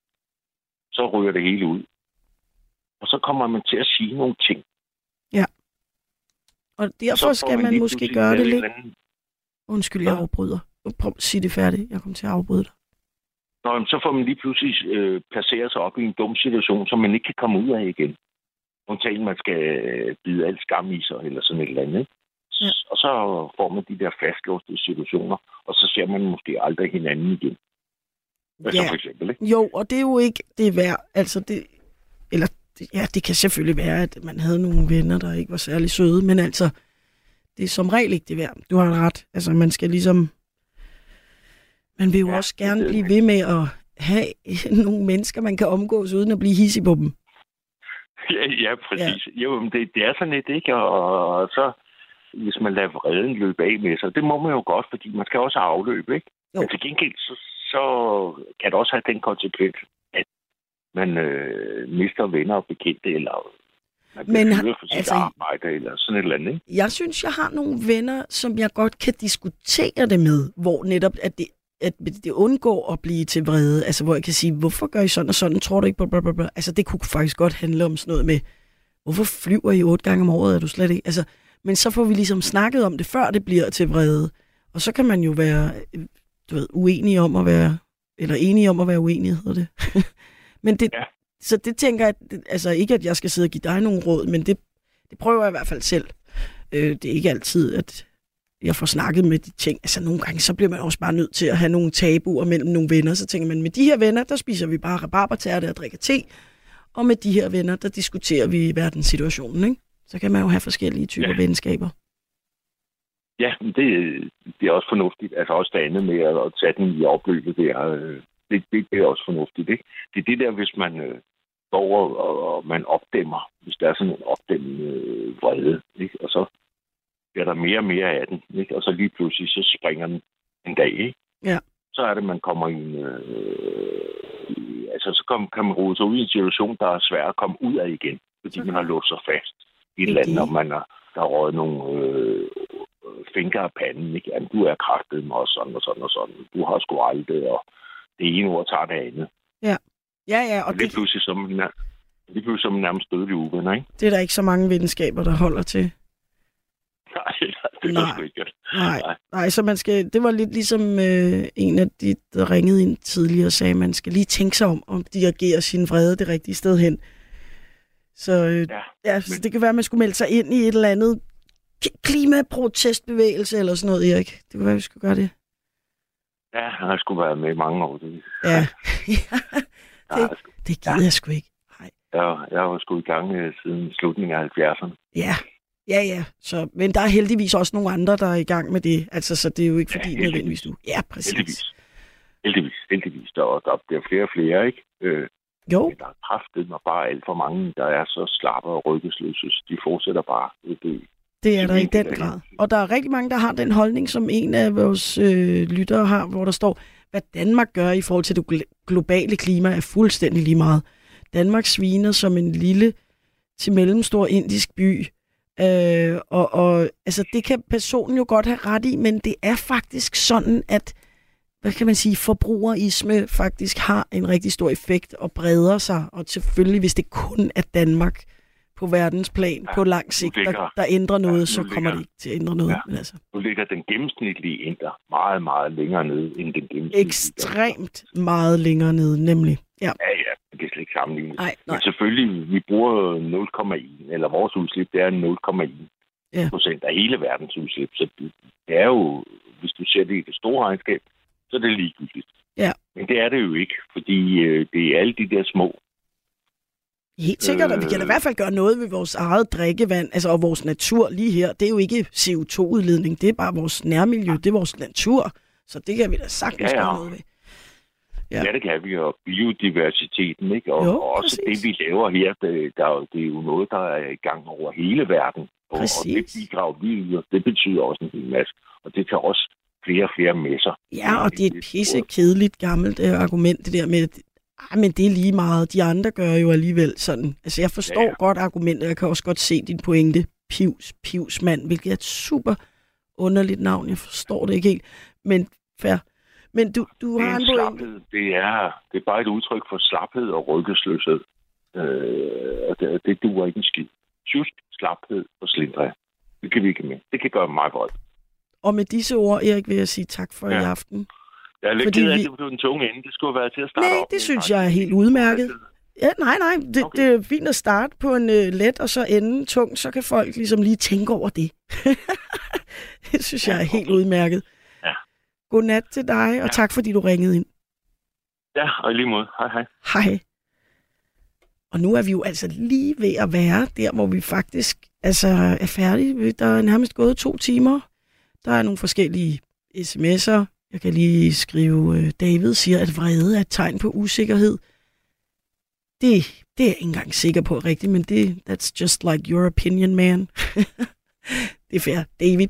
Så ryger det hele ud. Og så kommer man til at sige nogle ting, Og så derfor får skal man lige måske gøre det lidt... anden- Undskyld, jeg afbryder. Prøv at sige det færdigt. Jeg kommer til at afbryde dig. Nå, jamen, så får man lige pludselig øh, placeret sig op i en dum situation, som man ikke kan komme ud af igen. Undtagen man skal øh, bide alt skam i sig, eller sådan et eller andet. Ikke? Ja. Og så får man de der fastlåste situationer, og så ser man måske aldrig hinanden igen. Altså Ja. for eksempel, ikke? Jo, og det er jo ikke det værd. Altså det, eller ja, det kan selvfølgelig være, at man havde nogle venner, der ikke var særlig søde, men altså, det er som regel ikke det værd. Du har ret. Altså, man skal ligesom... Man vil jo ja, også gerne det- blive ved med at have nogle mennesker, man kan omgås uden at blive hissig på dem. Ja, ja præcis. Ja. Jo, men det, det er sådan lidt, ikke? Og, og så, hvis man lader vreden løbe af med sig, det må man jo godt, fordi man skal også have afløb, ikke? Jo. Men til gengæld, så, så kan det også have den konsekvens, at man øh, mister venner og bekendte, eller man bliver Men for sit altså, arbejde, eller sådan et eller andet, ikke? Jeg synes, jeg har nogle venner, som jeg godt kan diskutere det med, hvor netop, at det, at det undgår at blive til vrede. Altså, hvor jeg kan sige, hvorfor gør I sådan og sådan? Tror du ikke? Blablabla. Altså, det kunne faktisk godt handle om sådan noget med, hvorfor flyver I otte gange om året? Er du slet ikke? Altså, men så får vi ligesom snakket om det, før det bliver til vrede. Og så kan man jo være, du ved, uenige om at være, eller enige om at være uenige, hedder det. men det, Ja. så det tænker jeg, altså ikke at jeg skal sidde og give dig nogle råd, men det, det prøver jeg i hvert fald selv. Øh, det er ikke altid, at jeg får snakket med de ting. Altså nogle gange, så bliver man også bare nødt til at have nogle tabuer mellem nogle venner. Så tænker man, med de her venner, der spiser vi bare rabarbertærte og drikker te. Og med de her venner, der diskuterer vi verdenssituationen, ikke? Så kan man jo have forskellige typer ja. Ja. venskaber. Ja, det, det er også fornuftigt. Altså også det andet med at, tage den i opløbet øh, Det, det, det er også fornuftigt, ikke? Det er det der, hvis man øh, går og, og, og man opdæmmer, hvis der er sådan en opdæmmende øh, vrede, ikke? Og så bliver der mere og mere af den, ikke? Og så lige pludselig, så springer den en dag, ikke? Ja. Så er det, man kommer i en... Øh, altså, så kom, kan man rode sig ud i en situation, der er svær at komme ud af igen, fordi man har låst sig fast i et Det andet, det. og man har, der er røget nogle øh, fingre af panden, ikke? Jamen, du er kraftet med og sådan og sådan og sådan. Du har sgu aldrig, og det ene ord tager det andet. Ja, ja, og Og lige det, pludselig som, lige pludselig som nærmest dødelig uvenner, ikke? det er der ikke så mange venskaber, der holder til. Nej, det er Nej. ikke. Nej, Nej. nej, så man skal, det var lidt ligesom øh, en af de, der ringede ind tidligere og sagde, at man skal lige tænke sig om, om dirigerer sin vrede det rigtige sted hen. Så, øh, Ja, ja, så det kan være, at man skulle melde sig ind i et eller andet klimaprotestbevægelse eller sådan noget, Erik. Det kunne være, at vi skulle gøre det. ja, han har sgu været med i mange år. Det, Ja, sgu- det gider jeg sgu ikke. jeg, jeg har sgu i gang øh, siden slutningen af 70'erne. Ja, ja, ja. Så, men der er heldigvis også nogle andre, der er i gang med det. Altså, så det er jo ikke Ja, fordi heldigvis. nødvendigvis du... Ja, præcis. Heldigvis. Heldigvis, heldigvis. Der, der bliver flere og flere, ikke? Øh, Jo, men der er kraftet mig bare alt for mange, der er så slappe og ryggesløse. De fortsætter bare. Det, det, er der i den grad. Og der er rigtig mange, der har den holdning, som en af vores øh, lyttere har, hvor der står, hvad Danmark gør i forhold til det gl- globale klima er fuldstændig lige meget. Danmark sviner som en lille til mellemstor indisk by. Øh, og, og altså, det kan personen jo godt have ret i, men det er faktisk sådan, at hvad kan man sige, forbrugerisme faktisk har en rigtig stor effekt og breder sig. Og selvfølgelig, hvis det kun er Danmark på verdensplan ja, på lang sigt, der, ligger- der ændrer noget, ja, så nu kommer det ligger- ikke til at ændre noget. Ja. Men altså, nu ligger den gennemsnitlige inder meget, meget længere nede end den gennemsnitlige. ekstremt meget længere nede, nemlig. Ja, Ja, ja, det kan slet ikke sammenlignes. nej, nej. Men selvfølgelig, vi bruger 0,1, eller vores udslip, det er 0,1 Ja. procent af hele verdens udslip. Så det, det er jo, hvis du ser det i det store regnskab, så er det ligegyldigt. Ja. Men det er det jo ikke, fordi øh, det er alle de der små. Helt sikkert, og vi kan da i hvert fald gøre noget ved vores eget drikkevand, altså og vores natur lige her. Det er jo ikke CO2-udledning, det er bare vores nærmiljø, det er vores natur. Så det kan vi da sagtens Ja, ja. gøre noget ved. Ja. Ja. det kan vi, og biodiversiteten, ikke? Og, Jo, og også præcis. det, vi laver her, det, der, er jo- det er jo noget, der er i gang over hele verden. Og, og det Præcis. bidrager vi yder, det betyder også en hel masse. Og det tager også flere og flere med sig. Ja, og det er et pisse kedeligt gammelt øh, argument, det der med, "Ej, men det er lige meget. De andre gør jo alligevel sådan. Altså, jeg forstår Ja, ja. godt argumentet. Jeg kan også godt se din pointe. Pivs, pivsmand, hvilket er et super underligt navn. Jeg forstår det ikke helt. Men fair. Men du, du Det har en en slaphed. Det er, det er bare et udtryk for slaphed og rykkesløshed. Øh, og det, det duer ikke en skid. Tjusk, slaphed og slindre. Det kan vi ikke med. Det kan gøre mig vold. Og med disse ord, Erik, vil jeg sige tak for ja. i aften. Jeg er lidt Fordi ked af, at det blev den tunge ende. Det skulle have været til at starte Nej, op det synes jeg er helt udmærket. Ja, nej, nej. Det, okay. det er fint at starte på en øh, let, og så ende tung. Så kan folk ligesom lige tænke over det. det synes jeg er helt udmærket. Ja. Godnat til dig, og tak fordi du ringede ind. Ja, og i lige måde. Hej, hej. Hej. Og nu er vi jo altså lige ved at være der, hvor vi faktisk altså, er færdige. Der er nærmest gået to timer. Der er nogle forskellige sms'er. Jeg kan lige skrive, øh, David siger, at vrede er et tegn på usikkerhed. Det, det er jeg ikke engang sikker på rigtigt, men det, that's just like your opinion, man. det er fair. David.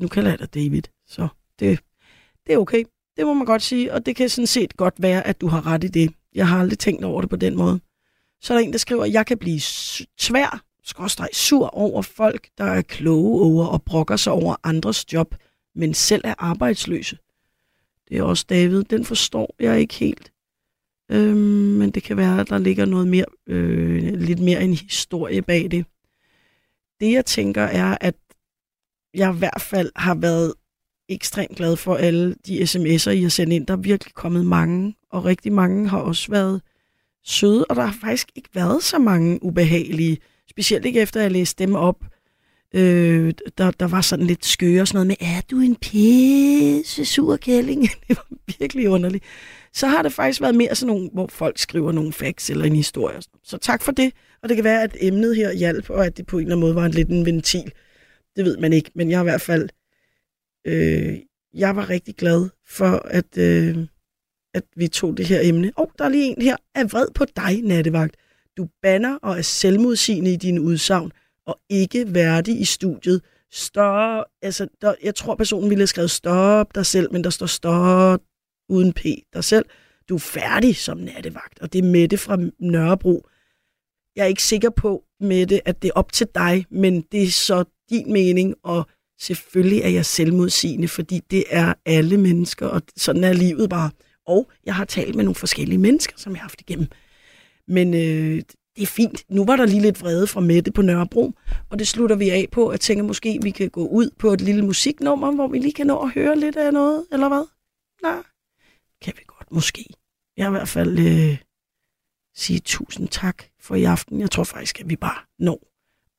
Nu kalder jeg dig David, så det, det er okay. Det må man godt sige, og det kan sådan set godt være, at du har ret i det. Jeg har aldrig tænkt over det på den måde. Så er der en, der skriver, at jeg kan blive svær, tvær, skråstreg sur over folk, der er kloge over og brokker sig over andres job, men selv er arbejdsløse. Det er også David. Den forstår jeg ikke helt. Øhm, men det kan være, at der ligger noget mere, øh, lidt mere en historie bag det. Det jeg tænker er, at jeg i hvert fald har været ekstremt glad for alle de sms'er, I har sendt ind. Der er virkelig kommet mange, og rigtig mange har også været søde, og der har faktisk ikke været så mange ubehagelige, specielt ikke efter at jeg læste dem op. Øh, der, der var sådan lidt skøre og sådan noget med, er du en pisse sur kælling? det var virkelig underligt. Så har det faktisk været mere sådan nogle, hvor folk skriver nogle facts eller en historie. og sådan. Så tak for det, og det kan være, at emnet her hjalp, og at det på en eller anden måde var en lidt en ventil. Det ved man ikke, men jeg i hvert fald øh, jeg var rigtig glad for, at, øh, at vi tog det her emne. Og oh, der er lige en her. Er vred på dig, nattevagt. Du banner og er selvmodsigende i dine udsagn, og ikke værdig i studiet. Stop. Altså, der, jeg tror, personen ville have skrevet stop dig selv, men der står stop uden p dig selv. Du er færdig som nattevagt, og det er Mette fra Nørrebro. Jeg er ikke sikker på, Mette, at det er op til dig, men det er så din mening, og selvfølgelig er jeg selvmodsigende, fordi det er alle mennesker, og sådan er livet bare. Og jeg har talt med nogle forskellige mennesker, som jeg har haft igennem. Men øh, det er fint. Nu var der lige lidt vrede fra Mette på Nørrebro, og det slutter vi af på. Jeg tænker måske, vi kan gå ud på et lille musiknummer, hvor vi lige kan nå at høre lidt af noget, eller hvad? Nej, kan vi godt måske. Jeg vil i hvert fald øh, sige tusind tak for i aften. Jeg tror faktisk, at vi bare når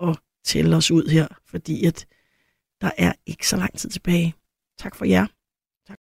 at tælle os ud her, fordi at der er ikke så lang tid tilbage. Tak for jer.